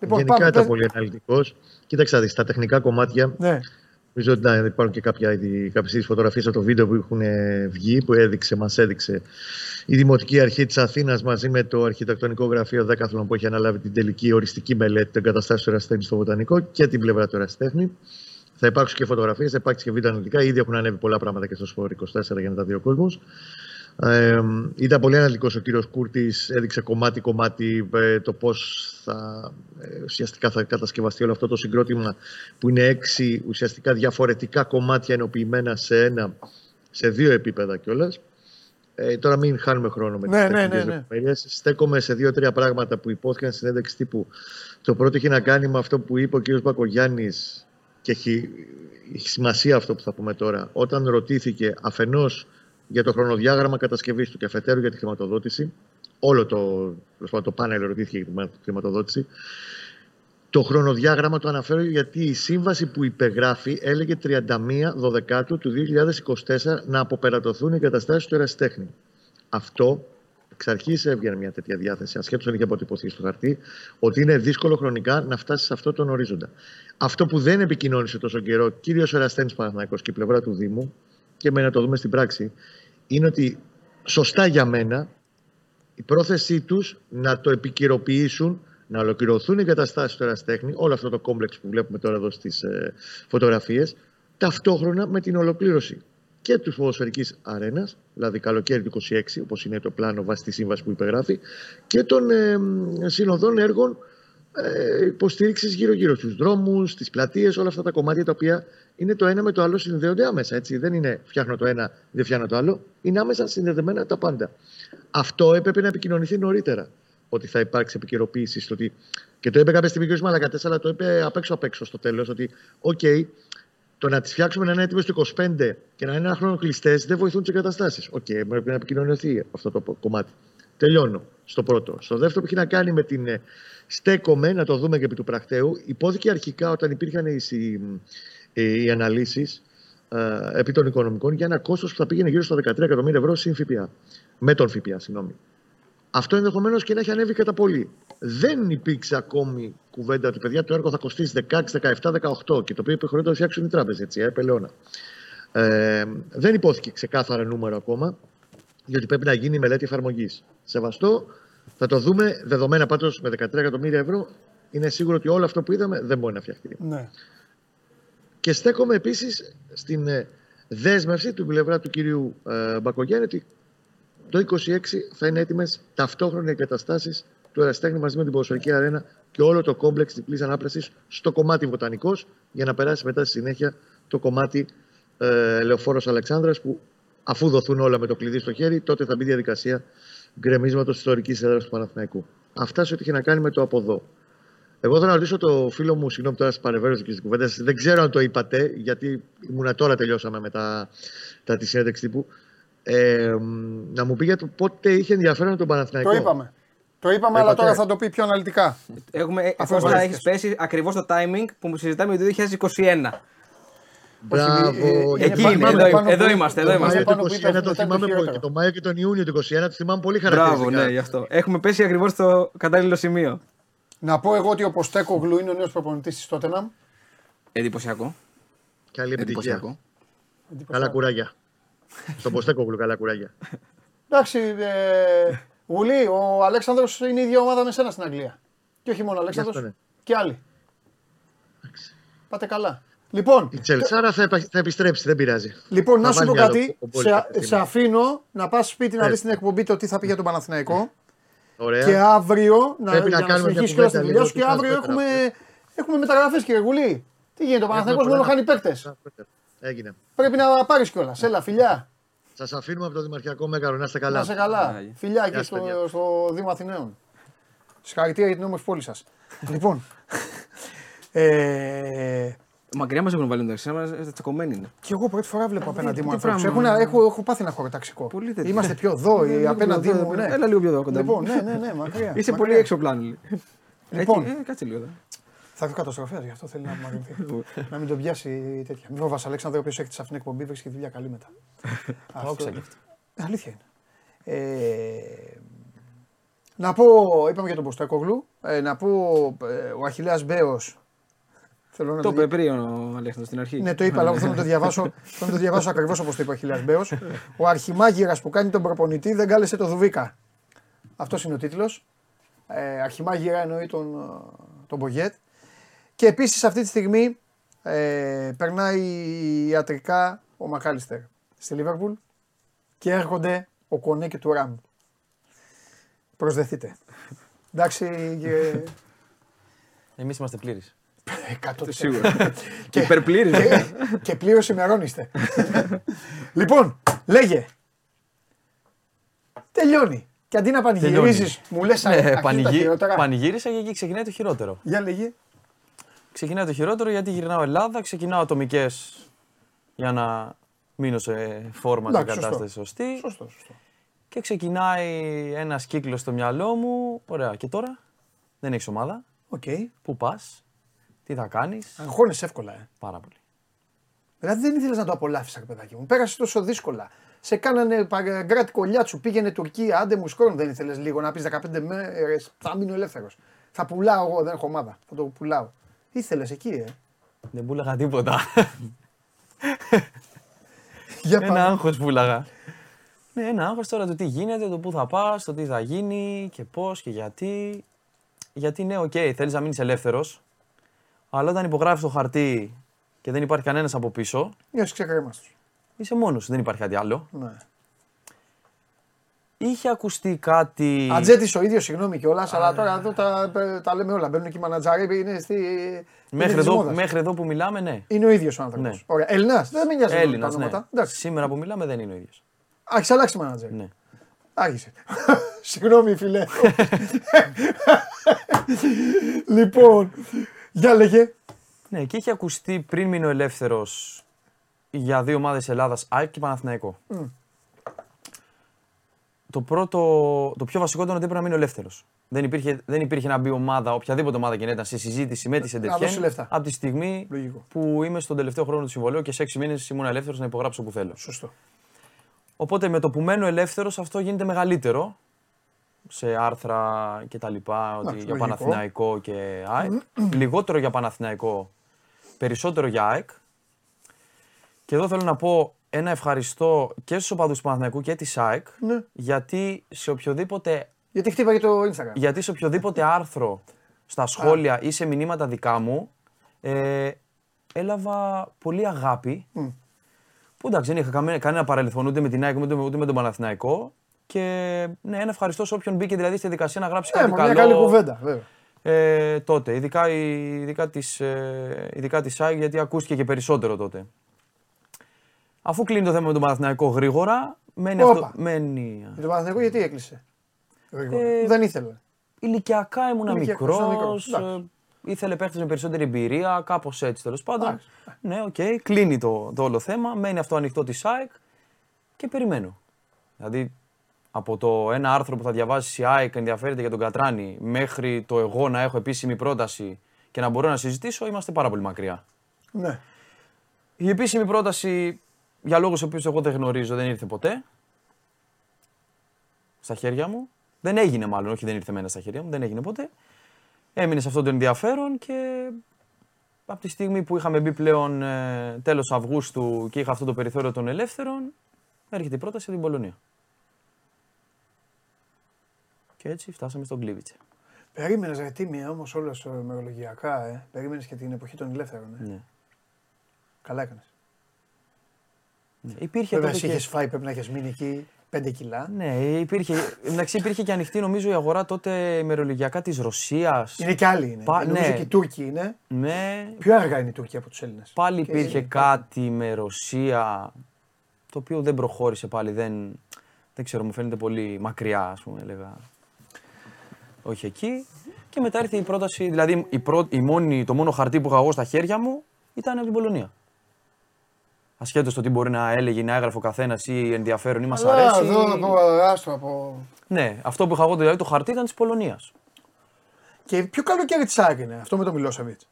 Λοιπόν, Γενικά πάμε, ήταν πες- πολύ αναλυτικός. Κοίταξε, να δεις, τα τεχνικά κομμάτια Ναι, Νομίζω ότι ναι, υπάρχουν και κάποια, κάποιες φωτογραφίες από το βίντεο που έχουν ε, βγει, που έδειξε, μας έδειξε η Δημοτική Αρχή της Αθήνας μαζί με το Αρχιτεκτονικό Γραφείο Δέκαθλων που έχει αναλάβει την τελική οριστική μελέτη των εγκαταστάσεων του Εραστέχνη στο Βοτανικό και την πλευρά του Εραστέχνη. Θα υπάρξουν και φωτογραφίες, θα υπάρξει και βίντεο αναλυτικά. Ήδη έχουν ανέβει πολλά πράγματα και στο Σπορ 24 για να τα δει ο κόσμος. Ε, ήταν πολύ αναλυτικός ο κύριος Κούρτης, έδειξε κομμάτι-κομμάτι ε, το πώς θα, ε, ουσιαστικά θα κατασκευαστεί όλο αυτό το συγκρότημα που είναι έξι ουσιαστικά διαφορετικά κομμάτια ενοποιημένα σε ένα, σε δύο επίπεδα κιόλας. Ε, τώρα μην χάνουμε χρόνο με Ναι, τις ναι, τεχνικές ναι, ναι. λεπτομέρειες. Στέκομαι σε δύο-τρία πράγματα που υπόθηκαν στην συνέντευξη τύπου. Το πρώτο έχει να κάνει με αυτό που είπε ο κ. Μπακογιάννης και έχει, έχει σημασία αυτό που θα πούμε τώρα. Όταν ρωτήθηκε αφενός για το χρονοδιάγραμμα κατασκευής του και αφετέρου για τη χρηματοδότηση, όλο το, τέλος πάντων, το πάνελ ρωτήθηκε για τη χρηματοδότηση, το χρονοδιάγραμμα το αναφέρω γιατί η σύμβαση που υπεγράφει έλεγε 31 Δωδεκάτου του 2024 να αποπερατωθούν οι εγκαταστάσεις του ερασιτέχνη. Αυτό εξ αρχής έβγαινε μια τέτοια διάθεση, ασχέτως αν είχε αποτυπωθεί στο χαρτί, ότι είναι δύσκολο χρονικά να φτάσει σε αυτό τον ορίζοντα. Αυτό που δεν επικοινώνησε τόσο καιρό, κύριος Εραστένη Παναθυναϊκό και η πλευρά του Δήμου, και με να το δούμε στην πράξη, είναι ότι σωστά για μένα η πρόθεσή τους να το επικυροποιήσουν, να ολοκληρωθούν οι εγκαταστάσεις του Εραστέχνη, όλο αυτό το κόμπλεξ που βλέπουμε τώρα εδώ στις ε, φωτογραφίες, ταυτόχρονα με την ολοκλήρωση και του ποδοσφαιρικής αρένας, δηλαδή καλοκαίρι του 26, όπως είναι το πλάνο βάσει της σύμβασης που υπεγράφει, και των ε, συνοδών έργων ε, υποστήριξης γύρω-γύρω στους δρόμους, στις πλατείες, όλα αυτά τα κομμάτια τα οποία είναι το ένα με το άλλο συνδέονται άμεσα. Έτσι. Δεν είναι φτιάχνω το ένα, δεν φτιάχνω το άλλο. Είναι άμεσα συνδεδεμένα τα πάντα. Αυτό έπρεπε να επικοινωνηθεί νωρίτερα. Ότι θα υπάρξει επικαιροποίηση στο ότι. Και το είπε κάποια στιγμή ο κ. Μαλακατές, αλλά το είπε απ' έξω απ' έξω στο τέλος. Ότι, οκ, το να τις φτιάξουμε να είναι έτοιμες το 25 και να είναι ένα χρόνο κλειστές δεν βοηθούν τις εγκαταστάσεις. Οκ, πρέπει να επικοινωνηθεί αυτό το κομμάτι. Τελειώνω στο πρώτο. Στο δεύτερο που έχει να κάνει με την. ε, Στέκομαι, να το δούμε και επί του πρακτέου. Ειπώθηκε αρχικά όταν υπήρχαν οι, οι, οι αναλύσεις ε, επί των οικονομικών για ένα κόστος που θα πήγαινε γύρω στα 13 εκατομμύρια ευρώ συν ΦΠΑ. Με τον ΦΠΑ, συγγνώμη. Αυτό ενδεχομένως και να έχει ανέβει κατά πολύ. Δεν υπήρξε ακόμη κουβέντα ότι παιδιά το έργο θα κοστίσει 16, 17, 18 και το οποίο υποχρεώται να το φτιάξουν οι τράπεζες, έτσι, ε, πελαιώνα. Ε, δεν υπόθηκε ξεκάθαρα νούμερο ακόμα, γιατί πρέπει να γίνει η μελέτη εφαρμογής. Σεβαστό, θα το δούμε. Δεδομένα πάντως με 13 εκατομμύρια ευρώ, είναι σίγουρο ότι όλο αυτό που είδαμε δεν μπορεί να φτιαχτεί. Ναι. Και στέκομαι επίσης στην ε, δέσμευση του πλευρά του κυρίου ε, Μπακογιάννη ότι το 26 θα είναι έτοιμες ταυτόχρονα οι εγκαταστάσεις του Εραστέχνη μαζί με την Ποδοσφαιρική Αρένα και όλο το κόμπλεξ διπλής ανάπλασης στο κομμάτι Βοτανικός για να περάσει μετά στη συνέχεια το κομμάτι ε, Λεωφόρος Αλεξάνδρας που αφού δοθούν όλα με το κλειδί στο χέρι, τότε θα μπει διαδικασία γκρεμίσματος ιστορικής έδρας του Παναθηναϊκού. Αυτά σε ό,τι έχει να κάνει με το από εδώ. Εγώ θέλω να ρωτήσω το φίλο μου, συγγνώμη τώρα σα παρεμβαίνω στην κουβέντα, δεν ξέρω αν το είπατε, γιατί ήμουνα τώρα τελειώσαμε με τα, τα της συνέντευξης τύπου. Ε, να μου πει για το πότε είχε ενδιαφέρον τον Παναθηναϊκό. Το είπαμε. Το είπαμε, Το αλλά είπατε. τώρα θα το πει πιο αναλυτικά. Έχουμε, Αφού Κώστα, βρίσκεσαι. έχεις πέσει ακριβώς το timing που συζητάμε το 2021. Μπράβο. Όχι, ε, ε, Εκεί πάνω- είναι, πάνω- εδώ- πάνω εδώ που- είμαστε, το εδώ Το είμαστε. Μάιο πάνω του που 21 είπε, το αυτό ήταν θυμάμαι το πολύ. χειρότερο. Και το Μάιο και τον Ιούνιο του 21 το θυμάμαι πολύ Μπράβο, χαρακτηριστικά. ναι, γι' αυτό. Έχουμε πέσει ακριβώς στο κατάλληλο σημείο. Να πω εγώ ότι ο Ποστέκογλου είναι ο νέος προπονητής της Τότεναμ. Εντυπωσιακό. Καλή επιτυχία. Εντυπωσιακό. Καλά κουράγια. Στον Ποστέκογλου, καλά κουράγια. Εντάξει, ε, Γουλή, ο Αλέξανδρος είναι η ίδια ομάδα με σένα στην Αγγλία. Και όχι μόνο ο Αλέξανδρος, αυτό, ναι. και άλλοι. Πάτε καλά. Λοιπόν, Η Τσελσάρα θα, επα- θα επιστρέψει, δεν πειράζει. λοιπόν να Θα σου πω βάλει άλλο κάτι. ο Μπόλης Σε, κάποια στιγμή. σε αφήνω να πας σπίτι να Ναι. δεις την εκπομπή το τι θα πει για τον Παναθηναϊκό. Ωραία. Και αύριο να, Πρέπει να για να κάνουμε μια συνεχίσει και όλα στη κουβέντα δουλειά λίγο σου. Και τι θα αύριο έχουμε, μεταγραφές. έχουμε μεταγραφές κύριε Γουλή. Τι γίνεται, ο Παναθηναϊκός μόνο πολλά χάνει να- παίκτες. Έγινε. Πρέπει να πάρεις κιόλας. Έλα, φιλιά. Σας αφήνουμε από το Δημαρχιακό Μέγαρο. Να είστε καλά. Να σε καλά. Άγιε. Φιλιά Γεια και σας, παιδιά. στο, στο Δήμο Αθηναίων. Συγχαρητήρια για την όμορφη πόλη σας. λοιπόν. (laughs) Ε, Μακριά μας έχουν βάλει εντάξει, μα τσακωμένοι είναι. και εγώ πρώτη φορά βλέπω απέναντί μου τι ανθρώπου. πράγμα. Έχω, έχω, έχω πάθει ένα χωροταξικό. Πολύ τέτοιο. Είμαστε πιο εδώ, οι Λίγο απέναντί πιο εδώ, μου. Ναι. Έλα λίγο πιο εδώ κοντά. Λοιπόν, μου. ναι, ναι, ναι, μακριά. Είσαι μακριά. πολύ έξω πλάνο. Λοιπόν. Εκεί, ε, κάτσε λίγο. εδώ. Θα δει καταστροφέα, γι' αυτό θέλει να απομακρυνθεί. (laughs) να μην τον πιάσει τέτοια. Μην φοβάσαι, Αλέξανδρο, ο οποίος έχει σε αυτήν την εκπομπή βρίσκει δουλειά καλή μετά. Το άκουσα και αυτό. Αλήθεια είναι. Ε, να πω, είπαμε για τον Ποστακόγλου, ε, να πω ε, ο Αχιλέας Μπέος, θέλω να Το το είπε πριν ο Αλέξανδρος στην αρχή. ναι, το είπα, αλλά εγώ θέλω να το διαβάσω, θέλω να το διαβάσω ακριβώς όπως το είπε ο Αχιλέας Μπέος. Ο αρχιμάγειρας που κάνει τον προπονητή δεν κάλεσε το Δουβίκα. Αυτός είναι ο τίτλος. Ε, αρχιμάγειρα εννοεί τον, ε, τον Μπογκέτ. Και επίσης αυτή τη στιγμή ε, περνάει ιατρικά ο Μακάλιστερ στη Λίβερπουλ και έρχονται ο Κονέ και του Ραμ. Προσδεθείτε. Εντάξει, και... Εμείς είμαστε πλήρεις. 100%. Σίγουρα. (laughs) Και υπερπλήρης. βέβαια. και, και πλήρω ημερώνεστε. λοιπόν, λέγε. Τελειώνει. Και αντί να πανηγυρίζεις, μου λες Ναι, τα πανηγύ... χειρότερα. πανηγύρισα και εκεί ξεκινάει το χειρότερο. Για λέγε. Ξεκινάει το χειρότερο γιατί γυρνάω Ελλάδα, ξεκινάω ατομικές για να μείνω σε φόρμα και Εντάξει, σωστό. κατάσταση σωστή. Σωστό, σωστό. Και ξεκινάει ένας κύκλος στο μυαλό μου. Ωραία, και τώρα δεν έχεις ομάδα. Οκ. Πού πας, τι θα κάνεις; Αγχώνεσαι εύκολα, ε. Πάρα πολύ. Δηλαδή δεν ήθελες να το απολαύσεις, παιδάκι μου. Πέρασε τόσο δύσκολα. Σε κάνανε παγκράτη κολλιά σου, πήγαινε Τουρκία, άντε μου σκόρν. Δεν ήθελες λίγο να πεις 15 μέρες, θα μείνω ελεύθερος. Θα πουλάω εγώ, δεν έχω ομάδα. Θα το πουλάω. Ήθελες εκεί, ε. Δεν πούλαγα τίποτα. (laughs) Για ένα πάμε. άγχος πούλαγα. Ναι, ένα άγχος τώρα το τι γίνεται, το πού θα πας, το τι θα γίνει και πώς και γιατί. Γιατί ναι, οκ, θέλεις να μείνεις ελεύθερος, αλλά όταν υπογράφεις το χαρτί και δεν υπάρχει κανένας από πίσω, Νιώθεις ξεκρέμαστος. είσαι μόνος σου, δεν υπάρχει κάτι άλλο. Ναι. Είχε ακουστεί κάτι. Ατζέτης ο ίδιος, συγγνώμη κιόλας, αλλά τώρα εδώ τα, τα λέμε όλα. Μπαίνουν και οι μανατζάροι, είναι, στη, είναι Μέχρι της εδώ, μόδας. μέχρι εδώ που μιλάμε, ναι. Είναι ο ίδιος ο άνθρωπος. Ναι. Ωραία. Έλληνας, δεν με νοιάζει Έλληνας, τα ναι. ονόματα. Εντάξει. Σήμερα που μιλάμε δεν είναι ο ίδιος. Α, έχει αλλάξει μανατζάρι. Ναι. Άρχισε. (laughs) Συγγνώμη, φιλέ. (laughs) λοιπόν, για λέγε. Ναι, και είχε ακουστεί πριν μείνω ελεύθερος για δύο ομάδες Ελλάδας, ΑΕΚ και Παναθηναϊκό. Το πρώτο, το πιο βασικό ήταν ότι έπρεπε να μείνω ελεύθερος. Δεν υπήρχε, δεν υπήρχε να μπει ομάδα, οποιαδήποτε ομάδα και να ήταν σε συζήτηση με τη δώσει Σεντεφιέν λεφτά. από τη στιγμή Λογικό. που είμαι στον τελευταίο χρόνο του συμβολέου και σε έξι μήνες ήμουν ελεύθερος να υπογράψω που θέλω. Σωστό. Οπότε με το που μένω ελεύθερος αυτό γίνεται μεγαλύτερο σε άρθρα και τα λοιπά, ότι Εντάξει, για λογικό. Παναθηναϊκό και ΑΕΚ. Λιγότερο για Παναθηναϊκό, περισσότερο για ΑΕΚ. Και εδώ θέλω να πω ένα ευχαριστώ και στους οπαδούς του Παναθηναϊκού και της ΑΕΚ, Ναι. γιατί σε οποιοδήποτε, Γιατί χτύπαγε το Instagram. γιατί σε οποιοδήποτε άρθρο στα σχόλια ή σε μηνύματα δικά μου, ε, έλαβα πολύ αγάπη που εντάξει, δεν είχα καμία- κανένα παρελθόν ούτε με την ΑΕΚ ούτε, με- ούτε με τον Παναθηναϊκό. Και ναι, ένα ευχαριστώ σε όποιον μπήκε δηλαδή στη διαδικασία να γράψει Ε, κάτι μα καλό. μια καλή κουβέντα, βέβαια. Ε, τότε, ειδικά, η- ειδικά, της, ε, ειδικά της ΑΕΚ, γιατί ακούστηκε και περισσότερο τότε. Αφού κλείνει το θέμα με τον Παναθηναϊκό γρήγορα, μένει Όπα. αυτό. Μένει... Για τον Παναθηναϊκό γιατί έκλεισε. Γρήγορα; Ε, δεν ήθελε. Ηλικιακά ήμουν Ηλικιακός, μικρός. ήσουν μικρός, εντάξει. Ήθελε παίχτες με περισσότερη εμπειρία, κάπως έτσι τέλος πάντων. Εντάξει. Ναι, οκ, κλείνει το, το όλο θέμα. Μένει αυτό ανοιχτό της ΑΕΚ και περιμένω. Δηλαδή, από το ένα άρθρο που θα διαβάσεις η ΑΕΚ ενδιαφέρεται για τον Κατράνη μέχρι το εγώ να έχω επίσημη πρόταση και να μπορώ να συζητήσω, είμαστε πάρα πολύ μακριά. Ναι. Η επίσημη πρόταση, για λόγους οποίους εγώ δεν γνωρίζω, δεν ήρθε ποτέ. Στα χέρια μου. Δεν έγινε μάλλον, όχι δεν ήρθε μένα στα χέρια μου, δεν έγινε ποτέ. Έμεινε σε αυτό το ενδιαφέρον και από τη στιγμή που είχαμε μπει πλέον ε, τέλος Αυγούστου και είχα αυτό το περιθώριο των ελεύθερων, έρχεται η πρόταση από την Πολωνία. Και έτσι φτάσαμε στον Κλίβιτσε. Περίμενες ρε τίμια όμως όλα ημερολογιακά, ε. Περίμενες και την εποχή των ελεύθερων. Ε. Ναι. Καλά έκανες. Ναι. Υπήρχε Βέβαια, τότε εσύ και... είχε φάει, πρέπει να έχεις μείνει εκεί 5 κιλά. Ναι, υπήρχε, εντάξει, υπήρχε και ανοιχτή νομίζω η αγορά τότε ημερολογιακά της Ρωσίας. Είναι και άλλοι είναι. Πα- Νομίζω ναι. και οι Τούρκοι είναι. Ναι, Πιο αργά είναι οι Τούρκοι από τους Έλληνες. πάλι υπήρχε κάτι με Ρωσία, το οποίο δεν προχώρησε πάλι, δεν, δεν ξέρω, μου φαίνεται πολύ μακριά, ας πούμε, έλεγα. Όχι εκεί. Και μετά ήρθε η πρόταση, δηλαδή η πρω... η μόνη, το μόνο χαρτί που είχα εγώ στα χέρια μου ήταν από την Πολωνία. Ασχέτως το τι μπορεί να έλεγε, να έγραφε ο καθένας ή ενδιαφέρον ή μας αρέσει. Εδώ από άστρο από. Ναι, αυτό που είχα εγώ δηλαδή το χαρτί ήταν της Πολωνίας. Και πιο καλοκαίρι της ΑΕΚ είναι αυτό με τον Μιλόσεβιτς;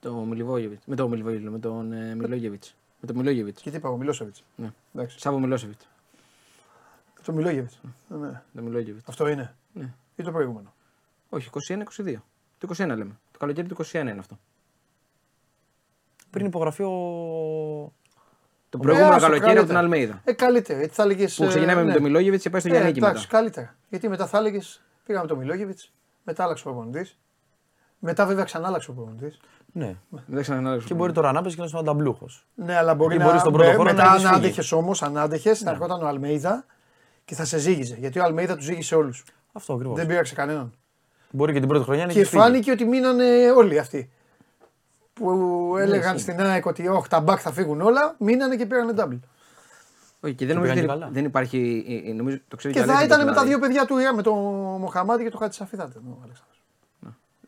Το Μιλιβόγεβιτ. Με το Μιλιβόγεβιτ, με τον ε, Μιλόγεβιτς. Με τον Μιλόγεβιτς. Και τι είπα, ο Μιλόσεβιτς. Ναι. Εντάξει. Σάβο Μιλόσεβιτς. Το Μιλόγεβιτς. Ναι. Το Μιλόγεβιτς. Αυτό είναι. Ναι. Ή το προηγούμενο; Όχι, 21-22. Το 21 λέμε. Το καλοκαίρι του 21 είναι αυτό. Πριν υπογραφεί ο. Το προηγούμενο άστο, καλοκαίρι από την καλύτερα. Αλμέιδα. Ε, καλύτερα. Γιατί θα έλεγες. Που ξεκινάμε με τον Μιλόγεβιτς και πάει στο Ε, Γιάννη εντάξει, μετά. καλύτερα. Γιατί μετά θα έλεγες πήγαμε τον Μιλόγεβιτς, μετά άλλαξε ο προπονητής. Μετά βέβαια ξανά άλλαξε ο προπονητής. Ναι. Δεν ξαναλέξω. Και μπορεί τώρα να παίζει και να είσαι ανταμπλούχο. Ναι, αλλά μπορεί Και να. μπορείς στον πρώτο με- χρόνο μετά να έχεις αν φύγει. άντεχε όμως, αν άντεχε, θα ερχόταν ο Αλμέιδα και θα σε ζήγιζε. Γιατί ο Αλμέιδα τους ζήγησε όλους. Αυτό ακριβώς. Δεν πήραξε κανέναν. Μπορεί και την πρώτη χρονιά να Και έχει φύγει. φάνηκε ότι μείνανε όλοι αυτοί. Που έλεγαν ισχύει. στην ΑΕΚ ότι όχι, τα μπακ θα φύγουν όλα, μείνανε και πήρανε double. Όχι, και δεν Και νομίζω πήγαν δεν, και καλά. δεν υπάρχει. ε, ε, Νομίζω, το ξέρει Και κι θα Αλέξανδρος ήταν με τα δηλαδή. δύο παιδιά του Ιράν, με τον Μοχαμάτι και τον Χατσαφιδάτε.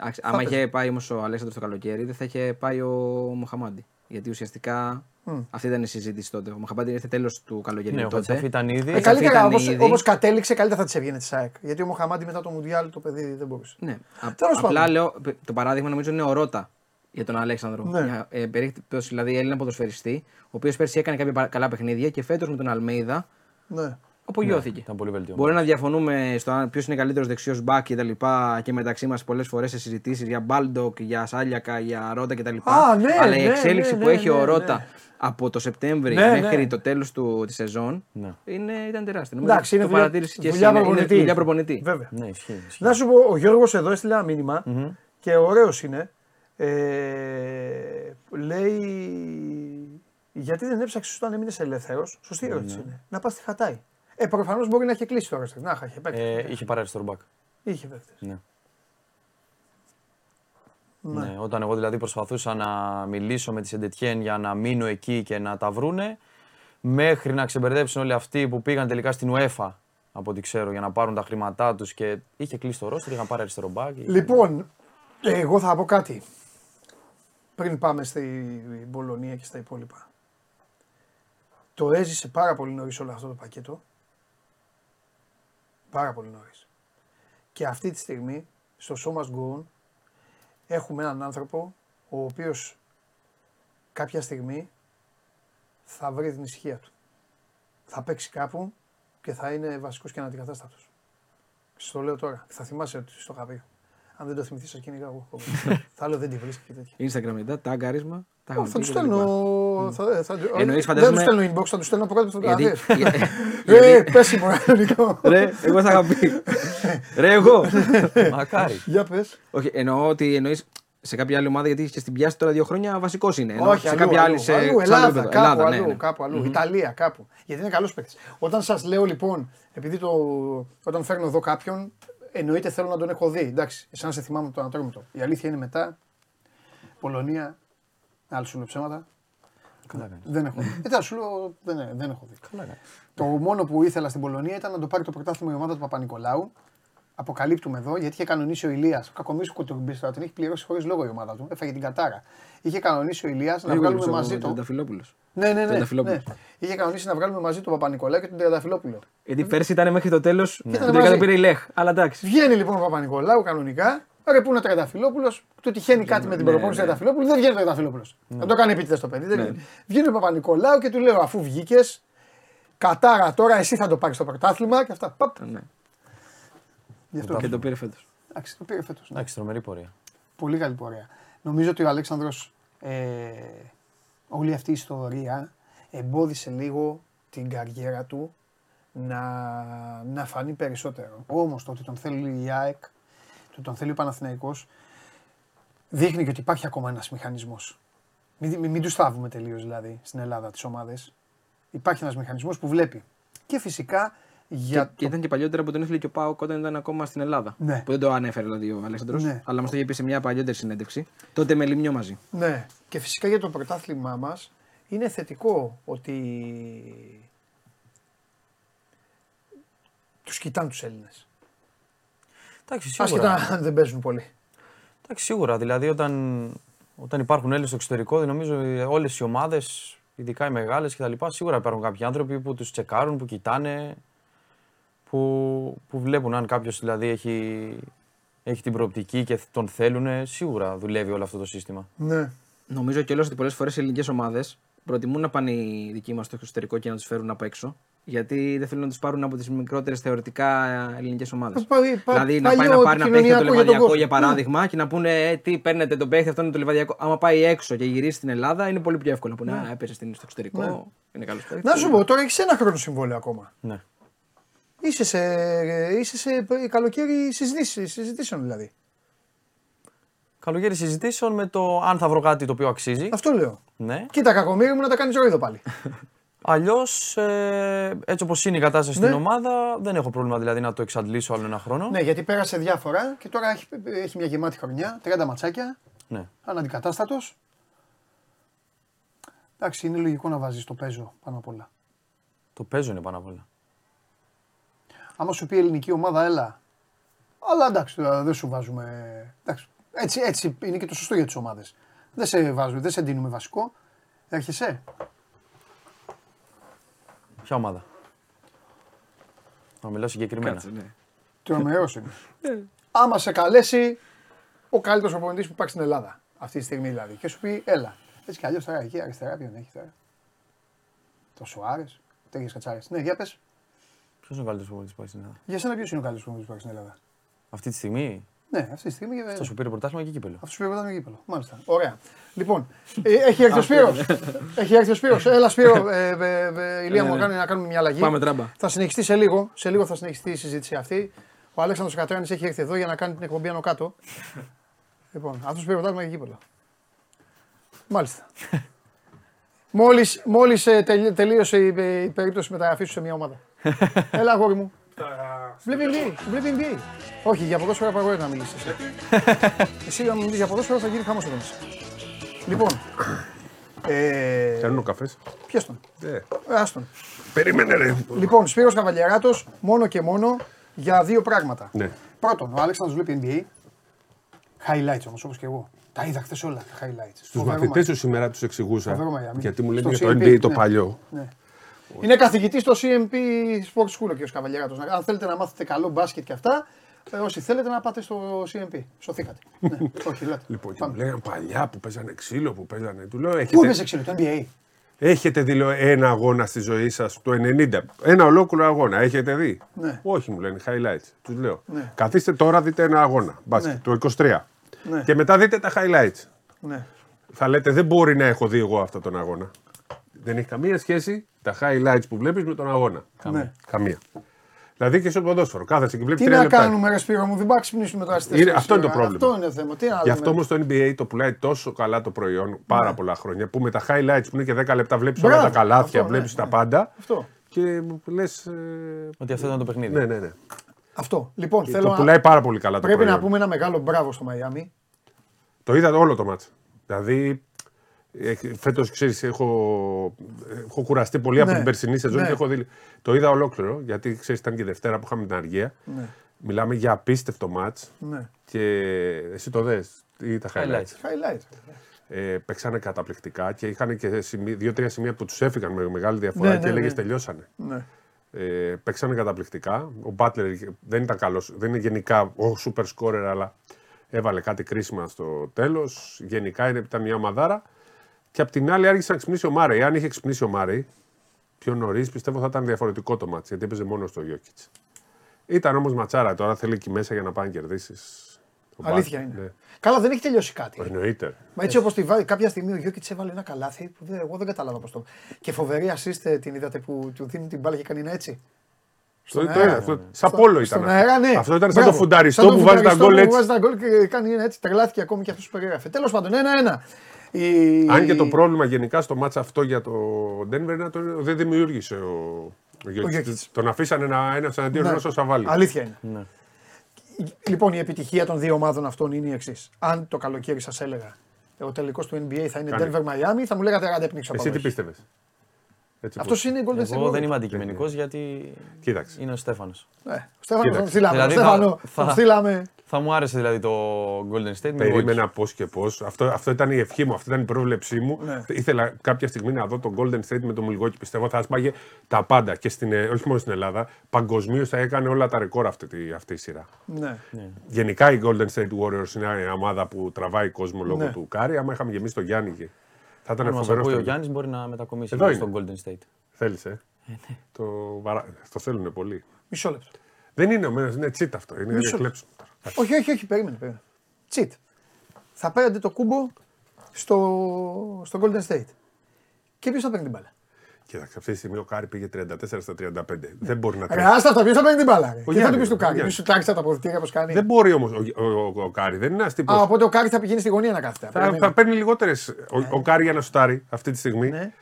Ο Αλέξανδρος. Εντάξει, άμα είχε πάει όμως ο Αλέξανδρος το καλοκαίρι, δεν θα είχε πάει ο Μοχαμάντι. Γιατί ουσιαστικά αυτή ήταν η συζήτηση τότε. Ο Μοχαμάντι ήρθε τέλος του καλοκαιριού Ναι, ο τότε. Χατσαφή ήταν ήδη. Ε, Έτσι, καλύτερα ήταν όπως, ήδη. όπως κατέληξε, καλύτερα θα της έβγαινε της ΑΕΚ. Γιατί ο Μοχαμάτι μετά το Μουντιάλ το παιδί δεν μπορούσε. Ναι. Α- Τέλος απλά πάντων. λέω, το παράδειγμα νομίζω είναι ο Ρότα για τον Αλέξανδρο. Ναι. Μια, ε, περίπτωση δηλαδή Έλληνα ποδοσφαιριστή, ο οποίος πέρσι έκανε κάποια πα- καλά παιχνίδια και φέτος με τον Αλμέιδα Ναι. Απογειώθηκε. Ήταν πολύ βελτιωμένος. Μπορεί να διαφωνούμε στο ποιος είναι καλύτερος δεξιός μπακ και τα λοιπά και μεταξύ μας πολλές φορές σε συζητήσεις για Μπάλντοκ, για Σάλιακας, για Ρότα κτλ. Α, ναι, Αλλά η ναι, εξέλιξη ναι, που ναι, έχει ναι, ο ναι. Ρότα από το Σεπτέμβρη Ναι, μέχρι ναι. το τέλος της σεζόν Ναι. είναι, ήταν τεράστιο. Νομίζω Εντάξει, είναι το δουλειά, παρατήρησε και εσύ. δουλειά είναι- είναι προπονητή. δουλειά προπονητή. Βέβαια. Ναι, ισχύει. ισχύει. Να σου πω, ο Γιώργος εδώ έστειλε ένα μήνυμα και ωραίος είναι. Ε, λέει, γιατί δεν έψαξες όταν έμεινες ελεύθερος; Σωστή ερώτηση είναι. Να πας στη Χατάη. Ε, προφανώς μπορεί να έχει κλείσει τώρα. Να είχα, είχε παίκτη. Ε, είχε πάρει αριστερό μπακ. Είχε παίκτη. Ναι. Ναι. όταν εγώ δηλαδή προσπαθούσα να μιλήσω με τη Σεντετιέν για να μείνω εκεί και να τα βρούνε, μέχρι να ξεμπερδέψουν όλοι αυτοί που πήγαν τελικά στην UEFA, από ό,τι ξέρω, για να πάρουν τα χρήματά τους και είχε κλείσει το ρόστερ, είχαν πάρει αριστερό μπακ. Λοιπόν, εγώ θα πω κάτι. Πριν πάμε στην Πολωνία και στα υπόλοιπα. Το έζησε πάρα πολύ νωρίς όλο αυτό το πακέτο. Πάρα πολύ νωρίς. Και αυτή τη στιγμή, στο Show Must Go On, έχουμε έναν άνθρωπο ο οποίος κάποια στιγμή θα βρει την ησυχία του. Θα παίξει κάπου και θα είναι βασικός και αναντικατάστατος. Στο λέω τώρα. Θα θυμάσαι ότι στο είχα πει. Αν δεν το θυμηθείς, σα κυνηγάω εγώ. θα λέω δεν τη βρίσκει και τέτοια. Instagram μετά, τάγκαρισμα. Τα Ω, είχαμε θα τους πει και τα λοιπά. στέλνω. Θα, θα, Εννοείς, Δεν φαντάζομαι- του στέλνω inbox, θα τους στέλνω πρώτα Γιατί, φωτογραφίε. για- (laughs) Ε, πέσιμο, κανονικό. Ρε, εγώ θα είχα πει. (laughs) Ρε, εγώ. Μακάρι. Για πες. Όχι, εννοώ ότι εννοείς σε κάποια άλλη ομάδα γιατί και στην πιάση τώρα δύο χρόνια βασικός είναι. Ενώ Όχι, σε αλλού, κάποια αλλού, άλλη. Σε, αλλού, σε άλλο Ελλάδα, επίπεδο. κάπου, Ελλάδα, ναι, αλλού, ναι. κάπου αλλού. Ιταλία, κάπου. Γιατί είναι καλός παίκτης. Όταν σας λέω λοιπόν, επειδή το, όταν φέρνω εδώ κάποιον, εννοείται θέλω να τον έχω δει. Εντάξει, εσένα σε θυμάμαι από το ανατρόμητο. Η αλήθεια είναι μετά. Πολωνία, άλλο σου λέω ψέματα. Καλά κάνεις. Δεν έχω δει. Ε, σου λέω, δεν, δεν έχω δει. Καλά κάνεις. Το μόνο που ήθελα στην Πολωνία ήταν να το πάρει το πρωτάθλημα η ομάδα του Παπα-Νικολάου. Αποκαλύπτουμε εδώ γιατί είχε κανονίσει ο Ηλίας. Ο Κακομίσου Κουτουρμπίστρα την έχει πληρώσει χωρίς λόγο η ομάδα του. Έφαγε την κατάρα. Είχε κανονίσει ο Ηλίας να Λίγο βγάλουμε ο μαζί του. Τρενταφυλόπουλος. Ναι, ναι, ναι, Τρενταφυλόπουλος. ναι. Είχε κανονίσει να βγάλουμε μαζί τον Παπα-Νικολάου και τον Τριανταφυλόπουλο. Γιατί πέρσι ήταν μέχρι το τέλος. Ήταν Που τελικά μαζί. το πήρε η Λέχ. Αλλά εντάξει. Βγαίνει λοιπόν ο Παπα-Νικολάου κανονικά Ρε που είναι ο Τρενταφυλόπουλο, του τυχαίνει κάτι με την ναι, προπόνηση του ναι. Τρενταφυλόπουλου, δεν βγαίνει ο Τρενταφυλόπουλο. Δεν το κάνει επίτηδες το παιδί. δεν Ναι. βγαίνει. Βγαίνει ο Παπα-Νικολάου και του λέω αφού βγήκες, κατάρα τώρα εσύ θα το πάρεις στο πρωτάθλημα και αυτά. Παπ. Ναι. Γι' αυτό. Και το πήρε φέτος. Εντάξει, το πήρε φέτος. Εντάξει, τρομερή πορεία. Πολύ καλή πορεία. Νομίζω ότι ο Αλέξανδρος ε, όλη αυτή η ιστορία εμπόδισε λίγο την καριέρα του να, να φανεί περισσότερο. Όμως το ότι τον θέλει η ΑΕΚ, το ότι τον θέλει ο Παναθηναϊκός, δείχνει και ότι υπάρχει ακόμα ένας μηχανισμός. Μην, μην, μην τους θάβουμε τελείως δηλαδή στην Ελλάδα τις ομάδες. Υπάρχει ένας μηχανισμός που βλέπει. Και φυσικά για Και, και ήταν και παλιότερα που τον ήθελε και ο Πάοκ όταν ήταν ακόμα στην Ελλάδα. Ναι. Που δεν το ανέφερε δηλαδή ο Αλέξανδρος. Ναι. Αλλά μας το είχε πει σε μια παλιότερη συνέντευξη. Τότε με λιμνιό μαζί. Ναι, και φυσικά για το πρωτάθλημά μας είναι θετικό ότι τους κοιτάνε τους Έλληνες. Εντάξει, σίγουρα. Άσχετα αν δεν παίζουν πολύ. Εντάξει, σίγουρα. Δηλαδή, όταν, όταν υπάρχουν Έλληνε στο εξωτερικό, νομίζω όλες οι ομάδες, ειδικά οι μεγάλες κτλ., σίγουρα υπάρχουν κάποιοι άνθρωποι που τους τσεκάρουν, που κοιτάνε, που, που βλέπουν αν κάποιος δηλαδή έχει, έχει την προοπτική και τον θέλουν. Σίγουρα δουλεύει όλο αυτό το σύστημα. Ναι. Νομίζω κιόλα ότι πολλές φορές οι ελληνικές ομάδες προτιμούν να πάνε οι δικοί μας στο εξωτερικό και να τους φέρουν απ' έξω. Γιατί δεν θέλουν να τους πάρουν από τις μικρότερες θεωρητικά ελληνικές ομάδες. Ε, πα- πα- Δηλαδή να πάει παλιό να πάρει ένα παίχτη από το επικοινωνιακό για τον λεβαδιακό κόσμο. για παράδειγμα και να πούνε ε, τι παίρνετε τον παίχτη, αυτό είναι το λεβαδιακό. Άμα πάει έξω και γυρίσει στην Ελλάδα είναι πολύ πιο εύκολο. Να πούνε Α, έπεσε στην- στο εξωτερικό. Ναι. Είναι καλός παίχτη. Να σου πω, τώρα έχεις ένα χρόνο συμβόλαιο ακόμα. Ναι. Είσαι σε, είσαι σε καλοκαίρι συζητήσεις, συζητήσεων δηλαδή. Καλοκαίρι συζητήσεων με το αν θα βρω κάτι το οποίο αξίζει. Αυτό λέω. Ναι. Κοίτα κακομίρι μου να τα κάνεις ρόιδο πάλι. (laughs) Αλλιώς, ε, έτσι όπως είναι η κατάσταση Ναι. στην ομάδα, δεν έχω πρόβλημα δηλαδή να το εξαντλήσω άλλο ένα χρόνο. ναι, γιατί πέρασε διάφορα και τώρα έχει, έχει μια γεμάτη χρονιά, 30 ματσάκια, Ναι. αναντικατάστατος. Εντάξει, είναι λογικό να βάζεις το παίζω πάνω απ' όλα. Το παίζω είναι πάνω απ' όλα. Άμα σου πει η ελληνική ομάδα, έλα. Αλλά εντάξει, τώρα δεν σου βάζουμε. Εντάξει, έτσι, έτσι είναι και το σωστό για τις ομάδες. Δεν σε βάζουμε, δεν σε δίνουμε βασικό. Έρχεσαι. Ποια ομάδα; Να μιλάω συγκεκριμένα. Κάτσε, ναι. Τρομερός είναι. (laughs) Άμα σε καλέσει ο καλύτερος προπονητής που υπάρχει στην Ελλάδα. Αυτή τη στιγμή δηλαδή. Και σου πει, έλα. Έτσι κι αλλιώς τώρα εκεί αριστερά ποιον έχει τώρα; Το Σουάρες, τέτοιε κατσάρες. Ναι, για πες. Ποιος είναι ο καλύτερος που υπάρχει στην Ελλάδα; Για σένα ποιος είναι ο καλύτερος προπονητής που υπάρχει στην Ελλάδα; Αυτή τη στιγμή, Ναι, αυτή τη στιγμή. αυτός που πήρε πρωτάθλημα και κύπελο. Αυτός σου πει γήπεδο. Μάλιστα. Ωραία. Λοιπόν, ε, έχει έρθει ο Σπύρος. έχει έρθει ο Σπύρος. Έλα Σπύρο, (laughs) ε, ε, ε, Ηλία Ναι, μου, ναι. κάνει να κάνουμε μια αλλαγή. Πάμε τράμπα. Θα συνεχιστεί σε λίγο. Σε λίγο θα συνεχιστεί η συζήτηση αυτή. Ο Αλέξανδρος Κατράνης έχει έρθει εδώ για να κάνει την εκπομπή άνω κάτω. (laughs) λοιπόν, αυτός σου πει πρωτάθλημα και γήπεδο. Μάλιστα. (laughs) μόλις, μόλις ε, τελει- τελείωσε η, η περίπτωση μεταγραφής σου σε μια ομάδα. Έλα αγόρι μου. Βλέπει NBA, βλέπει NBA. Όχι, για ποδόσφαιρα απαγορεύεται να μιλήσει. (laughs) Εσύ αν μιλήσεις για ποδόσφαιρα θα γίνει χαμός εδώ μέσα. Λοιπόν, ε, Παίρνω ο καφέ. πιες τον; Ε, Ε, άστον. περίμενε ρε. Λοιπόν, Σπύρος Καβαλιαράτος, μόνο και μόνο για δύο πράγματα. Ναι. Πρώτον, ο Αλέξανδρος βλέπει NBA. Highlights όμως, όπως και εγώ. Τα είδα χθες όλα τα highlights. Στου Φοβερό μαθητές μάτι. τους σήμερα τους εξηγούσα. Φοβερό Μαϊάμι. Γιατί μου λένε Στο για το CMP, NBA το ναι. παλιό. Ναι. Είναι καθηγητής στο CMP Sports School ο κ. Καβαλιαράτος. Αν θέλετε να μάθετε καλό μπάσκετ και αυτά, ε, όσοι θέλετε να πάτε στο CMP. Σωθήκατε. (laughs) ναι, όχι, λέτε. Λοιπόν, και Πάμε. μου λέγανε παλιά που παίζανε ξύλο, που παίζανε. Του λέω, Πού έχετε, έπαιζε ξύλο, το NBA. έχετε δει λέω, ένα αγώνα στη ζωή σας το 90. Ένα ολόκληρο αγώνα. Έχετε δει; Ναι. Όχι, μου λένε highlights. Τους λέω. Ναι. Καθίστε τώρα, δείτε ένα αγώνα. Μπάσκετ, Ναι. το 23. Ναι. Και μετά δείτε τα highlights. Ναι. Θα λέτε, δεν μπορεί να έχω δει εγώ αυτόν τον αγώνα. Δεν έχει καμία σχέση τα highlights που βλέπεις με τον αγώνα. Ναι. Καμία. Δηλαδή και στο ποδόσφαιρο. Κάθεσαι και βλέπει Τι τρία να λεπτά. κάνουμε, ρε Σπύρο μου, δεν πάει να ξυπνήσουμε τώρα στις Είναι- 4 αυτό είναι το ώρα. πρόβλημα. Αυτό είναι το θέμα. Τι να Γι' δούμε. αυτό όμως το NBA το πουλάει τόσο καλά το προϊόν Ναι. πάρα πολλά χρόνια που με τα highlights που είναι και 10 λεπτά βλέπεις Μπράβο, όλα τα καλάθια, αυτό, ναι, βλέπεις τα ναι. πάντα. Αυτό. Και λες. Ότι αυτό ήταν το παιχνίδι. ναι, ναι, ναι. Αυτό. Λοιπόν, Το θέλω να... πουλάει πάρα πολύ καλά το Πρέπει προϊόν. να πούμε ένα μεγάλο μπράβο στο Μαϊάμι. Το είδα όλο το μάτς. Δηλαδή, φέτος ξέρεις, έχω, έχω κουραστεί πολύ από Ναι. την περσινή σεζόν Ναι. και έχω δει. Το είδα ολόκληρο γιατί ξέρεις, ήταν και η Δευτέρα που είχαμε την αργία. Ναι. Μιλάμε για απίστευτο μάτς Ναι. και εσύ το δες ή τα highlights; Highlights. Highlight. Ε, παίξανε καταπληκτικά και είχαν και σημεί- δύο-τρία σημεία που τους έφυγαν με μεγάλη διαφορά Ναι, και ναι, έλεγε ναι. τελειώσανε. Ναι. Ε, παίξανε καταπληκτικά. Ο Μπάτλερ δεν ήταν καλός, δεν είναι γενικά ο super scorer, αλλά έβαλε κάτι κρίσιμα στο τέλος. Γενικά είναι, ήταν μια ομαδάρα. Και απ' την άλλη άρχισε να ξυπνήσει ο Μάρεϊ. Αν είχε ξυπνήσει ο Μάρεϊ πιο νωρίς, πιστεύω θα ήταν διαφορετικό το μάτι γιατί έπαιζε μόνος στο Γιώκητς. Ήταν όμως ματσάρα τώρα, θέλει εκεί μέσα για να πάει να κερδίσει. Αλήθεια είναι. Καλά, δεν έχει τελειώσει κάτι. Ναι. Εννοείται. Μα έτσι όπως τη βάλει, κάποια στιγμή ο Γιώκητς έβαλε ένα καλάθι που δεν, εγώ δεν κατάλαβα πώς το. Και φοβερή assist την είδατε που του δίνει την μπάλα και κάνει ένα έτσι. Στο, Στον το, αέρα. αυτό, σαν πόλο ήταν. Στον αυτό. αέρα, ναι. Αυτό ήταν σαν Μπράβο. το φουνταριστό Σαν το που βάζει τα φουνταριστό γκολ που έτσι. βάζει τα γκολ και κάνει ένα έτσι. Τρελάθηκε ακόμη και αυτός που περιγράφει. Τέλος πάντων, ένα-ένα. Η... Αν και το πρόβλημα γενικά στο μάτσα αυτό για το Denver είναι ότι δεν δημιούργησε ο, ο Γιώκητς. Γιώκητς. Τον αφήσανε ένα, ένας εναντίον Ναι. ενός όσα βάλει. Αλήθεια είναι. Ναι. Λοιπόν, η επιτυχία των δύο ομάδων αυτών είναι η εξής. Αν το καλοκαίρι σας έλεγα ο τελικός του NBA θα είναι Κάνε. Denver Miami, θα μου λέγατε άντε πνίξω Εσύ τι πίστευες; Έτσι Αυτός που- είναι η Golden State. Εγώ δεν Warriors. είμαι αντικειμενικός γιατί Κοίταξε. είναι ο Στέφανος. Ναι, ο Στέφανος Κοίταξε. τον στείλαμε. Δηλαδή, ο Στέφανο θα- τον στείλαμε. Θα μου άρεσε δηλαδή το Golden State. με Περίμενα πώς και πώς. Αυτό, αυτό ήταν η ευχή μου, αυτή ήταν η πρόβλεψή μου. Ναι. Ήθελα κάποια στιγμή να δω τον Golden State με το Milwaukee. Πιστεύω θα σπάγε τα πάντα και στην, ε, όχι μόνο στην Ελλάδα. Παγκοσμίως θα έκανε όλα τα ρεκόρ αυτή, τη- αυτή η σειρά. Ναι. Γενικά η Golden State Warriors είναι μια ομάδα που τραβάει κόσμο λόγω Ναι. του Κάρι. Άμα είχαμε γεμίσει τον Γιάννη, και- θα ήταν Αν μας φοβερός. ακούει ο στο- Γιάννης, μπορεί να μετακομίσει Εδώ στο είναι. Golden State. Θέλεις, ε; Το, βαρα... το θέλουν πολύ. Μισό λεπτό. Δεν είναι ομένο, είναι τσίτ αυτό. Είναι Μισό για κλέψιμο τώρα. Όχι, όχι, όχι, περίμενε. περίμενε. Τσιτ. Θα παίρνετε το κούμπο στο, στο Golden State. Και ποιος θα παίρνει την μπάλα; Κοίταξε, αυτή τη στιγμή ο Κάρι πήγε 34 στα 35. Δεν μπορεί να Ρε, τρέχει. άστα αυτά, ποιο θα παίρνει την μπάλα. ρε. Και θα Γιάννης, του πεις του ο Κάρι. Γιάννης. Μη σου τάξει τα αποδυτήρια που κάνει. Δεν μπορεί όμως ο, ο, ο, ο Κάρι, δεν είναι ένας τύπο. Α, οπότε ο Κάρι θα πηγαίνει στη γωνία να κάθεται. Θα, Περιμένει. θα παίρνει λιγότερες. Ο, ο Κάρι για να σουτάρει αυτή τη στιγμή Ναι.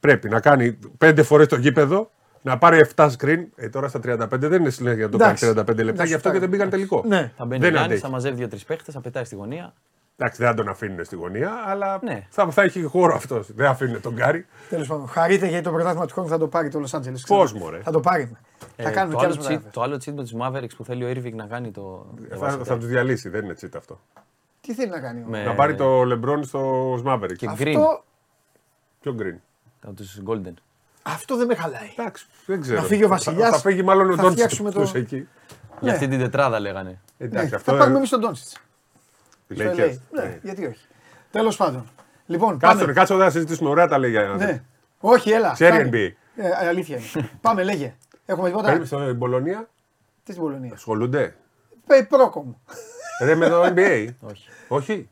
πρέπει να κάνει 5 φορές το γήπεδο, να πάρει 7 screen. Ε, τώρα στα 35 δεν είναι συνέχεια για να το κάνει Εντάξει. 35 λεπτά, Να γι' αυτό σουτάρει. και δεν πήγαν τελικό. Ναι. Θα μπαίνει ο Δεν Γιάννης, αντέχει. θα μαζεύει δύο-τρεις παίχτες, θα πετάει στη γωνία. Εντάξει, δεν θα τον αφήνουν στη γωνία, αλλά Ναι. θα, θα έχει χώρο αυτός. Δεν αφήνουν τον Κάρι. Τέλος πάντων, χαρείτε γιατί το πρωτάθλημα του χρόνου θα το πάρει το Los Angeles. Πώς, Ξέρω. μωρέ. Θα το πάρει. θα Ε, κάνουμε το, κι άλλες άλλο cheat, μεταγραφές. το άλλο cheat με τους Mavericks που θέλει ο Irving να κάνει το. Θα, διαβάσατε. θα τους διαλύσει, δεν είναι τσίτα αυτό. Τι θέλει να κάνει. ο- Με- Να πάρει το LeBron στο Maverick. Και Green Αυτό, Πιο green; από τους Golden. αυτό δεν με χαλάει. Εντάξει, δεν ξέρω. Να φύγει ο Θα- Βασιλιάς, Θα, φύγει μάλλον ο θα Ντόντσιτς φτιάξουμε το- εκεί. Για Ναι. αυτή την τετράδα λέγανε. Εντάξει, Ναι, αυτό θα πάρουμε εμείς τον Ντόνσιτ. Οι Στο Lakers. LA. Ναι, Ναι. γιατί όχι. Τέλος πάντων. Λοιπόν, Κάτσε, πάμε. κάτσε εδώ να συζητήσουμε. Ωραία τα λέει για να Ναι. Όχι, έλα. Ξέρει κάνε. NBA. Ε, αλήθεια είναι. (laughs) πάμε, λέγε. Έχουμε τίποτα; Παίρνεις στην Πολωνία, Τι στην Πολωνία; ασχολούνται; Πε πρόκομ. Ρε με το NBA. (laughs) Όχι. όχι;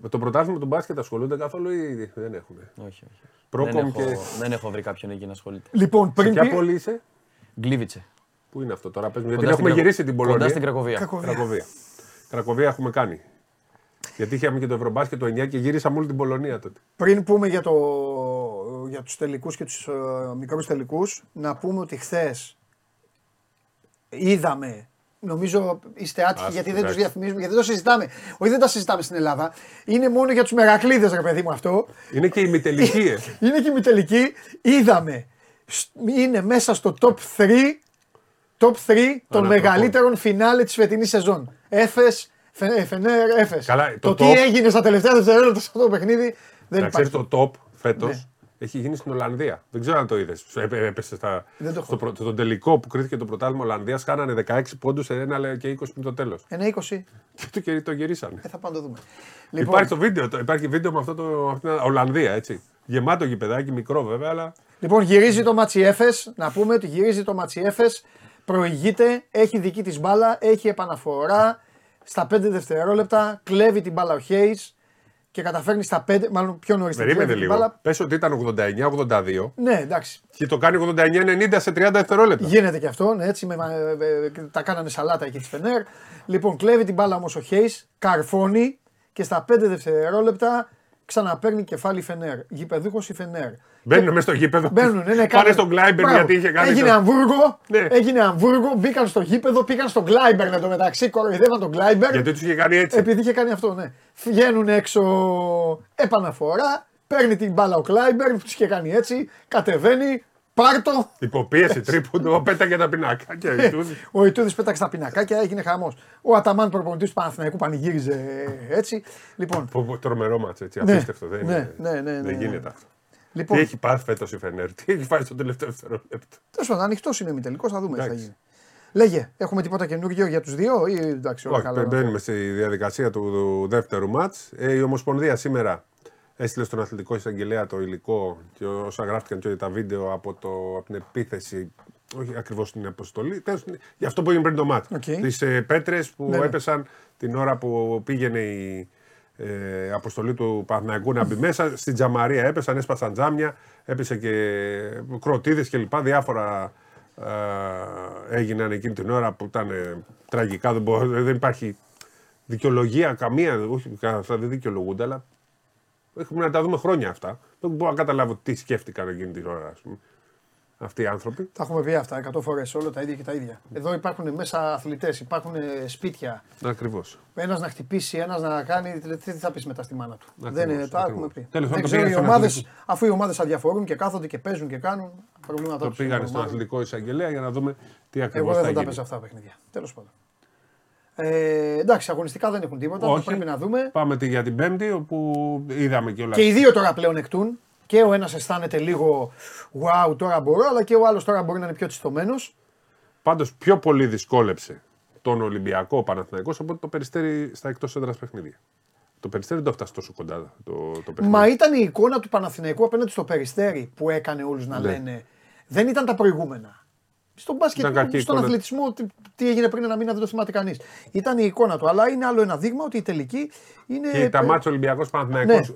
Με το πρωτάθλημα του μπάσκετ ασχολούνται καθόλου ή δεν έχουν. όχι, όχι. όχι. Πρόκομ δεν, και. έχω, δεν έχω βρει κάποιον εκεί να ασχολείται. Λοιπόν, Σε πριν ποια πει. πόλη είσαι, Γκλίβιτσε. Πού είναι αυτό τώρα, πες μου, Κοντά γιατί έχουμε στην Κρακο- γυρίσει την Πολωνία. Κοντά στην Κρακοβία. Κρακοβία. Κρακοβία. Κρακοβία έχουμε κάνει. Γιατί είχαμε και το Ευρωμπάσκετ το 9 και γυρίσαμε όλη την Πολωνία τότε. Πριν πούμε για, το, για τους τελικούς και τους ε, μικρούς τελικούς, να πούμε ότι χθες είδαμε, νομίζω είστε άτυχοι Ας, γιατί δεν τους εντάξει. διαφημίζουμε, γιατί δεν το συζητάμε. Όχι δεν τα συζητάμε στην Ελλάδα, είναι μόνο για τους μεγακλείδες ρε παιδί μου αυτό. Είναι και η μητελική, ε. (laughs) Είναι και η μη τελική, είδαμε, σ- είναι μέσα στο top 3, top 3 των Ανατροπών. μεγαλύτερων φινάλε της φετινής σεζόν. Έφες, Φε- Φενέρ, Έφες. Καλά, το, το τι top- έγινε στα τελευταία δευτερόλεπτα σε αυτό το παιχνίδι δεν Να υπάρχει. ξέρει το top φέτος Ναι. έχει γίνει στην Ολλανδία. Δεν ξέρω αν το είδες. Έπεσε στα, Δεν το έχω στο, πρω- στον τελικό που κρίθηκε το πρωτάθλημα Ολλανδίας. Κάνανε 16 πόντους σε ένα λέει, και 20 πριν το τέλος. Ένα 20. Και το, και το γυρίσανε. Ε, θα πάμε να το δούμε. Υπάρχει το βίντεο, το, υπάρχει βίντεο με αυτό το, αυτή την Ολλανδία, έτσι. Γεμάτο γηπεδάκι, μικρό βέβαια, αλλά λοιπόν, γυρίζει το Ματσιέφες. Να πούμε ότι γυρίζει το Ματσιέφες. Προηγείται, έχει δική της μπάλα, έχει επαναφορά. Στα 5 δευτερόλεπτα κλέβει την μπάλα ο Χέιζ και καταφέρνει στα 5, μάλλον πιο νωρίς την περίμενε κλέβει την λίγο. μπάλα. Πες ότι ήταν 89-82 Ναι, εντάξει. και το κάνει 89-90 σε 30 δευτερόλεπτα. Γίνεται και αυτό, ναι, έτσι με, ε, ε, τα κάνανε σαλάτα εκεί της Φενέρ. Λοιπόν, κλέβει την μπάλα όμως ο Χέιζ, καρφώνει και στα 5 δευτερόλεπτα ξαναπαίρνει κεφάλι η Φενέρ. Γηπεδούχος η Φενέρ. Μπαίνουν μέσα στο γήπεδο. Μπαίνουν, ναι, ναι, Πάνε κάνουν- στον Κλάιμπερ Μπράβο. γιατί είχε κάνει. Έγινε το- Αμβούργο, Ναι. έγινε Αμβούργο, μπήκαν στο γήπεδο, πήγαν στον Κλάιμπερ εν τω μεταξύ, κοροϊδεύαν τον Κλάιμπερ. Γιατί τους είχε κάνει έτσι. Επειδή είχε κάνει αυτό, ναι. Βγαίνουν έξω επαναφορά, παίρνει την μπάλα ο Κλάιμπερ, τους είχε κάνει έτσι, κατεβαίνει, πάρτο. Υποπίεση τρίποντο, (laughs) πέταγε τα πινάκια. Και Ε, τους- Ο Ιτούδης πέταξε τα πινακάκια, έγινε χαμός. Ο Αταμάν προπονητής του Παναθηναϊκού πανηγύριζε έτσι. Λοιπόν, Πω, πω, Τρομερό μάτς, έτσι. Ναι, Απίστευτο. Δεν, ναι, είναι- ναι, ναι, ναι, δεν ναι. γίνεται αυτό. Λοιπόν Τι έχει πάθει φέτος η Φενέρ, τι έχει φάει στο τελευταίο δευτερόλεπτο. τέλος πάντων, ανοιχτός είναι ο τελικό, θα δούμε τι θα Εντάξει. γίνει. Λέγε, έχουμε τίποτα καινούργιο για τους δύο ή εντάξει, όλα Όχι, καλά; μπαίνουμε στη διαδικασία του, του δεύτερου ματς. Ε, η Ομοσπονδία σήμερα έστειλε στον αθλητικό εισαγγελέα το υλικό και όσα γράφτηκαν και τα βίντεο από, το, από την επίθεση, όχι ακριβώς την αποστολή, τέλος, για αυτό που έγινε πριν το μάτς. Οκ. Τις ε, πέτρες που Ναι, ναι. έπεσαν την ώρα που πήγαινε η ε, αποστολή του Παναθηναϊκού να μπει μέσα. Στην Τζαμαρία έπεσαν, έσπασαν τζάμια, έπεσε και κροτίδες και λοιπά, διάφορα ε, έγιναν εκείνη την ώρα που ήταν ε, τραγικά. Δεν, μπορώ- δεν υπάρχει δικαιολογία καμία. Όχι, αυτά δεν δικαιολογούνται, αλλά έχουμε να τα δούμε χρόνια αυτά. Δεν μπορώ να καταλάβω τι σκέφτηκαν εκείνη την ώρα, ας πούμε, αυτοί οι άνθρωποι. Τα έχουμε πει αυτά 100 φορές, όλα τα ίδια και τα ίδια. Εδώ υπάρχουν μέσα αθλητές, υπάρχουν ε, σπίτια. Ακριβώς. Ένας να χτυπήσει, ένας να κάνει. Τι τι θα πεις μετά στη μάνα του. Ακριβώς, Δεν είναι, τα ακριβώς. έχουμε πει. Τέλος Δεν πάντων, ξέρω, πήγαν οι στον ομάδες, αθλητικό. αφού οι ομάδες αδιαφορούν και κάθονται και παίζουν και κάνουν προβλήματά Το τους. πήγανε Είναι στον ομάδες. αθλητικό εισαγγελέα για να δούμε τι ακριβώ Εγώ θα δεν θα τα γίνει. παίζα αυτά τα παιχνίδια. Τέλος πάντων. Ε, εντάξει, αγωνιστικά δεν έχουν τίποτα. Όχι. Θα πρέπει να δούμε. Πάμε τη- για την Πέμπτη, όπου είδαμε κιόλας. Και οι δύο τώρα πλέον εκτούν. Και ο ένας αισθάνεται λίγο wow, τώρα μπορώ, αλλά και ο άλλος τώρα μπορεί να είναι πιο τσιτωμένο. Πάντως πιο πολύ δυσκόλεψε τον Ολυμπιακό Παναθηναϊκός από ότι το περιστέρι στα εκτός έδρας παιχνίδια. Το περιστέρι δεν το φτάσει τόσο κοντά το, το παιχνίδι. Μα ήταν η εικόνα του Παναθηναϊκού απέναντι στο Περιστέρι που έκανε όλους να Ναι. λένε. Δεν ήταν τα προηγούμενα. Στον μπάσκετ, Ήταν κακή στον εικόνα. αθλητισμό, τι, τι έγινε πριν ένα μήνα δεν το θυμάται κανείς. Ήταν η εικόνα του. Αλλά είναι άλλο ένα δείγμα ότι η τελική είναι. Και τα ε, μάτια Ολυμπιακός Παναθηναϊκός,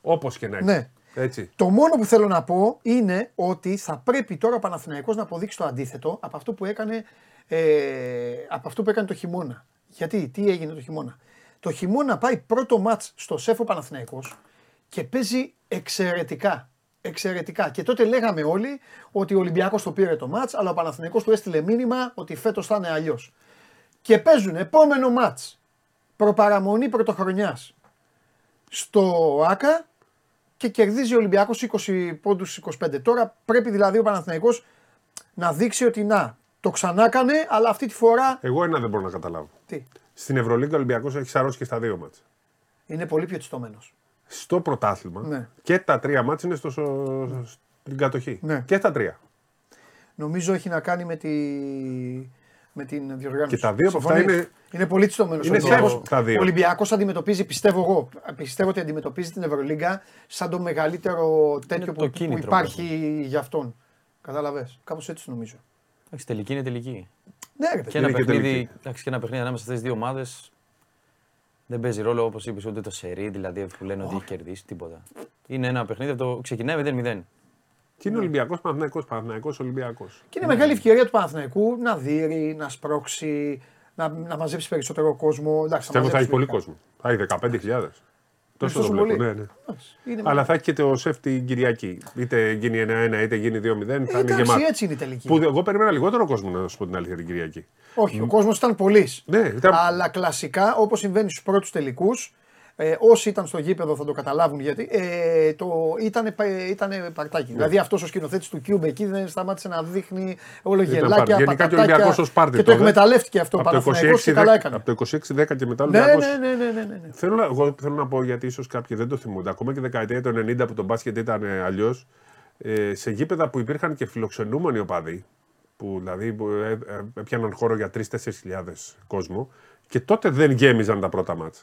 όπως και να έχει. Ναι. Έτσι. Το μόνο που θέλω να πω είναι ότι θα πρέπει τώρα ο Παναθηναϊκός να αποδείξει το αντίθετο από αυτό που έκανε, ε, από αυτό που έκανε το χειμώνα. Γιατί, τι έγινε το χειμώνα. Το χειμώνα πάει πρώτο μάτς στο ΣΕΦΟ Παναθηναϊκός και παίζει εξαιρετικά. Εξαιρετικά. Και τότε λέγαμε όλοι ότι ο Ολυμπιακός το πήρε το μάτς, αλλά ο Παναθηναϊκός του έστειλε μήνυμα ότι φέτος θα είναι αλλιώς. Και παίζουν επόμενο μάτς. Προπαραμονή πρωτοχρονιάς στο ΆΚΑ και κερδίζει ο Ολυμπιακός 20 πόντους 25. Τώρα πρέπει δηλαδή ο Παναθηναϊκός να δείξει ότι να, το ξανά έκανε, αλλά αυτή τη φορά. Εγώ ένα δεν μπορώ να καταλάβω. Τι, Στην Ευρωλίγκα ο Ολυμπιακός έχει σαρώσει και στα δύο μάτια. είναι πολύ πιο τσιτωμένος. Στο πρωτάθλημα Ναι. και τα τρία μάτια είναι στο, στο- στην κατοχή. Ναι. Και στα τρία. Νομίζω έχει να κάνει με, τη... με την διοργάνωση. Και τα δύο από αυτά Συμφωνείς; είναι- Είναι πολύ τσιτωμένος. είναι ο Ολυμπιακός. safe τα δύο. Ο Ολυμπιακός αντιμετωπίζει, πιστεύω εγώ, πιστεύω ότι αντιμετωπίζει την Ευρωλίγκα σαν το μεγαλύτερο τέτοιο το που, που κίνητρο υπάρχει για αυτόν. Κατάλαβες. Κάπως έτσι νομίζω. Εντάξει, τελική είναι τελική. Ναι, ρε Και παιδί. ένα, Είναι και παιχνίδι, τελική. εντάξει, και ένα παιχνίδι ανάμεσα στις δύο ομάδες δεν παίζει ρόλο όπως είπες ούτε το σερί, δηλαδή που λένε ότι έχει κερδίσει τίποτα. Είναι ένα παιχνίδι, το ξεκινάει 0-0. Και είναι Ολυμπιακός Παναθηναϊκός, Παναθηναϊκός Ολυμπιακός. Και είναι μεγάλη ευκαιρία του Παναθηναϊκού να δείρει, να σπρώξει, να, να μαζέψει περισσότερο κόσμο. Εντάξει, Πιστεύω θα έχει πολύ μαζέψει κόσμο. Θα έχει 15.000. Τόσο τόσο το βλέπω. πολύ; Ναι, ναι. Εντάξει, Είναι Αλλά θα έχει και το σεφ την Κυριακή. Είτε γίνει 1-1 είτε γίνει 2-0. Θα είναι εντάξει, γεμάτο. έτσι είναι η τελική. Που εγώ περίμενα λιγότερο κόσμο να σου πω την αλήθεια την Κυριακή. Όχι, ο κόσμος ήταν πολύ. Ναι, ήταν- Αλλά κλασικά, όπως συμβαίνει στους πρώτους τελικούς, ε, όσοι ήταν στο γήπεδο θα το καταλάβουν γιατί. Ε, το, ήταν, ήτανε παρτάκι. Δηλαδή αυτός ο σκηνοθέτης του Cube εκεί δεν σταμάτησε να δείχνει όλο Ήταν γελάκια, πάρτι. Γενικά και ο πατατάκια. Ολυμπιακός ως πάρτι Και το τότε. εκμεταλλεύτηκε αυτό ο από το Παναθηναϊκός και 26-10 καλά έκανε. από το 26-10 και μετά ο Ναι, Ολυμπιακός ναι, ναι, ναι, ναι, ναι, ναι. Θέλω, να- εγώ θέλω να πω γιατί ίσως κάποιοι δεν το θυμούνται. Ακόμα και δεκαετία του 90 που το μπάσκετ ήταν αλλιώς, ε, σε γήπεδα που υπήρχαν και φιλοξενούμενοι οπαδοί, που δηλαδή που, ε, ε, έπιαναν χώρο για 3-4 χιλιάδες κόσμο, και τότε δεν γέμιζαν τα πρώτα μάτσα.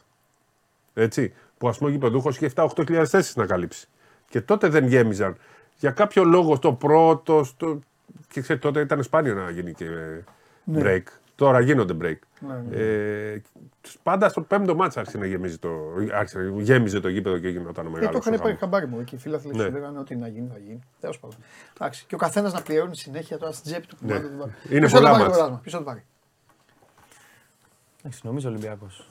Έτσι. Που ας πούμε ο γηπεδούχος είχε 7-8 χιλιάδες θέσεις να καλύψει. Και τότε δεν γέμιζαν. Για κάποιο λόγο στο πρώτο. Στο... Και ξέρετε, τότε ήταν σπάνιο να γίνει και ε, break. Τώρα γίνονται break. Ε, πάντα στο πέμπτο μάτσα άρχισε να γεμίζει το, άρχισε, να- γέμιζε το γήπεδο και γινόταν ο Ε, μεγάλος. το είχαν πάρει χαμπάρι μου εκεί. Οι φίλαθλοι Ναι. σου λέγανε ότι να γίνει, θα γίνει. Τέλος πάντων. Εντάξει. Και ο καθένας να πληρώνει συνέχεια τώρα στην τσέπη του. Ναι. Ποιος θα το Είναι πάρει πολλά το μάτς. πρωτάθλημα, ποιος θα το πάρει. Εντάξει, νομίζω Ολυμπιακός.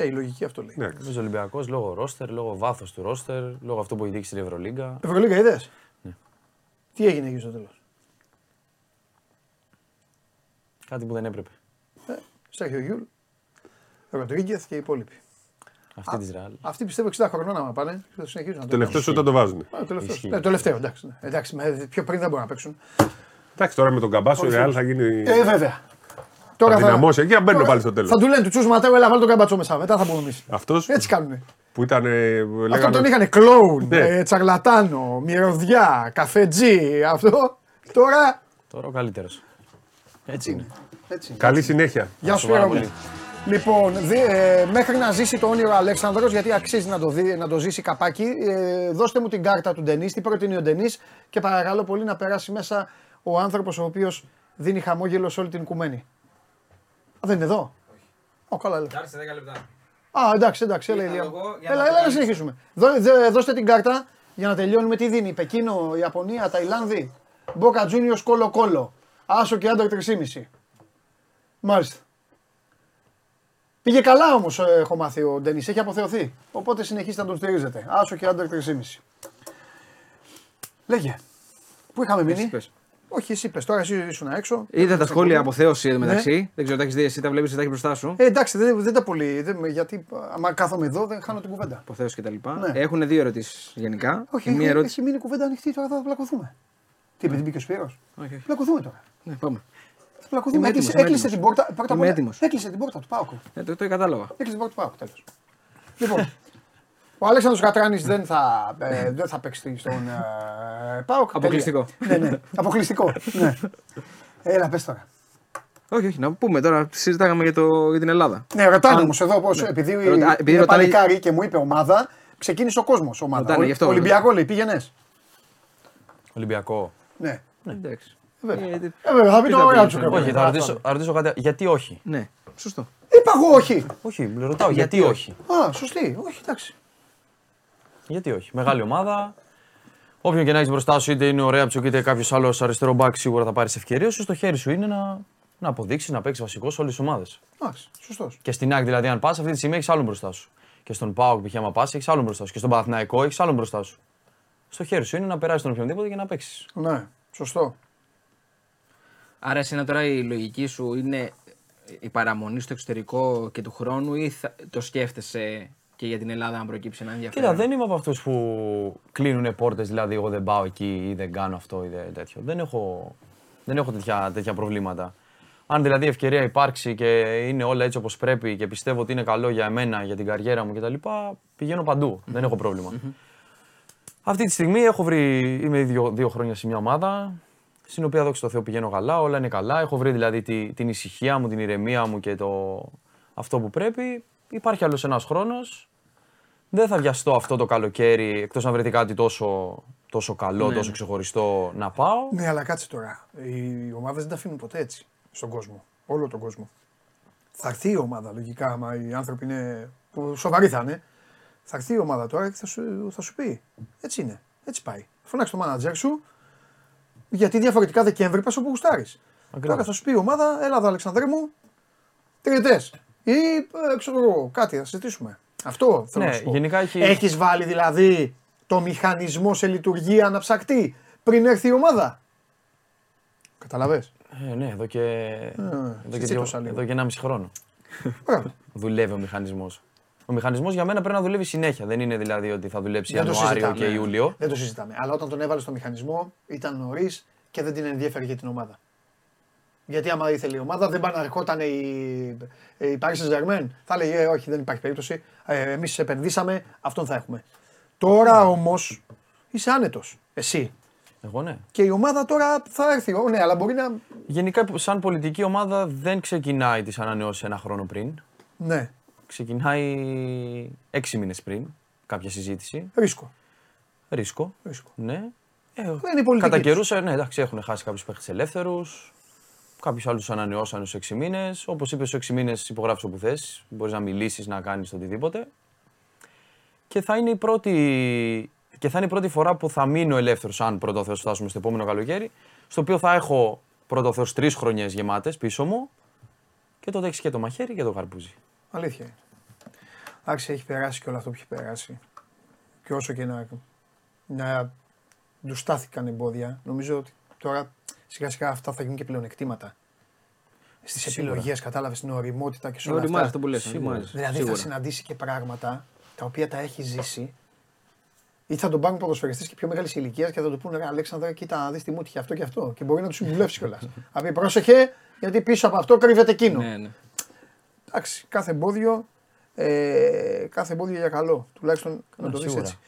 Ε, η λογική αυτό λέει. Ναι. Νομίζω Ολυμπιακός λόγω ρόστερ, λόγω βάθος του ρόστερ, λόγω αυτό που έχει δείξει στην Ευρωλίγκα. Ευρωλίγα είδες; Ναι. Τι έγινε εκεί στο τέλος; Κάτι που δεν έπρεπε. Σέρχιο Γιουλ, Ροντρίγκεθ και οι υπόλοιποι. Αυτή της Ρεάλ. Αυτοί πιστεύω 60 χρονών άμα πάνε. Θα συνεχίζουν να το Τελευταίος όταν το βάζουν. κάνουν. Α, τελευταίος. Ισχύει. Ναι, τελευταίο, εντάξει. ναι. εντάξει με, πιο πριν δεν μπορούν να παίξουν. Εντάξει, τώρα με τον Καμπάτσο η Ρεάλ θα γίνει. Ε, βέβαια. Θα δυναμώσει εκεί, να μπαίνουν πάλι στο τέλος. Θα του λένε του Τσους Ματέο, έλα βάλε τον Καμπάτσο μέσα. Μετά θα πούμε εμείς. Αυτός Έτσι κάνουνε. που ήταν. ε, Αυτό λέγανε- τον είχαν κλόουν, Ναι. ε, τσαγλατάνο, μυρωδιά, καφετζή. Αυτό τώρα Τώρα ο καλύτερος. Έτσι είναι. Έτσι. Καλή συνέχεια. Γεια σου, πάρα Σπύρο μου. Λοιπόν, δι- ε, μέχρι να ζήσει το όνειρο Αλέξανδρος, γιατί αξίζει να το, δει, να το ζήσει καπάκι, ε, δώστε μου την κάρτα του Ντενής, τι προτείνει ο Ντενής και παρακαλώ πολύ να περάσει μέσα ο άνθρωπος ο οποίος δίνει χαμόγελο σε όλη την οικουμένη. Α, δεν είναι εδώ. Ω, καλά λέει. Εντάξει, 10 λεπτά. Α, εντάξει, εντάξει, έλα, Ήρθα Ηλία. εγώ για Έλα, να έλα να το συνεχίσουμε. Δώ- δε- δώστε την κάρτα για να τελειώνουμε. Τι δίνει, Πεκίνο, Ιαπωνία, Ταϊλάνδη, Μπόκα Τζούνιος, Κόλο Κόλο. Άσο και άντρ 3,5. Μάλιστα. Πήγε καλά όμως, έχω μάθει ο Ντένις, έχει αποθεωθεί. Οπότε συνεχίστε να τον στηρίζετε. Άσο και άντρ 3,5. Λέγε. Πού είχαμε μείνει; Εσύ πες. Όχι, εσύ πες, τώρα εσύ ήσουν έξω. Είδα τα σχόλια από αποθέωση εδώ Ναι. μεταξύ. Δεν ξέρω, τα έχει δει, εσύ τα βλέπεις, τα έχει μπροστά σου. Ε, εντάξει, δεν, δεν τα πολύ. Δεν, γιατί άμα κάθομαι εδώ δεν χάνω την κουβέντα. Αποθέωση κτλ. Ναι. Έχουν δύο ερωτήσεις γενικά. Όχι, Η μία έχει, ερώτηση. έχει μείνει κουβέντα ανοιχτή, τώρα θα πλακωθούμε. Τι είπε, την μπήκε ο Σπύρος; Όχι, όχι. Πλακωθούμε τώρα. Ναι, πάμε. Θα πλακωθούμε. Είμαι Έκλεισε, έτοιμος, είμαι έκλεισε την έτοιμος. πόρτα. Πρώτα απ' Είμαι όλα, έτοιμος. Έκλεισε την πόρτα του Πάουκ. Ε, το, το κατάλαβα. Έκλεισε την πόρτα του Πάουκ, τέλος. λοιπόν, (laughs) ο Αλέξανδρος Κατράνης δεν θα, ε, δεν θα παίξει στον ε, Πάουκ. (laughs) Αποκλειστικό. ναι, ναι. Αποκλειστικό. ναι. Έλα, πες τώρα. Όχι, όχι, να πούμε τώρα. Συζητάγαμε για, το, για την Ελλάδα. Ναι, ρωτάνε Αν- όμως εδώ πώς. ναι. Επειδή, Ρωτα- επειδή είναι ρωτάνε- παλικάρι και μου είπε ομάδα, ξεκίνησε ο κόσμος ομάδα. Ρωτάνε, Ο- γι' αυτό. Ολυμπιακό λέει, πήγαινες. Ολυμπιακό. Ναι. Εντάξει. Βέβαια. Ε, τι- Ε, βέβαια, θα πει Τι το θα ωραία πει, του ε, κρεβάτι. Όχι, θα ρωτήσω, θα ρωτήσω κάτι. Γιατί όχι; Ναι, σωστό. Είπα εγώ όχι. Όχι, ρωτάω γιατί, Γιατί όχι; Α, σωστή. Όχι, εντάξει. Γιατί όχι. Μεγάλη ομάδα. Όποιον και να έχεις μπροστά σου, είτε είναι ο Ρέαψο είτε κάποιος άλλος αριστερό μπακ, σίγουρα θα πάρεις ευκαιρία σου. Στο χέρι σου είναι να, να αποδείξεις, να παίξεις βασικός σε όλες τις ομάδες. Εντάξει, σωστός. Και στην ΑΕΚ δηλαδή, αν πας, αυτή τη στιγμή έχεις άλλον μπροστά σου. Και στον ΠΑΟΚ, π.χ. άμα πας, έχεις άλλον μπροστά σου. Και στον Παναθηναϊκό έχεις άλλον μπροστά σου. Στο χέρι σου είναι να περάσεις τον οποιονδήποτε και να παίξεις. Ναι, σωστό. Άρα, εσύ τώρα η λογική σου είναι η παραμονή στο εξωτερικό και του χρόνου ή θα- το σκέφτεσαι και για την Ελλάδα αν προκύψει ένα ενδιαφέρον. Κοίτα, δεν είμαι από αυτούς που κλείνουν πόρτες, δηλαδή εγώ δεν πάω εκεί ή δεν κάνω αυτό ή δεν- τέτοιο. Δεν έχω, δεν έχω τέτοια, τέτοια προβλήματα. Αν δηλαδή η ευκαιρία υπάρξει και είναι όλα έτσι όπως πρέπει και πιστεύω ότι είναι καλό για εμένα, για την καριέρα μου κτλ., πηγαίνω παντού. Δεν έχω πρόβλημα. Αυτή τη στιγμή έχω βρει, είμαι δύο, δύο χρόνια σε μια ομάδα, στην οποία δόξα τω Θεώ πηγαίνω καλά, όλα είναι καλά. Έχω βρει δηλαδή τη, την ησυχία μου, την ηρεμία μου και το, αυτό που πρέπει. Υπάρχει άλλος ένας χρόνος. Δεν θα βιαστώ αυτό το καλοκαίρι, εκτός αν βρεθεί κάτι τόσο, τόσο καλό, Ναι, τόσο ναι. ξεχωριστό να πάω. Ναι, αλλά κάτσε τώρα. Οι ομάδες δεν τα αφήνουν ποτέ έτσι στον κόσμο. Όλο τον κόσμο. Θα έρθει η ομάδα λογικά, άμα οι άνθρωποι είναι. που σοβαροί θα είναι. Θα έρθει η ομάδα τώρα και θα σου, θα σου πει. Έτσι είναι. Έτσι πάει. Φωνάξει το μάνατζερ σου, γιατί διαφορετικά Δεκέμβρη πας όπου γουστάρεις. Τώρα θα σου πει η ομάδα, έλα εδώ Αλεξανδρέ μου, τριετές. Ή ε, ξέρω εγώ, κάτι, θα συζητήσουμε. Αυτό θέλω Ναι, να σου πω. γενικά έχει- Έχεις βάλει δηλαδή το μηχανισμό σε λειτουργία αναψακτή πριν έρθει η ομάδα; Καταλαβες; Ε, ναι, εδώ και, εδώ, και δύο, συζήτωσα λίγο. εδώ και 1,5 χρόνο Μπράβο. δουλεύει ο μηχανισμός. Ο μηχανισμός για μένα πρέπει να δουλεύει συνέχεια. Δεν είναι δηλαδή ότι θα δουλέψει Δεν το Ιανουάριο συζητάμε. και Ιούλιο. Δεν το συζητάμε. Αλλά όταν τον έβαλες στο μηχανισμό ήταν νωρίς και δεν την ενδιαφέρει για την ομάδα. Γιατί άμα ήθελε η ομάδα δεν πάνε να ερχόταν η, η Paris Saint-Germain. Θα έλεγε «Ε, όχι δεν υπάρχει περίπτωση. Ε, Εμείς επενδύσαμε, αυτόν θα έχουμε. Τώρα όμως είσαι άνετος. Εσύ. Εγώ ναι. Και η ομάδα τώρα θα έρθει. Ω, Ναι, αλλά μπορεί να. Γενικά, σαν πολιτική ομάδα δεν ξεκινάει τις ανανεώσεις ένα χρόνο πριν. Ναι, Ξεκινάει έξι μήνες πριν κάποια συζήτηση. ρίσκο. Ρίσκο. ρίσκο. Ναι. Ε, είναι η πολιτική κατά τους. καιρούς, ναι, εντάξει, έχουν χάσει κάποιους παίχτες ελεύθερους. Κάποιου άλλου ανανεώσαν στου 6 μήνες. Όπως είπες, στου 6 μήνες υπογράφεις όπου θες. Μπορείς να μιλήσεις, να κάνεις οτιδήποτε. Και θα είναι η πρώτη, και θα είναι η πρώτη φορά που θα μείνω ελεύθερος, αν πρώτο Θεός φτάσουμε στο επόμενο καλοκαίρι. Στο οποίο θα έχω πρώτο Θεός τρεις χρονιές γεμάτες πίσω μου. Και τότε έχει και το μαχαίρι και το καρπούζι. Αλήθεια είναι. Εντάξει, έχει περάσει και όλο αυτό που έχει περάσει. Και όσο και να, να του στάθηκαν εμπόδια, νομίζω ότι τώρα σιγά σιγά αυτά θα γίνουν και πλεονεκτήματα. Στις επιλογές, κατάλαβες την οριμότητα και σε όλα Οριμάζει αυτά. αυτό που λες. Σίγουρα. οριμάζει. Δηλαδή Σίγουρα. θα συναντήσει και πράγματα τα οποία τα έχει ζήσει ή θα τον πάρουν ποδοσφαιριστές και πιο μεγάλης ηλικίας και θα του πούνε ρε Αλέξανδρα, κοίτα, δεις τι μου τύχε αυτό και αυτό. Και μπορεί να τους συμβουλεύσει κιόλας. (laughs) Θα πει πρόσεχε, γιατί πίσω από αυτό κρύβεται εκείνο. Ναι, ναι. Εντάξει, κάθε εμπόδιο, ε, κάθε εμπόδιο για καλό. Τουλάχιστον να Ναι, το δεις σίγουρα. έτσι.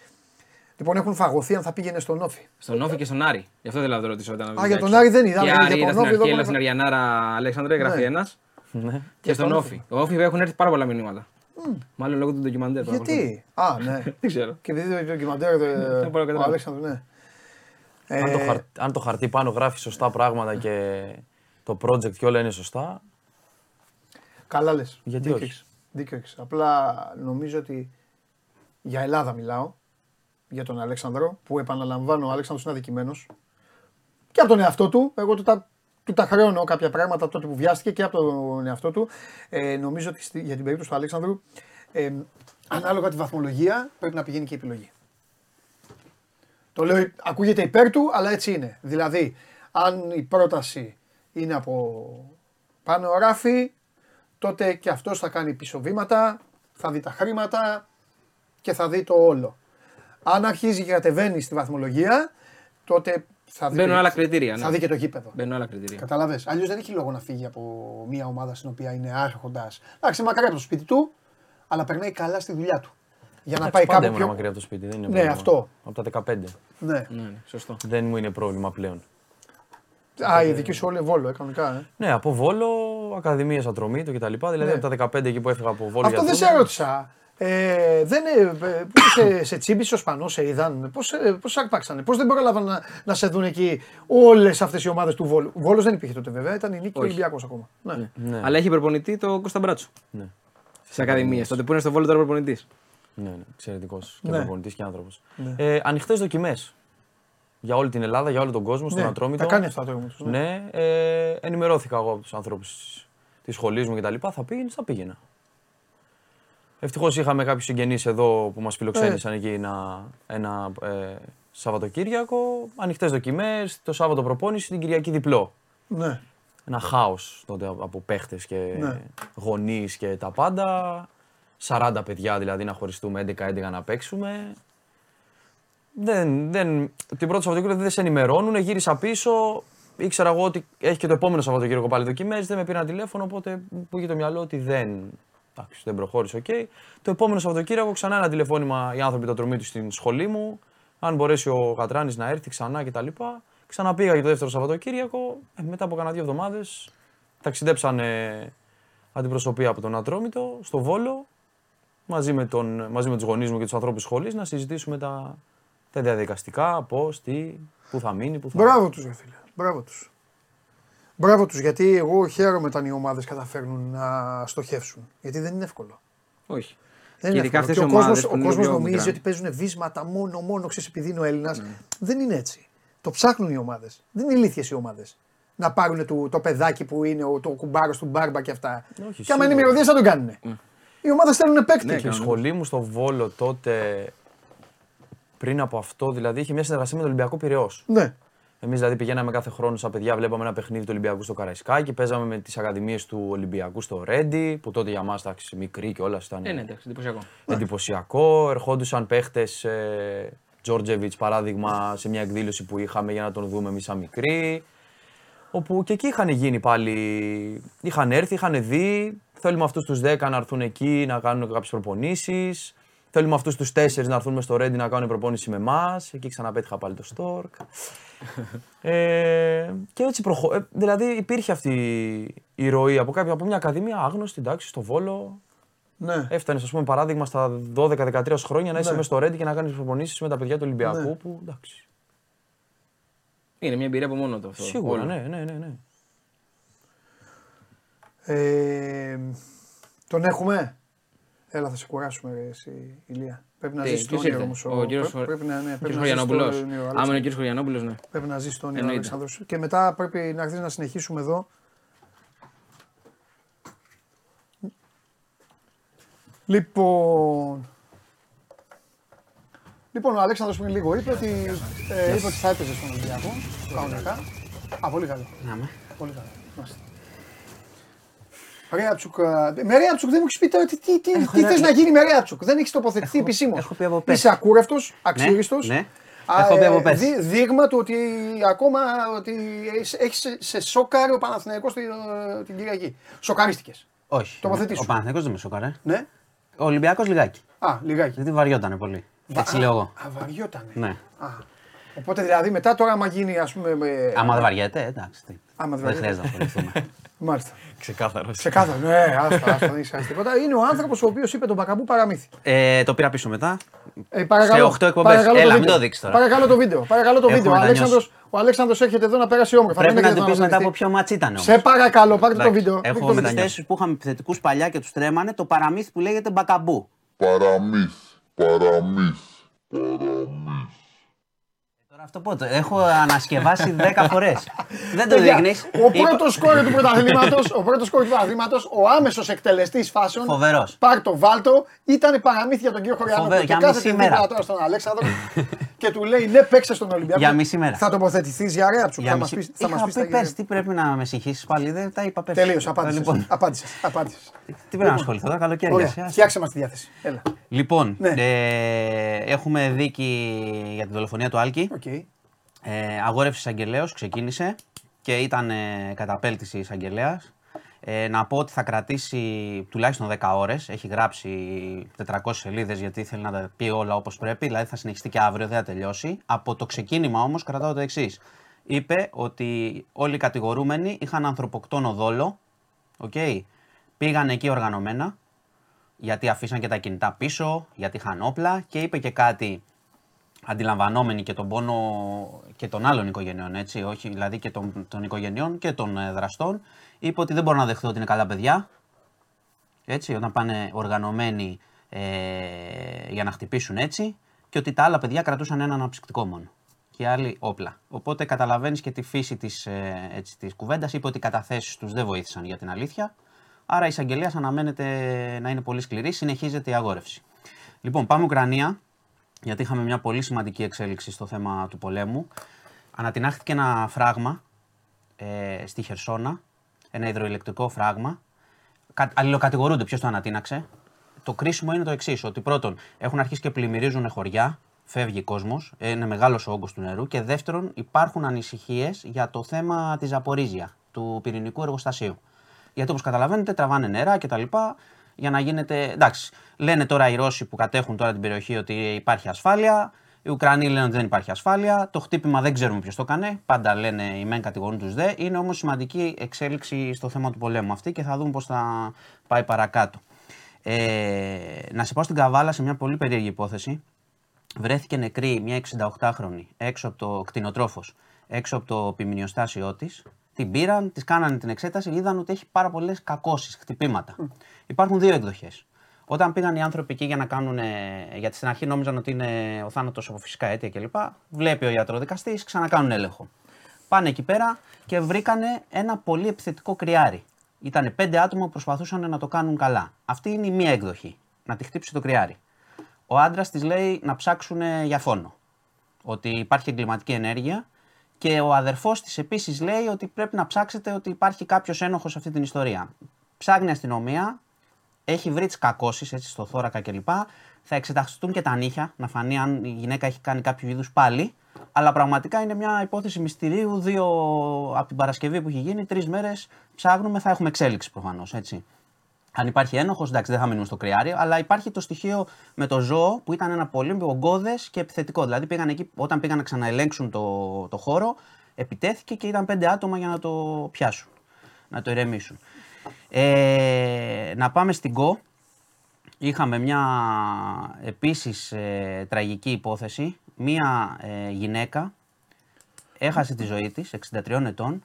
Λοιπόν, έχουν φαγωθεί αν θα πήγαινε στον Όφη. Στον Όφη και στον Άρη. Γι' αυτό θέλω να το ρωτήσω. Όταν Α, για τον Άρη δεν είδα. Και για Άρη τον είδα στην Όφη αρχή, εδώ έλα που στην είναι- Αριανάρα Αλέξανδρε, γράφει Ναι. ένας. Ναι. Και στον στον Όφη. Ο Όφη έχουν έρθει πάρα πολλά μηνύματα. Μάλλον λόγω του ντοκιμαντέρ. που Γιατί; Α, ναι. (laughs) Δεν ξέρω. Και επειδή το ντοκιμαντέρ. ε, μπορώ να Ο καταλάβω. Αλέξανδρος, ναι. Αν, το Ε, χαρ- αν το χαρτί πάνω γράφει σωστά πράγματα και το project και όλα είναι σωστά, Καλά λες. Γιατί Δίκιο όχι; έχεις. Δίκιο έχεις. Απλά νομίζω ότι για Ελλάδα μιλάω. Για τον Αλέξανδρο που επαναλαμβάνω ο Αλέξανδρος είναι αδικημένος και από τον εαυτό του. Εγώ του τα, του τα χρεώνω κάποια πράγματα τότε που βιάστηκε και από τον εαυτό του. Ε, νομίζω ότι στη- για την περίπτωση του Αλέξανδρου ε, ανάλογα τη βαθμολογία πρέπει να πηγαίνει και η επιλογή. Το λέω, ακούγεται υπέρ του, αλλά έτσι είναι. Δηλαδή, αν η πρόταση είναι από πάνω ράφι, τότε και αυτός θα κάνει πίσω βήματα, θα δει τα χρήματα και θα δει το όλο. Αν αρχίζει και κατεβαίνει στη βαθμολογία, τότε θα δει, Μπαίνουν και- άλλα κριτήρια, θα ναι. δει και το γήπεδο. Μπαίνουν άλλα κριτήρια. Κατάλαβε. Αλλιώς δεν έχει λόγο να φύγει από μια ομάδα στην οποία είναι άρχοντας. Εντάξει, μακριά από το σπίτι του, αλλά περνάει καλά στη δουλειά του. Για να εντάξει, πάει πάντα κάπου ήμουν πιο. μακριά από το σπίτι. Δεν είναι Ναι, πρόβλημα. αυτό. Από τα 15. Ναι. Ναι, ναι, σωστό. Δεν μου είναι πρόβλημα πλέον. Α, η δική σου όλη βόλο, ε, κανονικά. Ε. Ναι, από Βόλο, Ακαδημίες Ατρομήτου κτλ. Δηλαδή Ναι. από τα 15 εκεί που έφυγα από Βόλο Αυτό για δεν σε Τούμπα, ρώτησα. Ε, δεν, ε, ε, πώς σε, σε τσίμπησε ο Σπανό, σε είδαν. Πώς πώς άρπαξανε, πώς δεν πρόλαβαν να, να σε δουν εκεί όλες αυτές οι ομάδες του Βόλου. Ο Βόλος δεν υπήρχε τότε βέβαια, ήταν η νίκη και ο Όχι. Ολυμπιακός ακόμα. Ναι. Ναι. Αλλά έχει προπονητή το Κώστα Μπράτσο. Ναι. Στι ακαδημίε. Τότε που είναι στο Βόλο τώρα προπονητής. Ναι, ναι, εξαιρετικός και Ναι. προπονητής και άνθρωπος. Ναι. Ε, Ανοιχτές δοκιμές. Για όλη την Ελλάδα, για όλο τον κόσμο, στον Ναι, Ατρόμητο. τα κάνει αυτά το όμως, ναι. Ναι, ε, ενημερώθηκα εγώ από τους ανθρώπους της σχολής μου κτλ. Θα πήγαινε, θα πήγαινα. Ευτυχώς είχαμε κάποιους συγγενείς εδώ που μας φιλοξένησαν εκεί ένα, ένα ε, Σαββατοκύριακο. Ανοιχτές δοκιμές, το Σάββατο προπόνηση, την Κυριακή διπλό. Ναι. Ένα χάος τότε από παίχτες και Ναι. γονείς και τα πάντα. 40 παιδιά δηλαδή να χωριστούμε, 11-11 να παίξουμε. Δεν, δεν, την πρώτη Σαββατοκύριακο δεν σε ενημερώνουν, γύρισα πίσω. Ήξερα εγώ ότι έχει και το επόμενο Σαββατοκύριακο πάλι δοκιμές. Δεν με πήραν τηλέφωνο, οπότε μου είχε το μυαλό ότι δεν, εντάξει, δεν προχώρησε. οκ. Το επόμενο Σαββατοκύριακο ξανά ένα τηλεφώνημα οι άνθρωποι τα τρομή τους στην σχολή μου. Αν μπορέσει ο Κατράνης να έρθει ξανά κτλ. Ξαναπήγα για το δεύτερο Σαββατοκύριακο. Ε, μετά από κανένα δύο εβδομάδες ταξιδέψανε αντιπροσωπεία από τον Ατρόμητο στο Βόλο μαζί με, τον, μαζί με τους γονείς μου και τους ανθρώπους της σχολής να συζητήσουμε τα, τα διαδικαστικά, πώς, τι, πού θα μείνει, πού θα... Μπράβο τους, ρε φίλε. Μπράβο τους. Μπράβο τους, γιατί εγώ χαίρομαι όταν οι ομάδες καταφέρνουν να στοχεύσουν. Γιατί δεν είναι εύκολο. Όχι. Δεν Και είναι ειδικά εύκολο. αυτές Και οι ο ομάδες. κόσμο ο κόσμος νομίζει ότι παίζουν βίσματα μόνο, μόνο ξέρεις επειδή είναι ο Έλληνας. Ναι. Δεν είναι έτσι. Το ψάχνουν οι ομάδες. Δεν είναι ηλίθιε οι ομάδες. Να πάρουν το, το παιδάκι που είναι ο, το κουμπάρος του μπάρμπα και αυτά. Όχι, και άμα είναι σίγουρα. μυρωδιές θα τον κάνουν. Οι ομάδες θέλουν παίκτη. Ναι, Και η σχολή μου στο Βόλο τότε, πριν από αυτό, δηλαδή είχε μια συνεργασία με τον Ολυμπιακό Πυραιός. ναι. Εμείς δηλαδή πηγαίναμε κάθε χρόνο σαν παιδιά, βλέπαμε ένα παιχνίδι του Ολυμπιακού στο Καραϊσκάκι, παίζαμε με τις ακαδημίες του Ολυμπιακού στο Ρέντι, που τότε για μας εντάξει μικρή και όλα ήταν Ε, ναι, εντάξει, εντυπωσιακό. εντυπωσιακό. Ερχόντουσαν παίχτες, ε, Τζόρτζεβιτς παράδειγμα, σε μια εκδήλωση που είχαμε για να τον δούμε εμείς σαν μικροί. Όπου και εκεί είχαν γίνει πάλι. Είχαν έρθει, είχαν δει. Θέλουμε αυτούς τους 10 να έρθουν εκεί να κάνουν κάποιες προπονήσεις. Θέλουμε αυτούς τους 4 να έρθουν μες στο Ρέντι να κάνουν προπόνηση με εμάς. Εκεί ξαναπέτυχα πάλι το Στόρκ. Ε, και έτσι προχω... ε, δηλαδή υπήρχε αυτή η ροή από, κάποια, από μια ακαδημία άγνωστη, εντάξει, στο Βόλο. ναι. Έφτανες, ας πούμε, παράδειγμα στα 12-13 χρόνια να είσαι Ναι. μέσα στο Ρέντι και να κάνεις προπονήσεις με τα παιδιά του Ολυμπιακού. Ναι. Που εντάξει. Είναι μια εμπειρία από μόνο του αυτό. Σίγουρα, Όλο. ναι, ναι, ναι. ναι. Ε, τον έχουμε; Έλα, θα σε κουράσουμε, ρε, εσύ, Ηλία. Πρέπει να Τι, ζήσει το ποιος όνειρο ήρθε; όμω. Ο κύριος Χο- Πρέπει να, ναι, πρέπει Κύριος να ζήσει το Χωριανόπουλος. όνειρο, Άμα είναι ο Αλέξανδρος. κύριος Χωριανόπουλος, ναι. Πρέπει να ζήσει το όνειρο, Εννοείται. Αλέξανδρος. Και μετά πρέπει να έρθει να συνεχίσουμε εδώ. Λοιπόν. Λοιπόν, ο Αλέξανδρος πριν λίγο είπε ότι, ε, είπε ότι θα έπαιζε στον Ολυμπιακό. Κανονικά. Α, πολύ καλό. Πολύ καλό. Μάλιστα. Ρέαψουκ, ε, με Ρέαψουκ δεν μου έχεις πει τώρα τι, τι, τι, τι θες να γίνει με Ρέαψουκ. Δεν έχεις τοποθετηθεί επισήμως. έχω πει από πέρσι. Είσαι ακούρευτος, αξίριστο. ναι. Έχω πει από πέρσι. δείγμα του ότι ακόμα ότι έχεις σε, σε σοκάρει ο Παναθηναϊκός την, ε, την Κυριακή. Σοκαρίστηκες. Όχι. Τοποθετήσου. Ο Παναθηναϊκός δεν με σόκαρε. Ναι. Ο Ολυμπιακός λιγάκι. Α, λιγάκι. Γιατί βαριότανε πολύ. Έτσι λέω εγώ. Α, βαριότανε. Ναι. Α, οπότε δηλαδή μετά τώρα άμα γίνει ας πούμε... με- Άμα δεν βαριέται, εντάξει. Τι. Άμα δεν δεν βαριέται. χρειάζεται να ασχοληθούμε. (laughs) Μάλιστα. Ξεκάθαρος. Ξεκάθαρος. Ναι, άστα, άστα, δεν είσαι τίποτα. Είναι ο άνθρωπος ο οποίος είπε τον Μπακαμπού παραμύθι. ε, το πήρα πίσω μετά. Ε, παρακαλώ, Σε οχτώ εκπομπές. παρακαλώ Έλα, μην βίντεο. το δείξεις τώρα. Παρακαλώ το βίντεο. Παρακαλώ το Έχουμε βίντεο. Ο να Αλέξανδρος, ο Αλέξανδρος έρχεται εδώ να πέρασε όμορφα. Πρέπει Δεν να έρχεται του πεις μετά βασανιστεί. από ποιο ματς ήταν όμως. Σε παρακαλώ, πάρτε το Εντάξει, βίντεο. Έχω Δείξτε το με τι βίντεο. θέσει που είχαμε επιθετικού παλιά και τους τρέμανε το παραμύθι που λέγεται μπακαμπού. Παραμύθ, παραμύθ, Τώρα αυτό πότε. Έχω ανασκευάσει 10 φορές. δεν το Παιδιά, δείχνει. Ο πρώτος σκόρ του πρωταθλήματος, ο πρώτος σκόρ του πρωταθλήματος, ο άμεσος εκτελεστής φάσεων. Φοβερός. Πάρ το, βάλτο, ήταν παραμύθι για τον κύριο Χωριανό. Φοβερό, Και για κάθεται μισή μέρα. δίπλα τώρα στον Αλέξανδρο και του λέει ναι, παίξε στον Ολυμπιακό. Για μισή μέρα. Θα τοποθετηθείς για ρέα του. Για Θα μας μισή... πει. Θα μας Είχα πεις πει, τα πες, γύρω. τι πρέπει να με συγχύσεις πάλι. Δεν τα είπα πες. Τελείως, Ε, απάντησες. Λοιπόν, Απάντησες. Απάντησες. τι πρέπει να ασχοληθώ τώρα, καλοκαίρι. Ωραία, εσύ, άσε. φτιάξε μας τη διάθεση. Έλα. Λοιπόν, Ναι. ε, έχουμε δίκη για την δολοφονία του Άλκη. Οκ. Ε, αγόρευση εισαγγελέως ξεκίνησε και ήταν ε, καταπέλτης η εισαγγελέας. Ε, να πω ότι θα κρατήσει τουλάχιστον 10 ώρες. Έχει γράψει 400 σελίδες γιατί θέλει να τα πει όλα όπως πρέπει. Δηλαδή θα συνεχιστεί και αύριο, δεν θα τελειώσει. Από το ξεκίνημα όμως κρατάω το εξής. Είπε ότι όλοι οι κατηγορούμενοι είχαν ανθρωποκτόνο δόλο. Okay. Πήγαν εκεί οργανωμένα γιατί αφήσαν και τα κινητά πίσω, γιατί είχαν όπλα και είπε και κάτι αντιλαμβανόμενοι και τον πόνο και των άλλων οικογενειών, έτσι, όχι δηλαδή και των, των οικογενειών και των ε, δραστών, είπε ότι δεν μπορώ να δεχθώ ότι είναι καλά παιδιά, έτσι, όταν πάνε οργανωμένοι ε, για να χτυπήσουν έτσι και ότι τα άλλα παιδιά κρατούσαν ένα αναψυκτικό μόνο και άλλοι όπλα. Οπότε καταλαβαίνεις και τη φύση της, ε, έτσι, της κουβέντας, είπε ότι οι καταθέσεις τους δεν βοήθησαν για την αλήθεια, άρα η εισαγγελία αναμένεται να είναι πολύ σκληρή, συνεχίζεται η αγόρευση. Λοιπόν, πάμε Ουκρανία, γιατί είχαμε μια πολύ σημαντική εξέλιξη στο θέμα του πολέμου. Ανατινάχθηκε ένα φράγμα ε, στη Χερσόνα, ένα υδροηλεκτρικό φράγμα. Κα, αλληλοκατηγορούνται ποιος το ανατείναξε. Το κρίσιμο είναι το εξής: Ότι πρώτον, έχουν αρχίσει και πλημμυρίζουν χωριά, φεύγει κόσμος, είναι μεγάλος ο όγκος του νερού. Και δεύτερον, υπάρχουν ανησυχίες για το θέμα της Ζαπορίζια, του πυρηνικού εργοστασίου. Γιατί όπως καταλαβαίνετε, τραβάνε νερά κτλ. Για να γίνεται. Εντάξει, λένε τώρα οι Ρώσοι που κατέχουν τώρα την περιοχή ότι υπάρχει ασφάλεια. Οι Ουκρανοί λένε ότι δεν υπάρχει ασφάλεια. Το χτύπημα δεν ξέρουμε ποιος το έκανε. Πάντα λένε οι μεν κατηγορούν τους δε. Είναι όμως σημαντική εξέλιξη στο θέμα του πολέμου αυτή και θα δούμε πώς θα πάει παρακάτω. Ε, να σε πάω στην Καβάλα σε μια πολύ περίεργη υπόθεση. Βρέθηκε νεκρή μια 68χρονη έξω από το κτηνοτρόφος, έξω από το ποιμηνιοστάσιό της. Την πήραν, τη κάνανε την εξέταση, είδαν ότι έχει πάρα πολλές κακώσεις, χτυπήματα. Υπάρχουν δύο εκδοχές. Όταν πήγαν οι άνθρωποι εκεί για να κάνουν. Γιατί στην αρχή νόμιζαν ότι είναι ο θάνατος από φυσικά αίτια κλπ. Βλέπει ο ιατροδικαστής, ξανακάνουν έλεγχο. Πάνε εκεί πέρα και βρήκανε ένα πολύ επιθετικό κρυάρι. Ήταν πέντε άτομα που προσπαθούσαν να το κάνουν καλά. Αυτή είναι η μία εκδοχή. Να τη χτύψει το κρυάρι. Ο άντρας της λέει να ψάξουν για φόνο. Ότι υπάρχει εγκληματική ενέργεια. Και ο αδερφός της επίσης λέει ότι πρέπει να ψάξετε ότι υπάρχει κάποιος ένοχος σε αυτή την ιστορία. Ψάχνει η αστυνομία, έχει βρει τις κακώσεις έτσι στο θώρακα κλπ. Θα εξεταστούν και τα νύχια, να φανεί αν η γυναίκα έχει κάνει κάποιο είδους πάλι. Αλλά πραγματικά είναι μια υπόθεση μυστηρίου. Δύο από την Παρασκευή που έχει γίνει, τρεις μέρες ψάχνουμε, θα έχουμε εξέλιξη προφανώς. Έτσι. Αν υπάρχει ένοχος, εντάξει, δεν θα μείνουμε στο κρυάρι, αλλά υπάρχει το στοιχείο με το ζώο που ήταν ένα πολύ ογκώδες και επιθετικό. Δηλαδή, πήγαν εκεί, όταν πήγαν να ξαναελέγξουν το, το χώρο, επιτέθηκε και ήταν πέντε άτομα για να το πιάσουν, να το ηρεμήσουν. Ε, να πάμε στην ΚΟ. Είχαμε μια επίσης ε, τραγική υπόθεση. Μία ε, γυναίκα έχασε τη ζωή της, 63 ετών.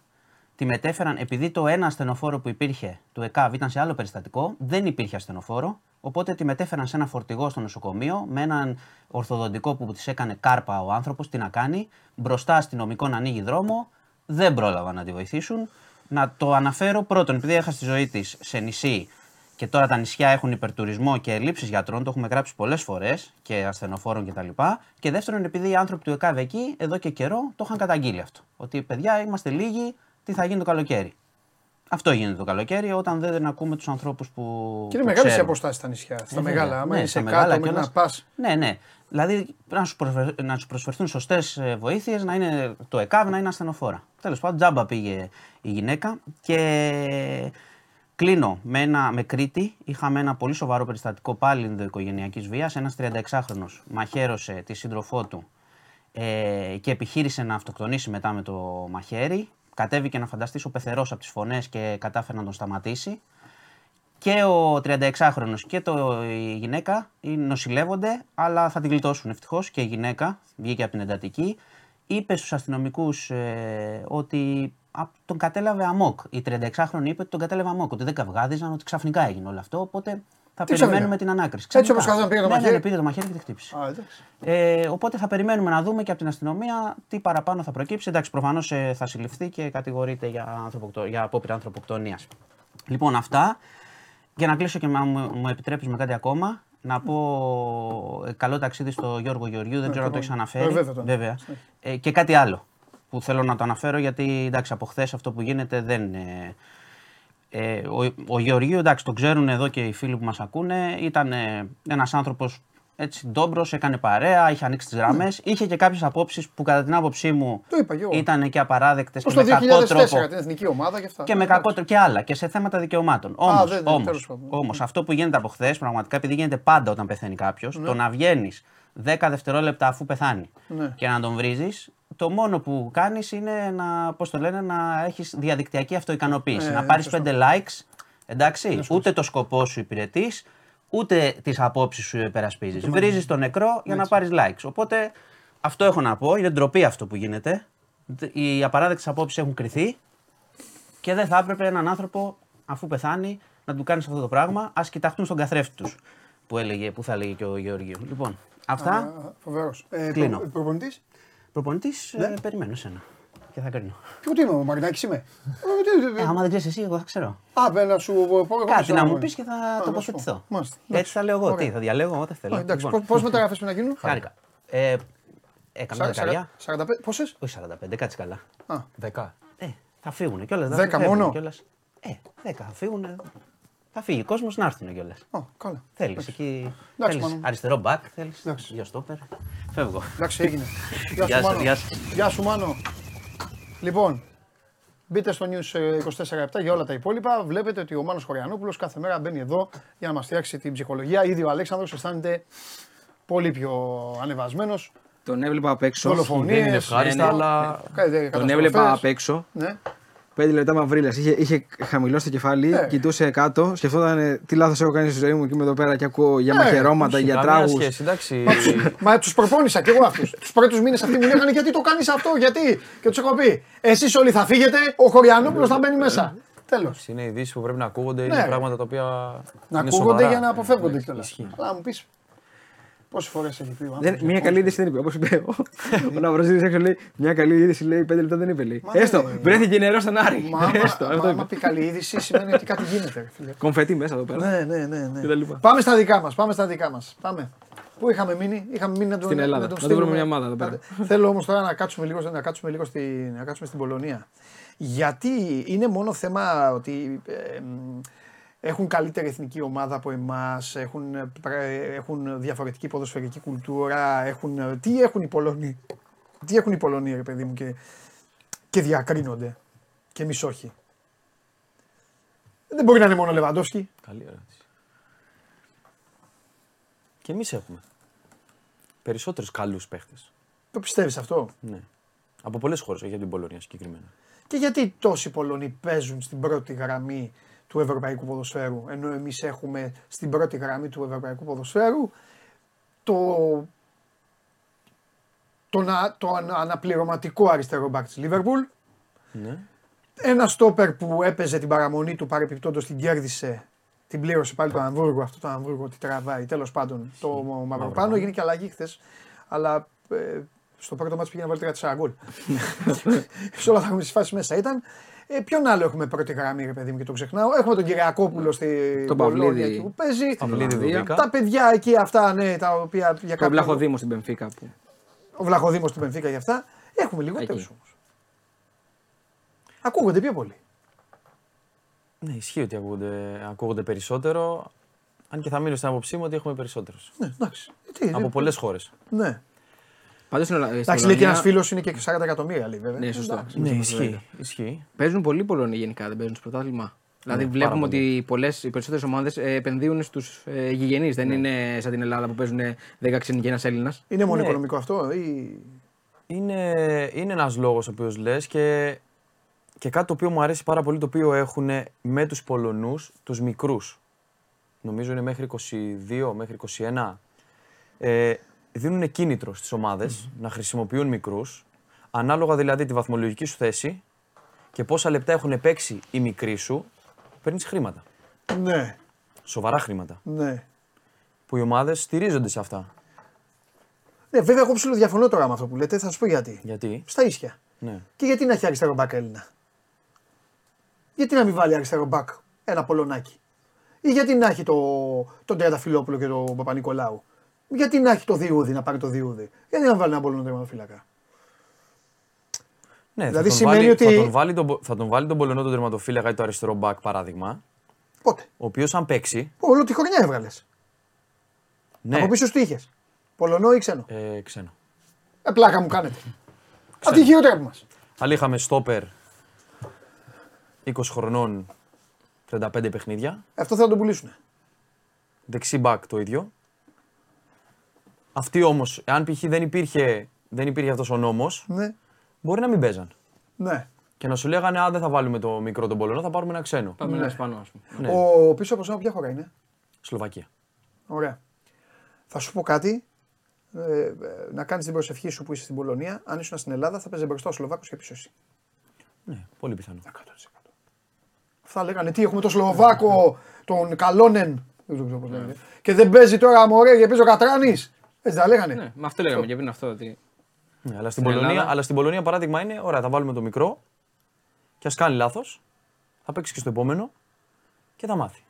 Τη μετέφεραν, επειδή το ένα ασθενοφόρο που υπήρχε του ΕΚΑΒ ήταν σε άλλο περιστατικό, δεν υπήρχε ασθενοφόρο. Οπότε τη μετέφεραν σε ένα φορτηγό στο νοσοκομείο με έναν ορθοδοντικό που της έκανε κάρπα ο άνθρωπος. Τι να κάνει, μπροστά αστυνομικό να ανοίγει δρόμο, δεν πρόλαβαν να τη βοηθήσουν. Να το αναφέρω πρώτον, επειδή έχασε τη ζωή της σε νησί και τώρα τα νησιά έχουν υπερτουρισμό και ελλείψεις γιατρών, το έχουμε γράψει πολλές φορές και ασθενοφόρων κτλ. Και, και δεύτερον, επειδή οι άνθρωποι του ΕΚΑΒ εκεί εδώ και καιρό το είχαν καταγγείλει αυτό. Ότι παιδιά είμαστε λίγοι, τι θα γίνει το καλοκαίρι. Αυτό γίνεται το καλοκαίρι όταν δεν ακούμε τους ανθρώπους που. Και είναι που μεγάλε οι ξέρουν. αποστάσεις στα νησιά. Στα Ε, μεγάλα. βέβαια. Άμα Ναι, είσαι στα κάτω μεγάλα μέχρι να κιόλας. πας. Ναι, ναι. Δηλαδή να σου, προσφερ... να σου προσφερθούν σωστές βοήθειες, να είναι το ΕΚΑΒ, να είναι ασθενοφόρα. Τέλος πάντων, τζάμπα πήγε η γυναίκα και Κλείνω με, ένα, με Κρήτη. Είχαμε ένα πολύ σοβαρό περιστατικό πάλι ενδοοικογενειακής βίας. Ένας 36χρονο μαχαίρωσε τη σύντροφό του ε, και επιχείρησε να αυτοκτονήσει μετά με το μαχαίρι. Κατέβηκε να φανταστεί ο πεθερός από τις φωνές και κατάφερε να τον σταματήσει. Και ο 36χρονος και το, η γυναίκα νοσηλεύονται, αλλά θα την γλιτώσουν ευτυχώς και η γυναίκα βγήκε από την εντατική. Είπε στους αστυνομικούς ε, ότι α, τον κατέλαβε αμόκ. Η 36χρονη είπε ότι τον κατέλαβε αμόκ, ότι δεν καυγάδιζαν, ότι ξαφνικά έγινε όλο αυτό. Οπότε θα Τι περιμένουμε ξαφνικά; την ανάκριση. Έτσι όπως Ξαφνικά. καθόταν πήγε το ναι, μαχαίρι. Ναι, ναι, πήγε το μαχαίρι και τη χτύπησε. Α, εντάξει. Ε, οπότε θα περιμένουμε να δούμε και από την αστυνομία τι παραπάνω θα προκύψει. Εντάξει, προφανώς θα συλληφθεί και κατηγορείται για, ανθρωποκτο... για απόπειρα ανθρωποκτονίας. Λοιπόν, αυτά. Για να κλείσω και αν μου, μου επιτρέπεις με κάτι ακόμα, να πω ε, καλό ταξίδι στο Γιώργο Γεωργίου. Δεν ξέρω αν το έχεις αναφέρει. Ε, βέβαια το ανέφερα. βέβαια. Ε, και κάτι άλλο που θέλω να το αναφέρω γιατί εντάξει, από χθες αυτό που γίνεται δεν. Ε, ε, ο, ο Γεωργίου, εντάξει, το ξέρουν εδώ και οι φίλοι που μας ακούνε, ήταν ε, ένας άνθρωπος έτσι ντόμπρος, έκανε παρέα, είχε ανοίξει τις γραμμές. Είχε και κάποιες απόψεις που κατά την άποψή μου Ναι. Το είπα και εγώ. ήταν και απαράδεκτες και Ως το με κακό 2004 τρόπο. την εθνική ομάδα και αυτά. Και με κακό τρόπο και άλλα και σε θέματα δικαιωμάτων. Όμως, δεν- δεν, όμως, τέλος πάντων. όμως, αυτό που γίνεται από χθες, πραγματικά επειδή γίνεται πάντα όταν πεθαίνει κάποιος, Ναι. το να βγαίνεις 10 δευτερόλεπτα αφού πεθάνει Ναι. και να τον βρίζεις, το μόνο που κάνεις είναι να, πώς το λένε, να έχεις διαδικτυακή αυτοικανοποίηση. Ναι, να ναι, πάρεις σωστό. 5 likes, εντάξει, ούτε το σκοπό σου υπηρετείς, ούτε τις απόψεις σου υπερασπίζεις. Βρίζεις το νεκρό για να πάρεις likes. Οπότε αυτό έχω να πω. Είναι ντροπή αυτό που γίνεται. Οι απαράδεκτες απόψεις έχουν κρυθεί και δεν θα έπρεπε έναν άνθρωπο, αφού πεθάνει, να του κάνεις αυτό το πράγμα. Α κοιταχτούν στον καθρέφτη τους. Που, έλεγε, που θα έλεγε και ο Γεωργίου. Λοιπόν, αυτά. Φοβερός. Ε, Κλείνω. Προπονητής; Προπονητής, Ναι. ε, περιμένω σένα. Και θα κρίνω. Ποιο τι είμαι, ο Μαρινάκης είμαι. Ε, άμα δεν ξέρεις εσύ, εγώ θα ξέρω. Α, μπε να σου πω. εγώ Κάτι ξέρω, να εγώ. μου πεις και θα να σου τοποθετηθώ. πω. Μάλιστα. Έτσι θα λέω εγώ. Ωραία. Τι, θα διαλέγω ό,τι θέλω. Εντάξει, Λοιπόν, πώς μεταγραφές πρέπει να γίνουν; Χάρηκα. Ε, έκανα δεκαριά. 45. Πόσες; Όχι 45, κάτσε καλά. Α, 10. Ε, θα φύγουν κιόλας. Δέκα μόνο; Ε, 10 θα φύγουν. Θα φύγει ο κόσμος να έρθουν κιόλας. α, καλά. Θέλεις εκεί. Εντάξει, Θέλεις Μάνο. αριστερό μπακ, θέλεις. Εντάξει. Δύο στόπερ. Φεύγω. Εντάξει, έγινε. (laughs) Γεια Γεια σου, σου, Μάνο. γεια σου. Γεια σου, Μάνο. Λοιπόν, μπείτε στο News ε, 24 για όλα τα υπόλοιπα. Βλέπετε ότι ο Μάνος Χωριανόπουλος κάθε μέρα μπαίνει εδώ για να μας φτιάξει την ψυχολογία. Ήδη ο Αλέξανδρος αισθάνεται πολύ πιο ανεβασμένος. Τον έβλεπα απ' έξω. Δολοφονίες. Δεν είναι ευχάριστα, ναι, ναι. αλλά Κάτι Τον καταστροφές. έβλεπα απ' έξω. Ναι. Πέντε λεπτά μαυρίλας. Είχε, είχε χαμηλώσει το κεφάλι, Ε. κοιτούσε κάτω, σκεφτόταν ε, τι λάθος έχω κάνει στη ζωή μου και είμαι εδώ πέρα και ακούω για Ε, μαχαιρώματα, για καμία τράγους. σχέση, εντάξει. Μα του προπόνησα κι εγώ αυτούς. τους πρώτους μήνες αυτοί μου λέγανε γιατί το κάνεις αυτό, γιατί; Και τους έχω πει, εσείς όλοι θα φύγετε, ο Χωριανόπουλος θα μπαίνει μέσα. Τέλος. Είναι ειδήσεις που πρέπει να ακούγονται, Ναι. είναι πράγματα τα οποία. Να είναι ακούγονται σοβαρά. για να αποφεύγονται κιόλας. Ισχύει. Αλλά μου πεις. Πόσες φορές έχει πει ο Δεν, άνθρωπος, μια καλή είδηση δεν είπε. Όπως είπε ο, ο Ναυροζίδης έξω λέει: Μια καλή είδηση λέει: Πέντε λεπτά δεν είπε. Λέει. Μα Έστω, δεν- βρέθηκε νερό στον Άρη. Μα άμα- Έστω, μα αυτό άμα είπε. πει καλή είδηση σημαίνει ότι κάτι γίνεται. ρε φίλε. Κομφετή μέσα εδώ πέρα. Ναι, ναι, ναι. ναι. Και τα λοιπά. Πάμε στα δικά μας. Πάμε στα δικά μας. Πάμε. Πού είχαμε μείνει, είχαμε μείνει να τον Στην Ελλάδα. να τον Να το βρούμε στείλουμε. μια ομάδα εδώ πέρα. Άντε. Θέλω όμως τώρα να κάτσουμε λίγο, να κάτσουμε λίγο στην, να κάτσουμε στην Πολωνία. Γιατί είναι μόνο θέμα ότι ε, μ, έχουν καλύτερη εθνική ομάδα από εμάς, έχουν, ε, πρέ- έχουν διαφορετική ποδοσφαιρική κουλτούρα, έχουν, ε, τι έχουν οι Πολωνοί. Τι έχουν οι Πολωνοί, ρε παιδί μου, και, και διακρίνονται. Και εμείς όχι. Δεν μπορεί να είναι μόνο ο Λεβαντόφσκι. Καλή ερώτηση. Και εμείς έχουμε. Περισσότερους καλούς παίχτες. Το πιστεύεις αυτό; Ναι. Από πολλές χώρες, όχι από την Πολωνία συγκεκριμένα. Και γιατί τόσοι Πολωνοί παίζουν στην πρώτη γραμμή του ευρωπαϊκού ποδοσφαίρου, ενώ εμείς έχουμε στην πρώτη γραμμή του ευρωπαϊκού ποδοσφαίρου το, το, να- το ανα- αναπληρωματικό αριστερό μπακ της Λίβερπουλ, Ναι. ένα στόπερ που έπαιζε την παραμονή του παρεπιπτόντως την κέρδισε, την πλήρωσε πάλι το Αμβούργο, αυτό το Αμβούργο τι τραβάει, τέλος πάντων το Μαυροπάνο, έγινε και αλλαγή χθες, αλλά ε, στο πρώτο μάτι πήγε να βάλει 34 γκολ. (laughs) Σε όλα τα έχουμε φάσεις μέσα ήταν. Ε, ποιον άλλο έχουμε πρώτη γραμμή, ρε παιδί μου, και το ξεχνάω. Έχουμε τον Κυριακόπουλο στη Τον Πολώνια Παυλίδη. εκεί που παίζει. Παυλίδη Ολλανδία. Δουβίκα. Τα παιδιά εκεί αυτά, ναι, τα οποία για Το κάποιο. Βλαχοδήμο στην Πενφύκα που. Ο Βλαχοδήμος του Πενφύκα για αυτά. Έχουμε λιγότερους Εκεί. όμως. Ακούγονται πιο πολύ. Ναι, ισχύει ότι ακούγονται, ακούγονται περισσότερο. Αν και θα μείνω στην άποψή μου ότι έχουμε περισσότερους. Ναι, εντάξει. Ε, Τι, Από ε, πολλές χώρες. Ναι. Πάντως στην Ολλα- στην Εντάξει, λέει και ένας Ολλανδία φίλος είναι και 40 εκατομμύρια, λέει βέβαια. Ναι, σωστό. Εντάξει. Ναι, ισχύει. ισχύει. παίζουν πολλοί Πολωνοί γενικά, δεν παίζουν στο πρωτάθλημα. Δηλαδή Ναι, βλέπουμε πάρα πολύ. ότι πολλές, οι περισσότερες ομάδες επενδύουν στους ε, γηγενείς. Δεν είναι σαν την Ελλάδα που παίζουν 10 ξένοι και ένας Έλληνας. Είναι μόνο Ναι. οικονομικό αυτό ή. Είναι, είναι ένας λόγος ο οποίος λες και, και κάτι το οποίο μου αρέσει πάρα πολύ το οποίο έχουν με τους Πολωνούς, τους μικρούς. Νομίζω είναι μέχρι 22, μέχρι 21. Ε, δίνουν κίνητρο στις ομαδες να χρησιμοποιούν μικρούς, ανάλογα δηλαδή τη βαθμολογική σου θέση και πόσα λεπτά έχουν παίξει οι μικροί σου, παίρνεις χρήματα. Ναι, Σοβαρά χρήματα. ναι. Που οι ομάδες στηρίζονται σε αυτά. Ναι, βέβαια, εγώ ψηλό διαφωνώ τώρα με αυτό που λέτε. Θα σα πω γιατί. Γιατί, Στα ίσια. ναι. Και γιατί να έχει αριστερό μπακ Έλληνα; Γιατί να μην βάλει αριστερό μπακ ένα Πολωνάκι; Ή γιατί να έχει το, τον Τριανταφυλόπουλο και τον Παπα-Νικολάου; Γιατί να έχει το Διούδη, να πάρει το Διούδη. Γιατί να βάλει ένα Πολωνό τερματοφύλακα. Ναι, Δηλαδή θα, τον σημαίνει βάλει, ότι- θα, τον βάλει τον, θα τον βάλει τον Πολωνό τον τερματοφύλακα ή το αριστερό μπακ παράδειγμα, Πότε; ο οποίος αν παίξει. Όλο τη χρονιά έβγαλες. Ναι, Από πίσω του είχες. Πολωνό ή ξένο; ε, ξένο. Ε, πλάκα μου κάνετε. Αυτή η χειρότερη από μας. Αλλά είχαμε στόπερ 20 χρονών 35 παιχνίδια. Αυτό θα τον πουλήσουν. Δεξί μπακ το ίδιο. Αυτοί όμως, αν π.χ. δεν υπήρχε, δεν υπήρχε αυτός ο νόμος, Ναι, μπορεί να μην παίζαν. ναι. Και να σου λέγανε, Α, δεν θα βάλουμε το μικρό τον Πολωνό, θα πάρουμε ένα ξένο. Πάμε ένα Ισπανό, ας πούμε. Ναι. Ο πίσω από σένα ποια χώρα είναι; Σλοβακία. Ωραία. Θα σου πω κάτι. Ε, ε, να κάνεις την προσευχή σου που είσαι στην Πολωνία. Αν ήσουν στην Ελλάδα, θα παίζει μπροστά ο Σλοβάκος και πίσω εσύ. Ναι, πολύ πιθανό. 100%. Αυτά λέγανε τι έχουμε το Σλοβάκο, τον Καλόνεν. Δεν το ξέρω πώς λέγεται. Και δεν παίζει τώρα μωρέ και παίζει ο Κατράνης. Έτσι τα λέγανε. Ναι, με αυτό λέγαμε και πριν αυτό. Ότι... Ναι, αλλά, στην Στην Πολωνία, Ελλάδα- αλλά στην Πολωνία παράδειγμα είναι, ωραία, θα βάλουμε το μικρό και ας κάνει λάθος, θα παίξει και στο επόμενο και θα μάθει.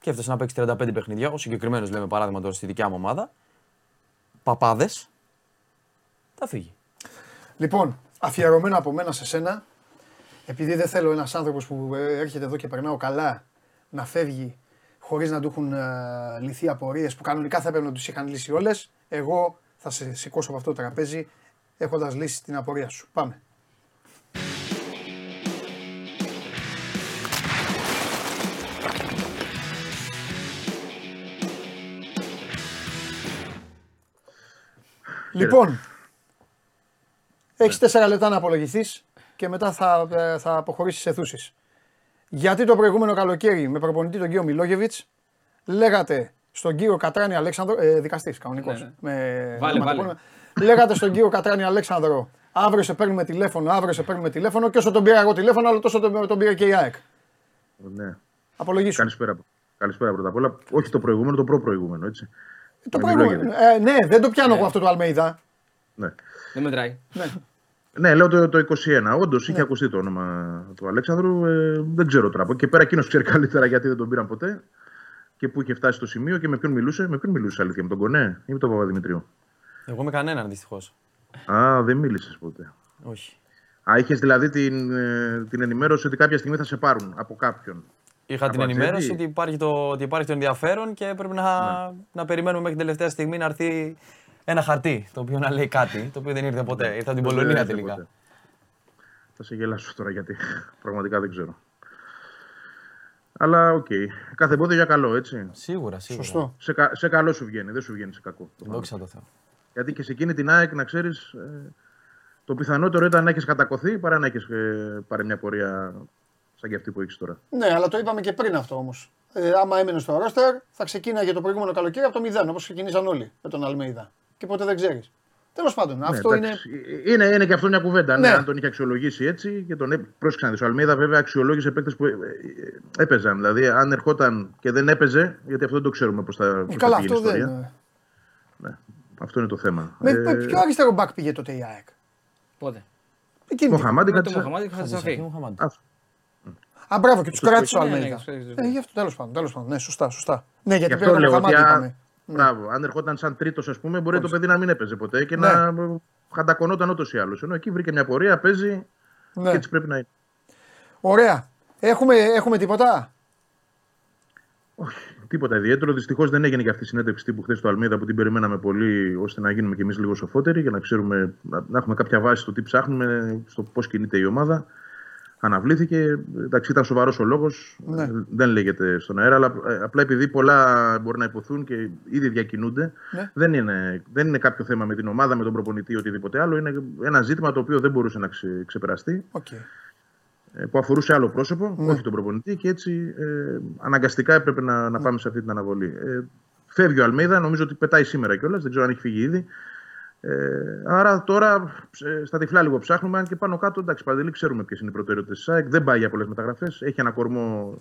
Και έφτασε να παίξει 35 παιχνίδια. Ο συγκεκριμένος λέμε παράδειγμα τώρα στη δικιά μου ομάδα. Παπάδες. Θα φύγει. Λοιπόν, αφιερωμένο από μένα σε σένα, επειδή δεν θέλω ένας άνθρωπος που ε, έρχεται εδώ και περνάω καλά να φεύγει χωρίς να του έχουν ε, λυθεί απορίες που κανονικά θα έπρεπε να τους είχαν λύσει όλες, εγώ θα σε σηκώσω από αυτό το τραπέζι έχοντας λύσει την απορία σου. Πάμε. Λοιπόν, έχεις τέσσερα λεπτά να απολογηθείς και μετά θα, ε, θα αποχωρήσεις αιθούσει. Γιατί το προηγούμενο καλοκαίρι με προπονητή τον κύριο Μιλόγεβιτς λέγατε στον κύριο Κατράνη Αλέξανδρο, ε, δικαστής κανονικός. Ναι, ναι. Με, Βάλε, με βάλε. ματοπώνυμα. Λέγατε στον κύριο Κατράνη Αλέξανδρο, αύριο σε παίρνουμε τηλέφωνο, αύριο σε παίρνουμε τηλέφωνο και όσο τον πήρα εγώ τηλέφωνο, άλλο τόσο τον, τον πήρε και η ΑΕΚ. Ναι. Απολογήσου. Καλησπέρα. Καλησπέρα πρώτα απ' όλα. Όχι το προηγούμενο, το προ-προηγούμενο, έτσι. Το με προηγούμενο. Μιλόγεβιτς. Ε, ναι, δεν το πιάνω εγώ αυτό το Αλμέιδα. Ναι. Δεν μετράει. Ναι, λέω το, το 21. Όντως είχε ακουστεί το όνομα του Αλέξανδρου. Ε, δεν ξέρω τώρα. Από εκεί και πέρα εκείνος ξέρει καλύτερα γιατί δεν τον πήραν ποτέ και πού είχε φτάσει στο σημείο και με ποιον μιλούσε. Με ποιον μιλούσε αλήθεια, με τον Κονέ ή με τον Παπαδημητρίου; Εγώ με κανέναν δυστυχώς. Α, δεν μίλησες ποτέ. Όχι. Α, είχες δηλαδή την, ε, την ενημέρωση ότι κάποια στιγμή θα σε πάρουν από κάποιον. Είχα την Από ενημέρωση Ατζέντη. ότι υπάρχει, το, ότι υπάρχει το ενδιαφέρον και πρέπει να, να περιμένουμε μέχρι την τελευταία στιγμή να έρθει ένα χαρτί το οποίο να λέει κάτι, το οποίο δεν ήρθε ποτέ. Ήρθε από την Δεν Πολωνία έρθει τελικά. ποτέ. Θα σε γελάσω τώρα γιατί πραγματικά δεν ξέρω. Αλλά οκ. Κάθε εμπόδιο για καλό, έτσι. Σίγουρα, σίγουρα. Σωστό. Σε, κα- σε καλό σου βγαίνει, δεν σου βγαίνει σε κακό. Δόξα τω Θεώ. Γιατί και σε εκείνη την ΑΕΚ, να ξέρεις, το πιθανότερο ήταν να έχεις κατακαθεί παρά να έχεις πάρει μια πορεία σαν και αυτή που έχεις τώρα. Ναι, αλλά το είπαμε και πριν αυτό όμως. Ε, άμα έμενε στο ρόστερ, θα ξεκίναγε το προηγούμενο καλοκαίρι από το 0 όπως ξεκινήσαν όλοι με τον Αλμέιδα. Και ποτέ δεν ξέρεις. Τέλος πάντων, αυτό ναι, είναι. εντάξει. είναι. Είναι και αυτό μια κουβέντα. Ναι. Ναι. αν τον είχε αξιολογήσει έτσι και τον έπ- πρόσεξε να δεις, Ο Αλμίδα βέβαια αξιολόγησε παίκτες που ε, ε, έπαιζαν. Δηλαδή, αν ερχόταν και δεν έπαιζε, γιατί αυτό δεν το ξέρουμε πώς θα, πώς θα Καλά, πήγαινε η αυτό δεν. ιστορία. Ναι. Αυτό είναι το θέμα. Με, Ε, με ποιο αριστερό μπακ πήγε τότε η ΑΕΚ; Πότε; Εκείνη. την- Μοχαμάντη Με το κάτι σαν- Μοχαμάδη είχα Σαφή σαφή. Μοχαμάντη. Αυτό. Α, μπράβο, και τους κράτησε ο Ναι, ναι, Αλμέιδα. τους κράτησε, Ε, γι' αυτό τέλος πάντων, τέλος πάντων. Ναι, σωστά, σωστά. Ναι, γιατί Γι' πήρε αυτό τον λέω ότι Μοχαμάντη, αν, είπαμε. μπράβο, αν ερχόταν σαν τρίτος, ας πούμε, μπορεί το παιδί να μην έπαιζε ποτέ και Ναι. να χαντακωνόταν ούτως ή άλλως. Ενώ εκεί βρήκε μια πορεία, παίζει Ναι. και έτσι πρέπει να είναι. Ωραία. Έχουμε, έχουμε τίποτα; Τίποτα ιδιαίτερο. Δυστυχώς δεν έγινε και αυτή η συνέντευξη τύπου χθες στο Αλμίδα που την περιμέναμε πολύ ώστε να γίνουμε κι εμείς λίγο σοφότεροι για να ξέρουμε, να, να έχουμε κάποια βάση στο τι ψάχνουμε, στο πώς κινείται η ομάδα. Αναβλήθηκε. Εντάξει, ήταν σοβαρός ο λόγος. Ναι. Δεν λέγεται στον αέρα, αλλά ε, απλά επειδή πολλά μπορεί να ειπωθούν και ήδη διακινούνται, Ναι. δεν, είναι, δεν είναι κάποιο θέμα με την ομάδα, με τον προπονητή ή οτιδήποτε άλλο. Είναι ένα ζήτημα το οποίο δεν μπορούσε να ξε- ξεπεραστεί, Οκ. ε, που αφορούσε άλλο πρόσωπο, Ναι. όχι τον προπονητή, και έτσι ε, αναγκαστικά έπρεπε να, να πάμε σε αυτή την αναβολή. Ε, φεύγει ο Αλμέιδα, νομίζω ότι πετάει σήμερα κιόλας, δεν ξέρω αν έχει φύγει ήδη. Ε, άρα τώρα ε, στα τυφλά λίγο ψάχνουμε, αν και πάνω κάτω εντάξει, Παντελή, ξέρουμε ποιες είναι οι προτεραιότητες της ΣΑΕΚ. Δεν πάει για πολλές μεταγραφές. Έχει ένα κορμό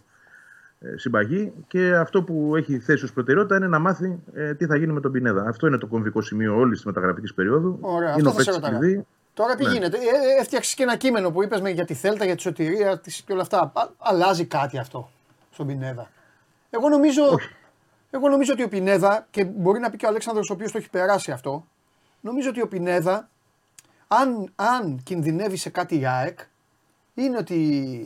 ε, συμπαγή και αυτό που έχει θέσει ως προτεραιότητα είναι να μάθει ε, τι θα γίνει με τον Πινέδα. Αυτό είναι το κομβικό σημείο όλης της μεταγραφικής περίοδου. Ωραία, είναι αυτό ο θα σε παίκτης ρωτάγα. κλειδί. Τώρα τι Ναι. γίνεται, ε, ε, έφτιαξες και ένα κείμενο που είπες για τη Θέλτα, για τη σωτηρία της και όλα αυτά. Α, αλλάζει κάτι αυτό στον Πινέδα. Εγώ νομίζω, εγώ νομίζω ότι ο Πινέδα, και μπορεί να πει και ο Αλέξανδρος ο οποίος το έχει περάσει αυτό, νομίζω ότι ο Πινέδα, αν, αν κινδυνεύει σε κάτι η ΑΕΚ, είναι ότι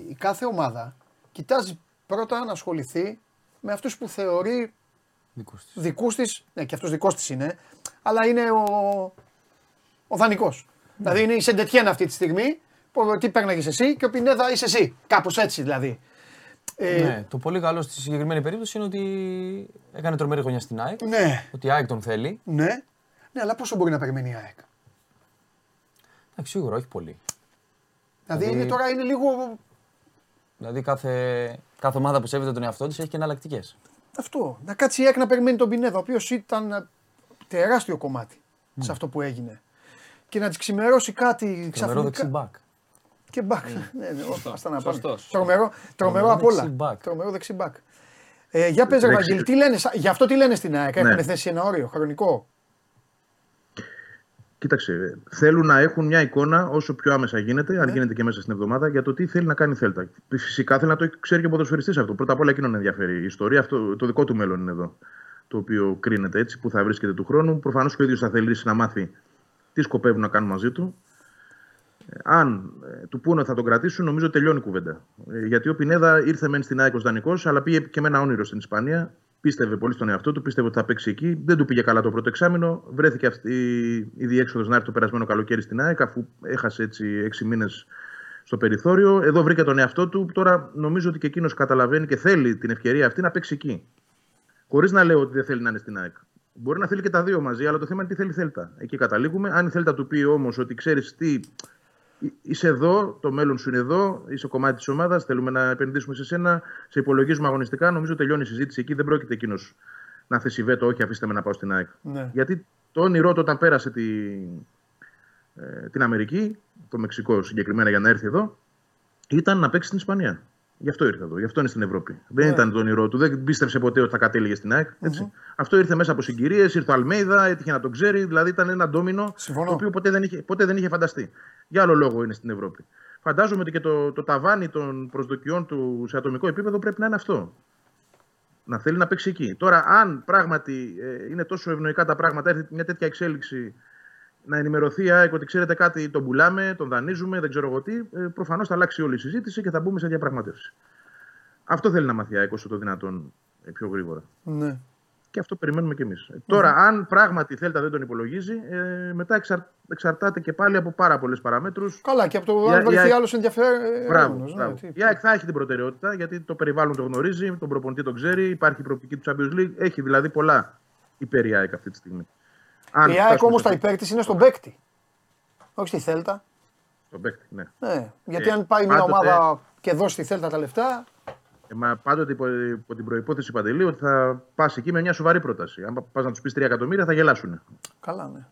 η κάθε ομάδα κοιτάζει πρώτα να ασχοληθεί με αυτούς που θεωρεί Δικούς της. δικούς της, ναι, και αυτός δικός της είναι, αλλά είναι ο, ο δανεικός. Δηλαδή είναι η Σεντετιέν αυτή τη στιγμή, που, τι παίρναγες εσύ και ο Πινέδα είσαι εσύ. Κάπως έτσι δηλαδή. Ε, Ναι, το πολύ καλό στη συγκεκριμένη περίπτωση είναι ότι έκανε τρομερή χρονιά στην ΑΕΚ. ναι, Ότι η ΑΕΚ τον θέλει. ναι, ναι, αλλά πόσο μπορεί να περιμένει η ΑΕΚ; Εντάξει, σίγουρα, όχι πολύ. Δηλαδή, Δηλαδή- είναι, τώρα είναι λίγο Δηλαδή κάθε, κάθε ομάδα που σέβεται τον εαυτό της έχει και εναλλακτικές. αυτό. Να κάτσει η ΑΕΚ να περιμένει τον Πινέδα, ο οποίος ήταν ε, τεράστιο κομμάτι σε αυτό που έγινε. Και να της ξημερώσει κάτι Τρομερό ξαφνικά. δεξί μπακ. Και μπακ. ναι, ναι, ω, άστα να πάμε. Σωστός. Τρομερό, τρομερό Τρομερό απ' όλα. δεξί μπακ. Τρομερό δεξί μπακ. Ε, για πες ρε Δεξί- Βαγγέλη, τι λένε, σα- γι' αυτό τι λένε στην ΑΕΚ, έχουν Ναι. θέσει ένα όριο χρονικό; Κοίταξε, θέλουν να έχουν μια εικόνα όσο πιο άμεσα γίνεται, αν γίνεται και μέσα στην εβδομάδα, για το τι θέλει να κάνει η Θέλτα. Φυσικά θέλει να το ξέρει και ο ποδοσφαιριστής αυτό. Πρώτα απ' όλα εκείνον ενδιαφέρει. Η ιστορία, αυτό, το δικό του μέλλον είναι εδώ. Το οποίο κρίνεται έτσι, που θα βρίσκεται του χρόνου. Προφανώς και ο ίδιος θα θελήσει να μάθει τι σκοπεύουν να κάνουν μαζί του. Ε, Αν ε, του πούνε ότι θα τον κρατήσουν, νομίζω τελειώνει η κουβέντα. Ε, γιατί ο Πινέδα ήρθε μεν στην ΑΕΚ ως δανεικός, αλλά πήγε και με ένα όνειρο στην Ισπανία. Πίστευε πολύ στον εαυτό του, πίστευε ότι θα παίξει εκεί. Δεν του πήγε καλά το πρώτο εξάμεινο. Βρέθηκε αυτή η διέξοδος να έρθει το περασμένο καλοκαίρι στην ΑΕΚ, αφού έχασε έτσι έξι μήνες στο περιθώριο. Εδώ βρήκε τον εαυτό του. Τώρα νομίζω ότι και εκείνος καταλαβαίνει και θέλει την ευκαιρία αυτή να παίξει εκεί. Χωρίς να λέω ότι δεν θέλει να είναι στην ΑΕΚ. Μπορεί να θέλει και τα δύο μαζί, αλλά το θέμα είναι τι θέλει η Θέλτα. Εκεί καταλήγουμε. Αν η Θέλτα του πει όμως ότι ξέρεις τι, είσαι εδώ, το μέλλον σου είναι εδώ, είσαι κομμάτι της ομάδας, θέλουμε να επενδύσουμε σε σένα, σε υπολογίζουμε αγωνιστικά. Νομίζω τελειώνει η συζήτηση εκεί. Δεν πρόκειται εκείνος να θέσει βέτο, όχι αφήστε με να πάω στην ΑΕΚ. Ναι. Γιατί το όνειρό του όταν πέρασε τη, ε, την Αμερική, το Μεξικό συγκεκριμένα για να έρθει εδώ, ήταν να παίξει στην Ισπανία. Γι' αυτό ήρθε εδώ, γι' αυτό είναι στην Ευρώπη. Δεν ήταν το όνειρό του, δεν πίστευε ποτέ ότι θα κατέληγε στην ΑΕΚ. ετσι Αυτό ήρθε μέσα από συγκυρίες, ήρθε ο Αλμέιδα, έτυχε να τον ξέρει, δηλαδή ήταν ένα ντόμινο Συμφωνώ. το οποίο ποτέ δεν, είχε, ποτέ δεν είχε φανταστεί. Για άλλο λόγο είναι στην Ευρώπη. Φαντάζομαι ότι και το, το ταβάνι των προσδοκιών του σε ατομικό επίπεδο πρέπει να είναι αυτό. Να θέλει να παίξει εκεί. Τώρα, αν πράγματι ε, είναι τόσο ευνοϊκά τα πράγματα, έρθει μια τέτοια εξέλιξη να ενημερωθεί η ΑΕΚ ότι ξέρετε κάτι, τον πουλάμε, τον δανείζουμε, δεν ξέρω εγώ τι, ε, προφανώς θα αλλάξει όλη η συζήτηση και θα μπούμε σε διαπραγματεύσει. Αυτό θέλει να μάθει η ΑΕΚ όσο το δυνατόν ε, πιο γρήγορα. Ναι. Και αυτό περιμένουμε κι εμείς. Τώρα, αν πράγματι η Θέλτα δεν τον υπολογίζει, ε, μετά εξαρ, εξαρτάται και πάλι από πάρα πολλές παραμέτρους. Καλά, και από το Για- αν βρεθεί για- άλλος ενδιαφέρον. Μπράβο. ναι, μπράβο. τι- Η ΑΕΚ θα έχει την προτεραιότητα γιατί το περιβάλλον το γνωρίζει, τον προπονητή τον ξέρει, υπάρχει η προοπτική του Champions League. Έχει δηλαδή πολλά υπέρ η ΑΕΚ αυτή τη στιγμή. Αν Η ΑΕΚ φτάσουμε όμως σε τα αυτό- υπέρ της είναι στον παίκτη. Όχι στη Θέλτα. Τον παίκτη, ναι. Ναι. Γιατί Ε, αν πάει μια πάντοτε- ομάδα και δώσει στη Θέλτα τα λεφτά. Ε, μα πάντοτε υπό, υπό την προπόθεση παντελή ότι θα πας εκεί με μια σοβαρή πρόταση. Αν πα να τους πεις 3 εκατομμύρια θα γελάσουν. Καλά, ναι.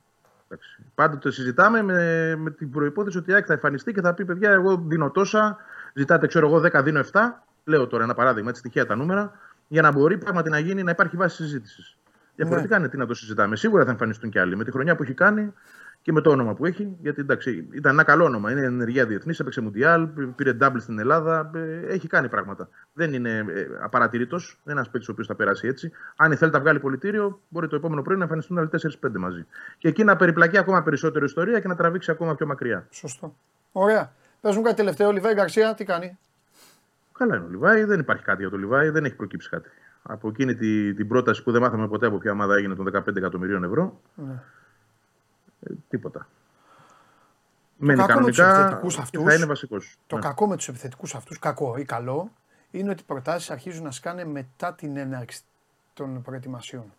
Εντάξει. Πάντοτε συζητάμε με, με την προπόθεση ότι η ΑΕΚ θα εμφανιστεί και θα πει: Παιδιά, εγώ δίνω τόσα, ζητάτε, ξέρω εγώ, 10, δίνω 7. Λέω τώρα ένα παράδειγμα, έτσι τυχαία τα νούμερα, για να μπορεί πράγματι να γίνει, να υπάρχει βάση συζήτησης. Διαφορετικά είναι τι να το συζητάμε. Σίγουρα θα εμφανιστούν κι άλλοι με τη χρονιά που έχει κάνει και με το όνομα που έχει. Γιατί εντάξει, ήταν ένα καλό όνομα. Είναι ενεργεία διεθνής, έπαιξε Μουντιάλ, πήρε double στην Ελλάδα. ε, Έχει κάνει πράγματα. Δεν είναι απαρατηρήτω. Δεν είναι ένας παίκτης ο οποίος θα περάσει έτσι. Αν η θέλει να βγάλει πολιτήριο, μπορεί το επόμενο πρωί να εμφανιστούν άλλοι 4-5 μαζί. Και εκεί να περιπλακεί ακόμα περισσότερο ιστορία και να τραβήξει ακόμα πιο μακριά. Σωστό. Ωραία. Πες μου κάτι τελευταίο, ο Λιβάη Γκαρσία, τι κάνει; Καλά είναι ο Λιβάη, δεν υπάρχει κάτι για το Λιβάη, δεν έχει προκύψει κάτι. Από εκείνη τη, την πρόταση που δεν μάθαμε ποτέ από ποια ομάδα έγινε των 15 εκατομμυρίων ευρώ. Ναι. Ε, τίποτα. μένει κακό με τους κανονικά επιθετικούς και αυτούς- θα είναι βασικός. Το κακό με τους επιθετικούς αυτούς, κακό ή καλό, είναι ότι οι προτάσεις αρχίζουν να σκάνε μετά την έναρξη των προετοιμασιών.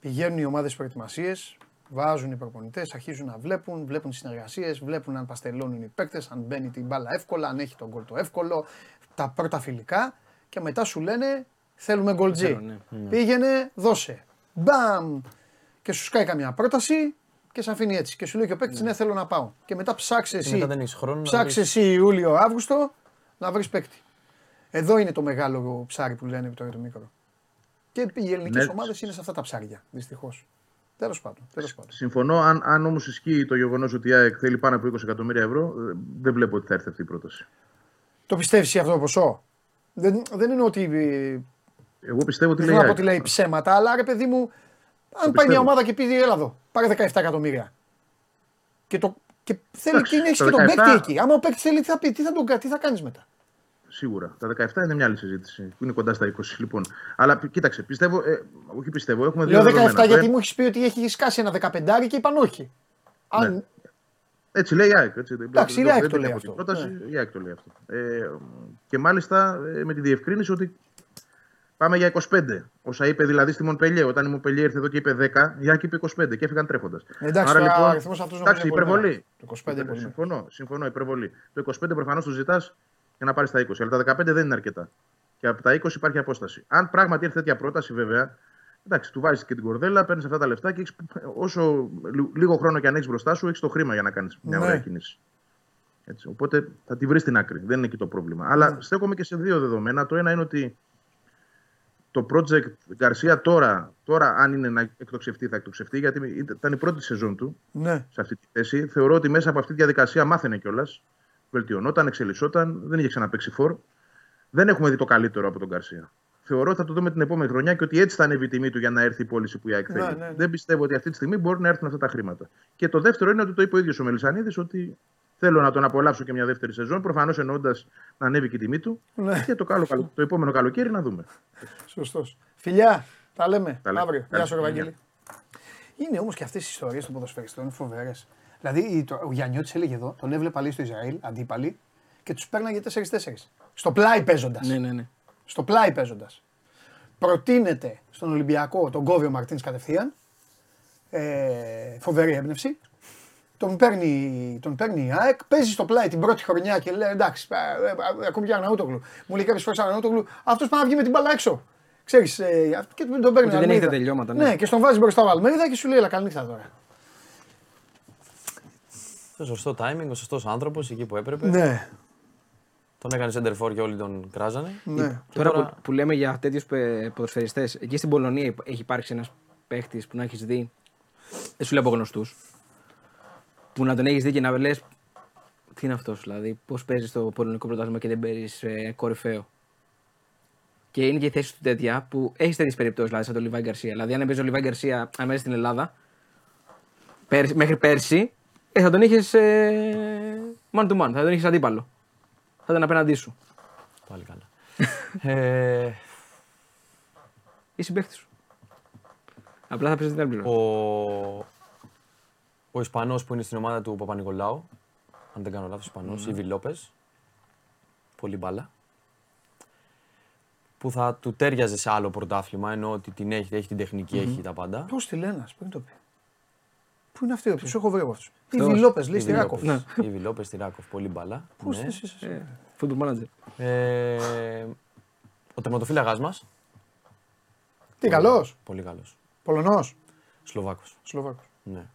Πηγαίνουν οι ομάδες προετοιμασίες, βάζουν οι προπονητές, αρχίζουν να βλέπουν, βλέπουν τις συνεργασίες, βλέπουν αν παστελώνουν οι παίκτες, αν μπαίνει την μπάλα εύκολα, αν έχει τον γκολ το εύκολο, τα πρώτα φιλικά και μετά σου λένε θέλουμε γκολτζί. Θέλω, ναι. Πήγαινε, δώσε. Μπαμ! Και σου σκάει καμιά πρόταση και σε αφήνει έτσι. Και σου λέει και ο παίκτης, ναι. θέλω να πάω. Και μετά ψάξε εσύ. μετά δεν έχεις χρόνο να ψάξε βρεις. εσύ Ιούλιο-Αύγουστο να βρεις παίκτη. Εδώ είναι το μεγάλο ψάρι που λένε τώρα το μικρό. Και οι ελληνικές Ναι. ομάδες είναι σε αυτά τα ψάρια, δυστυχώς. Τέλος πάντων. Τέλος πάντων. Συμφωνώ. Αν, αν όμως ισχύει το γεγονός ότι η ΑΕΚ θέλει πάνω από 20 εκατομμύρια ευρώ, ε, δεν βλέπω ότι θα έρθει αυτή η πρόταση. Το πιστεύεις αυτό το ποσό; Δεν, δεν είναι ότι. Ε, Εγώ πιστεύω ότι Δεν λέει. θέλω να η πω ΑΕΚ. ότι λέει ψέματα, αλλά ρε παιδί μου, αν πάει μια πιστεύω. ομάδα και πει έλα εδώ, πάρε 17 εκατομμύρια. Και, το, και θέλει Εντάξει, και έχεις τα και τον 17 παίκτη εκεί. Άμα ο παίκτη θέλει, τι θα πει, τι θα, τον, κα- τι θα κάνεις μετά; Σίγουρα. Τα 17 είναι μια άλλη συζήτηση. Που είναι κοντά στα 20 λοιπόν. Αλλά π- κοίταξε, πιστεύω. Ε, όχι πιστεύω, έχουμε δύο Λέω 17 δεδομένα. Το γιατί ένα- μου έχεις πει ότι έχει σκάσει ένα 15 και είπαν όχι. Αν, Ναι. Έτσι λέει η ΑΕΚ. Έτσι, δεν- Εντάξει, η δεν- ΑΕΚ δεν το την λέει έχω αυτό. την Πρόταση, Ναι. Η ΑΕΚ το λέει αυτό. Ε, και μάλιστα ε, με τη διευκρίνηση ότι πάμε για 25. Όσα είπε δηλαδή στη Μονπελιέ. Όταν η Μονπελιέ ήρθε εδώ και είπε 10, η ΑΕΚ είπε 25 και έφυγαν τρέχοντας. Εντάξει, τώρα ο αριθμός αυτός νομίζω Εντάξει, είναι πολύ υπερβολή. μεγάλος. Το 25 είναι πολύ συμφωνώ, συμφωνώ, υπερβολή. Το 25 προφανώς το ζητάς για να πάρεις τα 20. Αλλά τα 15 δεν είναι αρκετά. Και από τα 20 υπάρχει απόσταση. Αν πράγματι έρθει τέτοια πρόταση, βέβαια, εντάξει, του βάζεις και την κορδέλα, παίρνεις αυτά τα λεφτά και έχεις, όσο λι- λίγο χρόνο και αν έχεις μπροστά σου, έχεις το χρήμα για να κάνεις μια Ναι. ωραία κίνηση. Έτσι, οπότε θα τη βρεις στην άκρη. Δεν είναι εκεί το πρόβλημα. Αλλά στέκομαι και σε δύο δεδομένα. Το ένα είναι ότι το project Garcia τώρα, τώρα αν είναι να εκτοξευτεί, θα εκτοξευτεί, γιατί ήταν η πρώτη σεζόν του ναι. σε αυτή τη θέση. Θεωρώ ότι μέσα από αυτή τη διαδικασία μάθαινε κιόλας. Βελτιωνόταν, εξελισσόταν, δεν είχε ξαναπέξει φόρ. Δεν έχουμε δει το καλύτερο από τον Καρσία. Θεωρώ ότι θα το δούμε την επόμενη χρονιά και ότι έτσι θα ανέβει η τιμή του για να έρθει η πώληση που η ΑΕΚ Ναι, θέλει. ναι, ναι. Δεν πιστεύω ότι αυτή τη στιγμή μπορεί να έρθουν αυτά τα χρήματα. Και το δεύτερο είναι ότι το είπε ο ίδιος ο Μελισανίδης ότι θέλω να τον απολαύσω και μια δεύτερη σεζόν. Προφανώς εννοώντας να ανέβει και η τιμή του. Ναι. Και το, καλό, το επόμενο καλοκαίρι να δούμε. Σωστός. Φιλιά, τα λέμε Τα λέμε. αύριο. Γεια σου, Καλή Ευαγγέλη. Είναι όμως και αυτές οι ιστορίες των ποδοσφαιριστών είναι φοβερές. Δηλαδή το- ο Γιάννιώτης έλεγε εδώ, τον έβλεπα λέει στο Ισραήλ, αντίπαλοι, και τους πέρναγε 4-4. Στο πλάι παίζοντας. Ναι, ναι, ναι. Στο πλάι παίζοντας. Προτείνεται στον Ολυμπιακό τον κόβει ο Μαρτίνς κατευθείαν. Ε, φοβερή έμπνευση. Τον παίρνει, τον παίρνει η ΑΕΚ, παίζει στο πλάι την πρώτη χρονιά και λέει εντάξει, ε, ε, ε, ακόμη και Αρναούτογλου. Μου λέει κάποιες φορές Αρναούτογλου, αυτός πάει να βγει με την μπάλα έξω. Ξέρεις, ε, αυτό και τον παίρνει Ότι ο δεν Αλμέιδα. έχετε τελειώματα, ναι. Ναι, και στον βάζει μπροστά ο Αλμέιδα και σου λέει, Ελά, καληνύχτα τώρα. Το σωστό timing, ο σωστός άνθρωπος εκεί που έπρεπε. Ναι, Τον έκανε center for και όλοι τον κράζανε. ναι. Και Τώρα, τώρα- Που, που λέμε για τέτοιους ποδοσφαιριστές, εκεί στην Πολωνία υπ- έχει υπάρξει ένας παίχτης που να έχεις δει. Δεν σου λέω από γνωστούς. Που να τον έχεις δει και να λες. Τι είναι αυτός, δηλαδή, πώς παίζεις στο πολωνικό πρωτάθλημα και δεν παίζει ε, κορυφαίο. Και είναι και η θέση του τέτοια που έχεις τέτοιες περιπτώσεις, δηλαδή σαν τον Λιβάη Γκαρσία. Δηλαδή, αν έπαιζε ο Λιβάη Γκαρσία αν μέσα στην Ελλάδα, πέρσι- μέχρι πέρσι, ε, θα τον είχες ε, man to man, θα τον είχες αντίπαλο. Θα ήταν απέναντί σου. Πάλι καλά. (laughs) ε, Ή συμπαίχτη σου. Απλά θα παίζεις την άλλη πλευρά. ο ο Ισπανός που είναι στην ομάδα του Παπα-Νικολάου, αν δεν κάνω λάθος, Ισπανός, mm. Ιβι Λόπες. Πολύ μπάλα. Που θα του τέριαζε σε άλλο πρωτάθλημα, ενώ ότι την έχει, έχει την τεχνική, έχει τα πάντα. Πώς τη λένε, ας πριν το πει. Πού είναι αυτή, ποιος έχω βρει από αυτούς. Τι Αυτός. Βιλόπε, λέει Ιβι στη Ράκοφ. Λόπες. Ιβι Λόπες στη Ράκοφ, πολύ μπάλα. Πώς ναι. τη είσαι. Football manager. Ε, ο τερματοφύλακας μας, Τι καλός; πολύ καλός. Πολωνός; Σλοβάκος. Σλοβάκος. Ναι.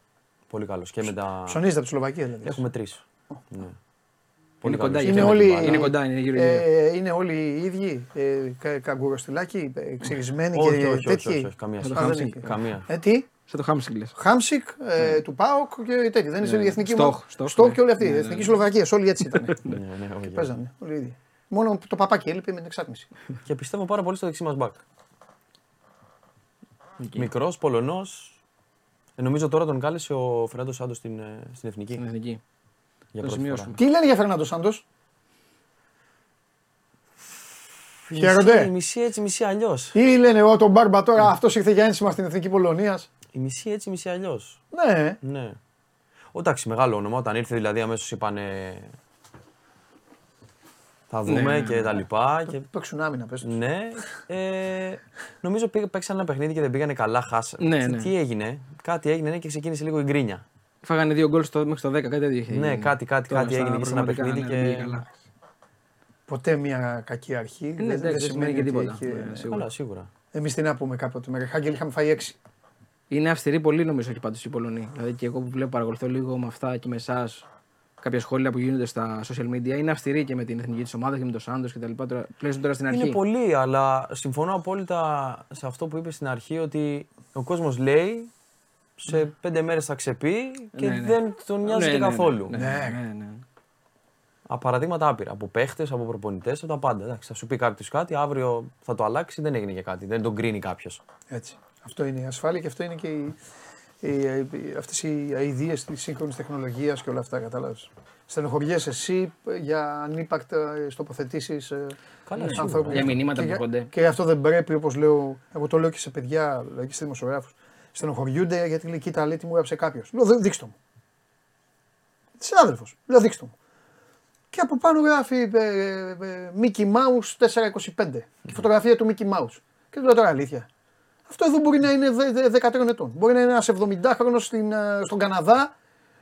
Πολύ καλός. Και με τα... Ψωνίζεται από τη Σλοβακία δηλαδή. Έχουμε τρεις. Ναι. Είναι κοντά, καλός. γι' Είναι αυτό όλοι, είναι Είναι κοντά, είναι γύρω γύρω. ε, είναι όλοι οι ίδιοι, ε, κα, καγκουροστιλάκι, ε, ξυρισμένοι Όχι, και όχι, όχι, τέτοιοι. όχι, όχι, καμία Α, σχέση. δεν Χάμσινγκ. έχει. Καμία. Ε, τι, Σαν το Χάμσινγκ λες. Χάμσικ ε, του Πάοκ και τέτοιοι. Δεν είναι η εθνική Στόχ, ομάδα. Στόχ, Στόχ ναι. και όλοι αυτοί. Ναι, Η ναι, εθνική ναι. Σλοβακία, όλοι έτσι ήταν. Ναι, ναι, όχι, Παίζανε όλοι οι ίδιοι. Μόνο το παπάκι έλειπε με την εξάτμιση. Και πιστεύω πάρα πολύ στο δεξί μας μπακ. Μικρός, Πολωνός. Ε, νομίζω τώρα τον κάλεσε ο Φερνάντος Σάντος στην, ε, στην εθνική. Στην εθνική. Για το πρώτη σημειώσουμε. φορά. Τι λένε για Φερνάντος Σάντος; Μισή, Χαίρονται. μισή έτσι, μισή αλλιώς. Ή λένε εγώ τον Μπάρμπα τώρα αυτός ήρθε για ένσημα στην εθνική Πολωνίας. Η μισή έτσι, μισή αλλιώς. Ναι, Ναι. Εντάξει, μεγάλο όνομα. Όταν ήρθε δηλαδή αμέσως είπανε. Θα δούμε Ναι, ναι, και τα λοιπά. Και... Παίξουν άμυνα, πες τους. Ναι. Ε, νομίζω πήγα, παίξαν ένα παιχνίδι και δεν πήγανε καλά. Χάσα. Ναι, τι, ναι. τι έγινε; Κάτι έγινε ναι, και ξεκίνησε λίγο η γκρίνια. Φάγανε δύο γκολ στο, μέχρι το 10, κάτι τέτοιο είχε Ναι, γίνει. κάτι- κάτι- Τώρα κάτι στα έγινε και σε ένα προγραμματικά, παιχνίδι ναι, δεν και- πήγε καλά. Ποτέ μια κακή αρχή. Ναι, δεν, εντάξει, δεν σημαίνει και ότι τίποτα. έχει- Ναι, σίγουρα. Καλά, σίγουρα. Εμείς τι να πούμε κάποτε. Με Ρεχάγκελ είχαμε φάει έξι. Είναι αυστηρή πολύ νομίζω και πάντως οι Πολωνοί. Δηλαδή και εγώ που βλέπω, παρακολουθώ λίγο με αυτά και με εσάς κάποια σχόλια που γίνονται στα social media. Είναι αυστηρή και με την εθνική της ομάδας και με τον Σάντος κτλ. Τώρα, πλέον τώρα στην αρχή. Είναι πολύ, αλλά συμφωνώ απόλυτα σε αυτό που είπες στην αρχή ότι ο κόσμος λέει σε πέντε μέρες θα ξεπεί και Ναι, ναι. δεν τον νοιάζει Ναι, και ναι, ναι, καθόλου. Ναι, ναι, ναι. Α, παραδείγματα άπειρα. Από παίχτες, από προπονητές, από τα πάντα. Εντάξει, θα σου πει κάποιος κάτι, αύριο θα το αλλάξει, δεν έγινε και κάτι. Δεν τον κρίνει κάποιος. Έτσι. Αυτό είναι η ασφάλεια και αυτό είναι και η, η, η, αυτές οι αηδίες της σύγχρονης τεχνολογίας και όλα αυτά, κατάλαβες. Στενοχωριέσαι εσύ για ανύπαρκτες τοποθετήσεις ε, Καλά, ε, σίγουρα. ανθρώπων. Για μηνύματα Και που για- έρχονται. Και αυτό δεν πρέπει, όπως λέω, εγώ το λέω και σε παιδιά, δηλαδή και σε δημοσιογράφους. Στενοχωριούνται γιατί λέει, κοίτα, λέει τι μου έγραψε κάποιος. Λέω, «Δε- δείξτε μου. Συνάδελφος, λέω, δείξτε μου. Και από πάνω γράφει ε, ε, ε, Mickey Mouse 425. Και φωτογραφία του Mickey Mouse. Και του λέω τώρα αλήθεια. Αυτό εδώ μπορεί να είναι δε- δε- 13 ετών. Μπορεί να είναι ένας 70χρονο στον Καναδά,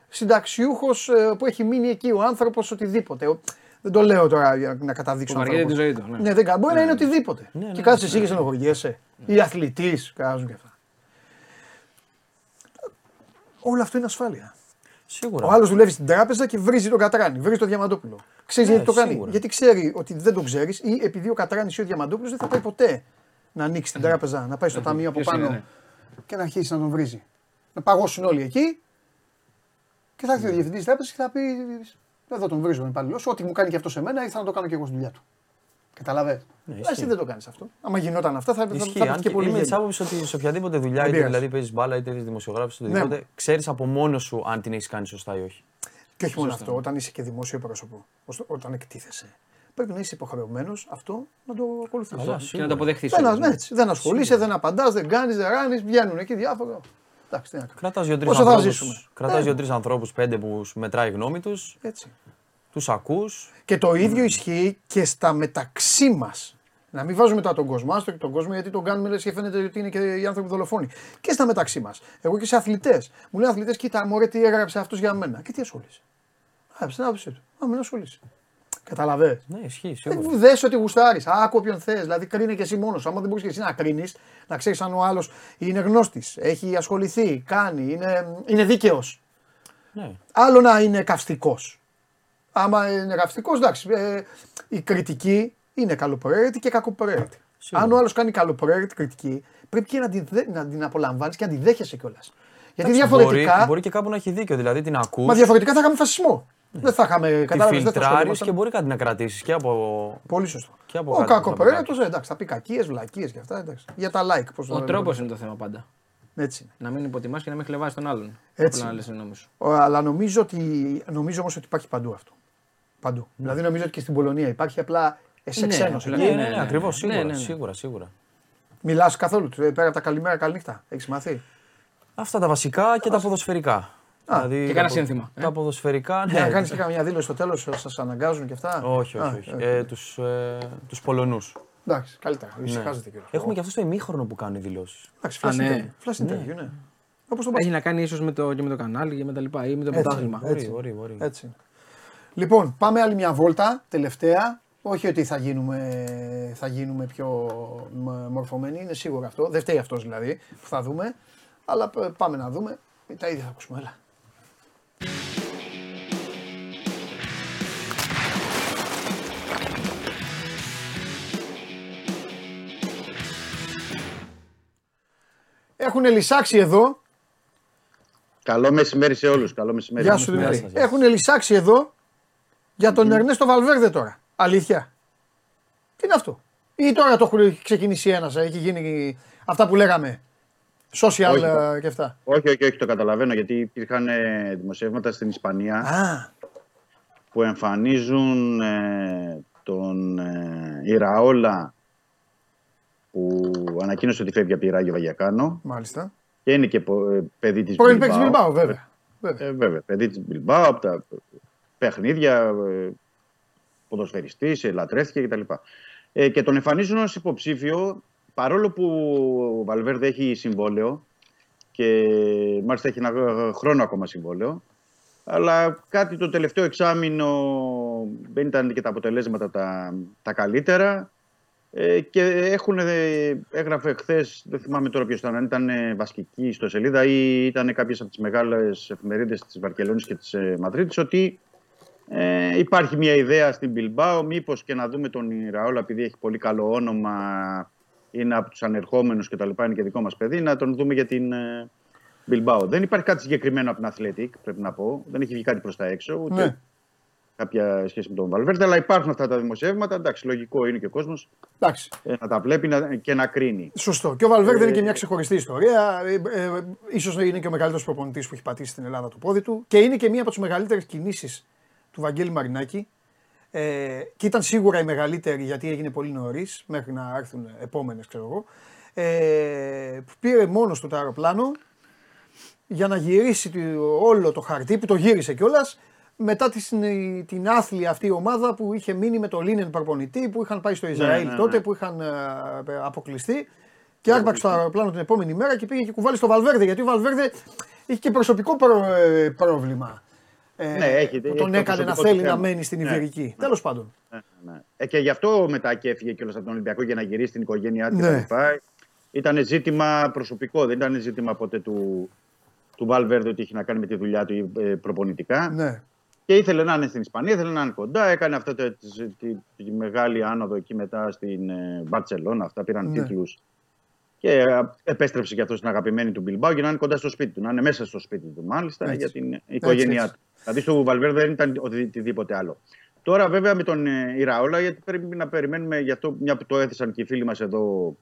συνταξιούχος που έχει μείνει εκεί ο άνθρωπος, οτιδήποτε. Ο- Δεν το λέω τώρα για να καταδείξω. Που βαριέται ανθρώπους. τη ζωή του, ναι. Ναι, δεν κα- μπορεί να είναι οτιδήποτε. Ναι, και ναι, κάτσε εσύ και στενοχωριέσαι. Ή αθλητής, κράζουν και αυτά. Όλο αυτό είναι ασφάλεια. Σίγουρα. Ο άλλος δουλεύει στην τράπεζα και βρίζει τον Κατράνη, βρίζει τον Διαμαντόπουλο. Ξέρεις Ναι, γιατί το κάνει; σίγουρα. Γιατί ξέρει ότι δεν τον ξέρεις ή επειδή ο Κατράνης ή ο Διαμαντόπουλος δεν θα πάει ποτέ να ανοίξει την τράπεζα, να πάει στο ταμείο από ποιος είναι, πάνω ναι. και να αρχίσει να τον βρίζει. Να παγώσουν όλοι εκεί και θα έρθει ο διευθυντής τη τράπεζας και θα πει: Εδώ τον βρίζω τον υπαλληλό σου. Ό,τι μου κάνει και αυτό σε μένα, ήρθα να το κάνω και εγώ στη δουλειά του. Καταλαβέ. Ναι, Εσύ ισχύει. δεν το κάνεις αυτό. Άμα γινόταν αυτά, θα, θα, Ισχύει. θα, Αν πέφτει και και πολύ είμαι της γέλιο. άποψης ότι σε οποιαδήποτε δουλειά, Δεν είτε πειράζει. δηλαδή παίζεις μπάλα, είτε είσαι δημοσιογράφο, Ναι. οτιδήποτε, ξέρεις από μόνος σου αν την έχεις κάνει σωστά ή όχι. Και όχι μόνο αυτό, όταν είσαι και δημόσιο πρόσωπο, ως- όταν εκτίθεσαι, πρέπει να είσαι υποχρεωμένος αυτό να το ακολουθήσεις. Καλά, Και να το αποδεχθείς. Δεν, ναι, έτσι, δεν ασχολείσαι, δεν απαντάς, δεν κάνεις, δεν ράνεις, βγαίνουν εκεί διάφορα. Εντάξει, τι να κάνουμε. Κρατάς δύο-τρεις Πόσο θα ανθρώπου. ζήσουμε; Κρατάς Ε. δύο-τρεις ανθρώπους, πέντε που σου μετράει η γνώμη τους, Έτσι. τους ακούς. Και το ίδιο ισχύει και στα μεταξύ μας. Να μην βάζουμε τώρα τον κόσμο, άστο και τον κόσμο γιατί τον κάνουμε λες και φαίνεται ότι είναι και οι άνθρωποι δολοφόνοι. Και στα μεταξύ μας. Εγώ και σε αθλητές. Μου λένε αθλητές, κοίτα, μωρέ τι έγραψε αυτός για μένα. Και τι ασχολείσαι. Έγραψε την άποψή του. Α, μην ασχολείσαι. Καταλαβέ. Ναι, ισχύει σίγουρα. Ε, Δες ότι γουστάρεις. Άκου όποιον θες. Δηλαδή, κρίνε και εσύ μόνος. Άμα δεν μπορείς και εσύ να κρίνεις, να ξέρεις αν ο άλλος είναι γνώστης, έχει ασχοληθεί, κάνει, είναι, είναι δίκαιος. Ναι. Άλλο να είναι καυστικός. Άμα είναι καυστικός, εντάξει. Ε, η κριτική είναι καλοπροαίρετη και κακοπροαίρετη. Σίγουρα. Αν ο άλλος κάνει καλοπροαίρετη κριτική, πρέπει και να την, δε- να την απολαμβάνεις και να την δέχεσαι κιόλας. Γιατί Εντάξει, διαφορετικά. Μπορεί, μπορεί και κάπου να έχει δίκιο. Δηλαδή την ακούς, Μα διαφορετικά θα είχαμε φασισμό. Δεν θα είχαμε τη κατάλαβες. δεν θα φιλτράρεις ασχολούμασταν. και μπορεί κάτι να κρατήσεις και από. Πολύ σωστό. Και από ο κάτι που θα κακοπροαίρετο, εντάξει, θα πει κακίες, βλακίες και αυτά. Εντάξει. Για τα like, πώς Ο τρόπος είναι το θέμα πάντα. Έτσι είναι. Να μην υποτιμάς και να μην χλεβάζει τον άλλον. Έτσι. Απλά να λες τη γνώμη σου. Ο- Αλλά νομίζω, ότι, νομίζω όμως ότι υπάρχει παντού αυτό. Παντού. Δηλαδή νομίζω ότι και στην Πολωνία υπάρχει απλά σε Ναι, ξένος. απλά- Ναι, Ναι, ναι, ναι, ναι, ναι. ακριβώς. Ναι, Σίγουρα, ναι, ναι. σίγουρα, σίγουρα. Μιλάς καθόλου του, ε, πέρα από τα καλημέρα, καληνύχτα. Έχεις μαθεί. Αυτά τα βασικά και τα ποδοσφαιρικά. Δηλαδή, και τα κάνα πο- σύνθημα, ε. Τα ποδοσφαιρικά, Ναι, ναι. να κάνεις και καμιά δήλωση στο τέλος, σας αναγκάζουν και αυτά. Όχι, Α, όχι. όχι. όχι. Ε, τους, ε, τους Πολωνούς. Εντάξει, καλύτερα. Ναι. Ησυχάζεται κιόλα. Έχουμε και αυτό στο ημίχρονο που κάνουν δηλώσεις. Εντάξει, Α, flash ναι. interview, flash interview, ναι. Όπως το Έχει πάει. να κάνει ίσως με το, και με το κανάλι και με τα λοιπά ή με το Έτσι. πρωτάθλημα. Έτσι. Μπορεί, μπορεί, μπορεί. Έτσι. Λοιπόν, πάμε άλλη μια βόλτα, τελευταία. Όχι ότι θα γίνουμε, θα γίνουμε πιο μ- μορφωμένοι, είναι σίγουρο αυτό. Δεν φταίει αυτός δηλαδή που θα δούμε. Αλλά π- πάμε να δούμε. Τα ίδια θα ακούσουμε. Έλα. Έχουν λυσάξει εδώ. Καλό μεσημέρι σε όλους. Καλό μεσημέρι. Γεια σου Γεια Δημήτρη. σας, γεια σας. Έχουν λυσάξει εδώ για τον Ερνέστο Βαλβέρδε τώρα. Αλήθεια. Τι είναι αυτό; Ή τώρα το έχουν ξεκινήσει ένας, έχει γίνει αυτά που λέγαμε. Social Όχι. ε, και αυτά. Όχι, όχι, όχι, το καταλαβαίνω γιατί υπήρχαν ε, δημοσιεύματα στην Ισπανία Α, που εμφανίζουν ε, τον ε, Ιραόλα που ανακοίνωσε ότι φεύγει από τη Ράγιο Βαγιακάνο μάλιστα. και είναι και πο- ε, παιδί της Πρώην παίκτης Bilbao. Μπιλμπάου, βέβαια. Βέβαια. Ε, βέβαια. Παιδί της Μπιλμπάου, από τα παιχνίδια, ε, ποδοσφαιριστής, ε, λατρεύτηκε κτλ. Ε, και τον εμφανίζουν ως υποψήφιο, παρόλο που ο Βαλβέρδε έχει συμβόλαιο και μάλιστα έχει ένα χρόνο ακόμα συμβόλαιο. Αλλά κάτι το τελευταίο εξάμεινο δεν ήταν και τα αποτελέσματα τα, τα καλύτερα. Ε, και έχουν, ε, έγραφε χθες, δεν θυμάμαι τώρα ποιος ήταν, αν ήταν ε, βασική στο σελίδα ή ήταν κάποιες από τις μεγάλες εφημερίδες της Βαρκελόνης και της ε, Μαδρίτης, ότι ε, υπάρχει μια ιδέα στην Μπιλμπάο, μήπως και να δούμε τον Ραόλα, επειδή έχει πολύ καλό όνομα, είναι από τους ανερχόμενους κτλ. Είναι και δικό μας παιδί, να τον δούμε για την ε, Μπιλμπάο. Δεν υπάρχει κάτι συγκεκριμένο από την Athletic, πρέπει να πω. Δεν έχει βγει κάτι προς τα έξω, ούτε Ναι. κάποια σχέση με τον Βαλβέρντε, αλλά υπάρχουν αυτά τα δημοσιεύματα. Εντάξει, λογικό είναι και ο κόσμος Εντάξει. να τα βλέπει να- και να κρίνει. Σωστό. Και ο Βαλβέρδε είναι Ε, και μια ξεχωριστή ιστορία. Ε, ε, ίσως είναι και ο μεγαλύτερος προπονητής που έχει πατήσει στην Ελλάδα το πόδι του. Και είναι και μία από τις μεγαλύτερες κινήσεις του Βαγγέλη Μαρινάκη. Ε, και ήταν σίγουρα η μεγαλύτερη γιατί έγινε πολύ νωρίς, μέχρι να έρθουν επόμενες, ξέρω εγώ. Ε, που πήρε μόνος του το αεροπλάνο για να γυρίσει το- όλο το χαρτί που το γύρισε κιόλας μετά την, την άθλια αυτή ομάδα που είχε μείνει με το Λίνεν προπονητή που είχαν πάει στο Ισραήλ ναι, ναι. τότε που είχαν ε, αποκλειστεί και άρπαξε το αεροπλάνο την επόμενη μέρα και πήγε και κουβάλει στο Βαλβέρδε γιατί ο Βαλβέρδε είχε και προσωπικό προ- ε, πρόβλημα. Ε, Ναι, έχει- που έχει τον το έκανε να προσωπικό θέλει του να θέμα. μένει στην Ναι, Ιβηρική. ναι. Τέλος πάντων. Ναι, ναι. Ε, και γι' αυτό μετά και έφυγε κιόλας από τον Ολυμπιακό για να γυρίσει στην οικογένειά του Ναι. κτλ. Ήταν ζήτημα προσωπικό, δεν ήταν ζήτημα ποτέ του, του Βαλβέρδε ότι είχε να κάνει με τη δουλειά του ε, προπονητικά. Ναι. Και ήθελε να είναι στην Ισπανία, ήθελε να είναι κοντά. Έκανε αυτή τη, τη- τη μεγάλη άνοδο εκεί μετά στην ε, Μπαρσελόνα. Αυτά πήραν Ναι. τίτλους. Και ε, επέστρεψε και αυτός στην αγαπημένη του Μπιλμπάου για να είναι κοντά στο σπίτι του. Να είναι μέσα στο σπίτι του, μάλιστα, Έτσι. για την οικογένειά έτσι. του. Δηλαδή στο Βαλβέρδε δεν ήταν οτιδήποτε άλλο. Τώρα βέβαια με τον ε, Ιραόλα, γιατί πρέπει να περιμένουμε, γι' αυτό μια που το έθεσαν και οι φίλοι μας εδώ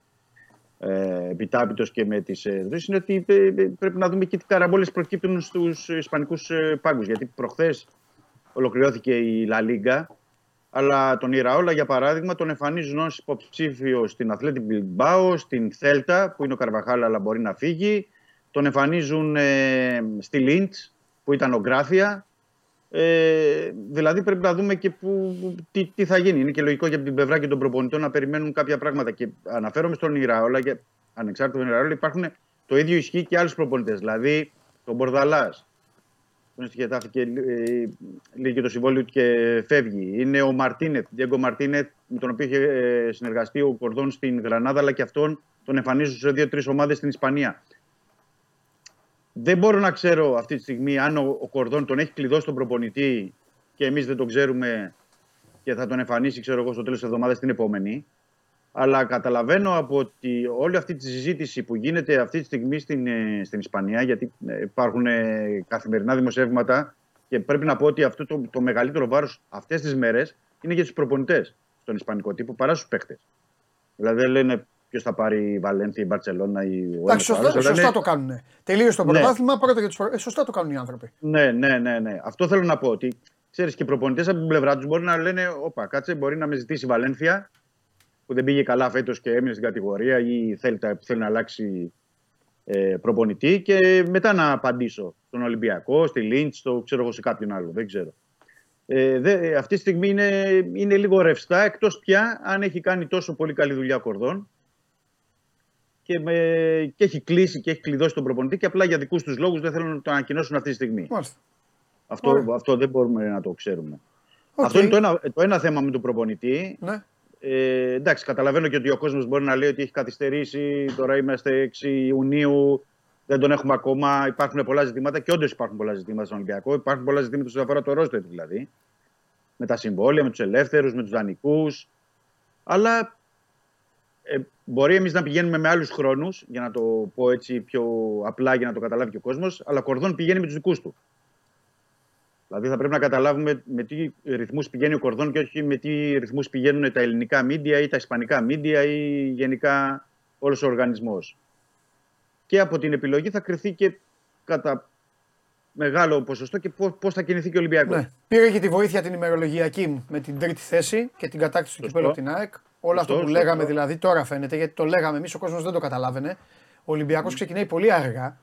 ε, επιτάπητος και με τις ε, δόσεις, είναι ότι ε, ε, πρέπει να δούμε και τι καραμπόλες προκύπτουν στους ισπανικούς ε, πάγκους. Γιατί προχθές ολοκληρώθηκε η Λα Λίγκα, αλλά τον Ιραόλα, για παράδειγμα, τον εμφανίζουν ως υποψήφιο στην Αθλέτη Μπιλμπάο, στην Θέλτα, που είναι ο Καρβαχάλ, αλλά μπορεί να φύγει. Τον εμφανίζουν ε, στη Λίντς, που ήταν ο Γκράφια. Ε, δηλαδή πρέπει να δούμε και που, τι, τι θα γίνει. Είναι και λογικό για την πλευρά και των προπονητών να περιμένουν κάποια πράγματα. Και αναφέρομαι στον Ιραόλα, και ανεξάρτητα τον Ιραόλα, υπάρχουν το ίδιο ισχύει και άλλους προπονητές. Δηλαδή τον Μπορδαλάς, τον στη Γετάφη και ε, λύγει το συμβόλαιο του και φεύγει. Είναι ο Μαρτίνεθ, Διέγκο Μαρτίνεθ, με τον οποίο είχε ε, συνεργαστεί ο Κορδόν στην Γρανάδα, αλλά και αυτόν τον εμφανίζουν σε δύο-τρεις ομάδες στην Ισπανία. Δεν μπορώ να ξέρω αυτή τη στιγμή αν ο, ο Κορδόν τον έχει κλειδώσει τον προπονητή και εμείς δεν τον ξέρουμε και θα τον εμφανίσει, ξέρω εγώ, στο τέλος της εβδομάδας την επόμενη. Αλλά καταλαβαίνω από τη, όλη αυτή τη συζήτηση που γίνεται αυτή τη στιγμή στην, ε, στην Ισπανία, γιατί ε, υπάρχουν ε, καθημερινά δημοσιεύματα και πρέπει να πω ότι αυτό το, το μεγαλύτερο βάρος αυτές τις μέρες είναι για τους προπονητές στον Ισπανικό τύπο παρά στους παίχτε. Δηλαδή δεν λένε ποιος θα πάρει η Βαλένθια, η Μπαρσελόνα ή ο Εντάξει, ένας ο άλλος, σωστά, αλλά σωστά είναι- το κάνουν. Τελείωσε το Ναι. πρωτάθλημα, πρώτα για τους προ- ε, Σωστά το κάνουν οι άνθρωποι. Ναι, ναι, ναι, ναι. Αυτό θέλω να πω. Ότι ξέρεις και οι προπονητές από την πλευρά τους μπορεί να λένε: Όπα, κάτσε, μπορεί να με ζητήσει η Βαλένθια που δεν πήγε καλά φέτος και έμεινε στην κατηγορία ή θέλει, τα- θέλει να αλλάξει ε, προπονητή και μετά να απαντήσω στον Ολυμπιακό, στη Λίντς, στο ξέρω εγώ σε κάποιον άλλο. Δεν ξέρω. Ε, δε, ε, αυτή τη στιγμή είναι, είναι λίγο ρευστά εκτός πια αν έχει κάνει τόσο πολύ καλή δουλειά ο Κορδόν και, με, και έχει κλείσει και έχει κλειδώσει τον προπονητή και απλά για δικούς τους λόγους δεν θέλουν να το ανακοινώσουν αυτή τη στιγμή. Μάλιστα. Αυτό, Ωραία. αυτό δεν μπορούμε να το ξέρουμε. Οκ. Αυτό είναι το ένα, το ένα θέμα με τον προπονητή. Ναι. Ε, εντάξει, καταλαβαίνω και ότι ο κόσμος μπορεί να λέει ότι έχει καθυστερήσει. Τώρα είμαστε 6 Ιουνίου, δεν τον έχουμε ακόμα. Υπάρχουν πολλά ζητήματα και όντως υπάρχουν πολλά ζητήματα στον Ολυμπιακό. Υπάρχουν πολλά ζητήματα όσον αφορά το ρόστερ δηλαδή. Με τα συμβόλαια, με τους ελεύθερους, με τους δανεικούς. Αλλά ε, μπορεί εμείς να πηγαίνουμε με άλλους χρόνους, για να το πω έτσι πιο απλά για να το καταλάβει και ο κόσμος. Αλλά ο Κορδόν πηγαίνει με τους δικούς του. Δηλαδή θα πρέπει να καταλάβουμε με τι ρυθμούς πηγαίνει ο Κορδόν και όχι με τι ρυθμούς πηγαίνουν τα ελληνικά μίντια ή τα ισπανικά μίντια ή γενικά όλος ο οργανισμός. Και από την επιλογή θα κρυθεί και κατά μεγάλο ποσοστό και πώς, πώς θα κινηθεί και ο Ολυμπιακός. Ναι. Πήρε και τη βοήθεια την ημερολογιακή με την τρίτη θέση και την κατάκτηση του Σωστό. κυπέλου από την ΑΕΚ. Όλο αυτό Σωστό, που σωστό. λέγαμε δηλαδή τώρα φαίνεται γιατί το λέγαμε εμείς, ο κόσμος δεν το καταλάβαινε. Ο Ολυμπιακός ξεκινάει πολύ αργά.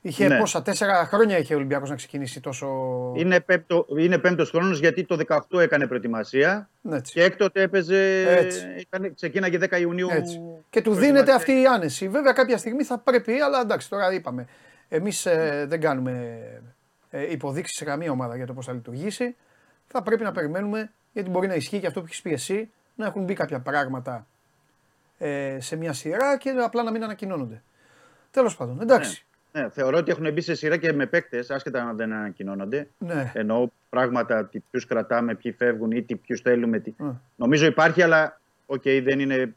Είχε Ναι. πόσα, τέσσερα χρόνια είχε ο Ολυμπιακός να ξεκινήσει τόσο. Είναι, πέμπτο, είναι πέμπτος χρόνος γιατί το 18 έκανε προετοιμασία Ναι, έτσι. και έκτοτε έπαιζε, Έτσι. έκανε, ξεκίναγε 10 Ιουνίου. Έτσι. Και του προετοιμασία. δίνεται αυτή η άνεση. Βέβαια κάποια στιγμή θα πρέπει, αλλά εντάξει τώρα είπαμε. Εμείς ε, δεν κάνουμε ε, υποδείξεις σε καμία ομάδα για το πώς θα λειτουργήσει. Θα πρέπει να περιμένουμε γιατί μπορεί να ισχύει και αυτό που έχεις πει εσύ, να έχουν μπει κάποια πράγματα ε, σε μια σειρά και απλά να μην ανακοινώνονται. Τέλος πάντων, εντάξει. Ναι, θεωρώ ότι έχουν μπει σε σειρά και με παίκτες, άσχετα αν δεν ανακοινώνονται. Ναι. Εννοώ πράγματα, ποιους κρατάμε, ποιοι φεύγουν ή ποιους θέλουμε. Τι... Ναι. Νομίζω υπάρχει, αλλά οκ, δεν είναι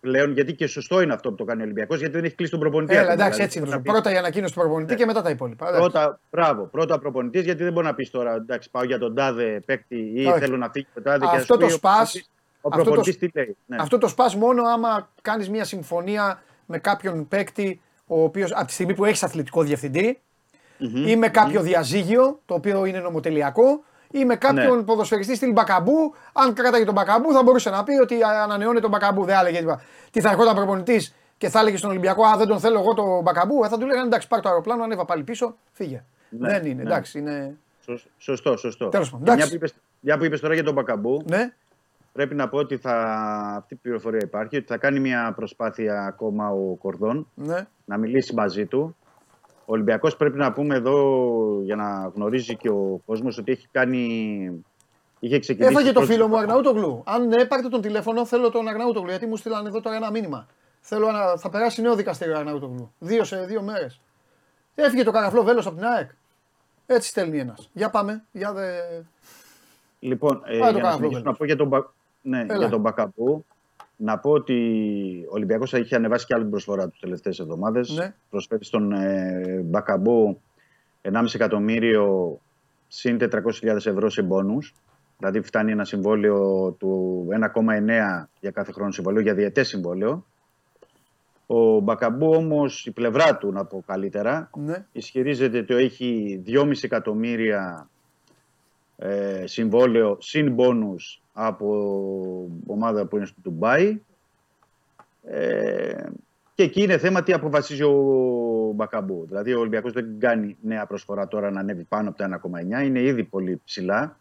πλέον. Γιατί και σωστό είναι αυτό που το κάνει ο Ολυμπιακός, γιατί δεν έχει κλείσει τον προπονητή. Έλα, ακόμα. εντάξει, Δηλαδή, έτσι μπορεί είναι. να πει- Πρώτα η ανακοίνωση του προπονητή και μετά τα υπόλοιπα. Εντάξει. Πρώτα, μπράβο, πρώτα προπονητής, γιατί δεν μπορεί να πεις τώρα εντάξει, πάω για τον τάδε παίκτη ή Όχι. θέλω να φύγει τον τάδε. και Αυτό ας το πει ο σπας, προπονητής- Ο αυτό το προπονητή σ- τι λέει. Ναι. Αυτό το σπας μόνο άμα κάνεις μια συμφωνία με κάποιον παίκτη ο οποίος από τη στιγμή που έχεις αθλητικό διευθυντή Μμμ. ή με κάποιο διαζύγιο το οποίο είναι νομοτελειακό ή με κάποιον Ναι. ποδοσφαιριστή στυλ Μπακαμπού. Αν κράταγε τον Μπακαμπού θα μπορούσε να πει ότι ανανεώνει τον Μπακαμπού. Δεν έλεγε τίποτα. Τι θα ερχόταν προπονητής και θα έλεγε στον Ολυμπιακό Α, δεν τον θέλω εγώ τον Μπακαμπού. Ε, θα του λέγανε εντάξει, πάρ το αεροπλάνο, ανέβα πάλι πίσω, φύγε. Ναι, δεν είναι, ναι. εντάξει, είναι. Σωσ- Σωστό, σωστό. Τέλος πάντων, Και Μια εντάξει. που, είπες, μια που είπες τώρα για τον Μπακαμπού, Ναι, πρέπει να πω ότι θα, αυτή η πληροφορία υπάρχει, ότι θα κάνει μια προσπάθεια ακόμα ο Κορδόν ναι. να μιλήσει μαζί του. Ο Ολυμπιακός πρέπει να πούμε εδώ, για να γνωρίζει και ο κόσμος, ότι έχει κάνει... Είχε ξεκινήσει... Έφαγε το πρώτη- φίλο μου Αγναούτογλου. Αν έπαρτε τον τηλέφωνο, θέλω τον Αγναούτογλου. Γιατί μου στείλανε εδώ τώρα ένα μήνυμα. Θέλω να, θα περάσει νέο δικαστήριο Αγναούτογλου. Δύο σε δύο μέρες. Έφυγε το καραφλό βέλος από την ΑΕΚ. Έτσι στέλνει ένας. Για πάμε. Για δε... Λοιπόν, ε, Πάει το για να κάνω, συνεχίσω Ρόμπερτ. να πω για τον, Μπα- ναι, Έλα. για τον Μπακαμπού, να πω ότι ο Ολυμπιακός είχε ανεβάσει και άλλη την προσφορά του τελευταίες εβδομάδες. Ναι. Προσφέρει στον ε, Μπακαμπού 1,5 εκατομμύριο συν 400.000 ευρώ σε μπόνους. Δηλαδή φτάνει ένα συμβόλαιο του 1,9 για κάθε χρόνο συμβόλαιο, για διετές συμβόλαιο. Ο Μπακαμπού όμως, η πλευρά του να πω καλύτερα, Ναι. ισχυρίζεται ότι έχει 2,5 εκατομμύρια ε, συμβόλαιο συν μπόνους από ομάδα που είναι στο Ντουμπάι. Ε, και εκεί είναι θέμα τι αποφασίζει ο Μπακαμπού. Δηλαδή ο Ολυμπιακός δεν κάνει νέα προσφορά τώρα να ανέβει πάνω από τα 1,9. Είναι ήδη πολύ ψηλά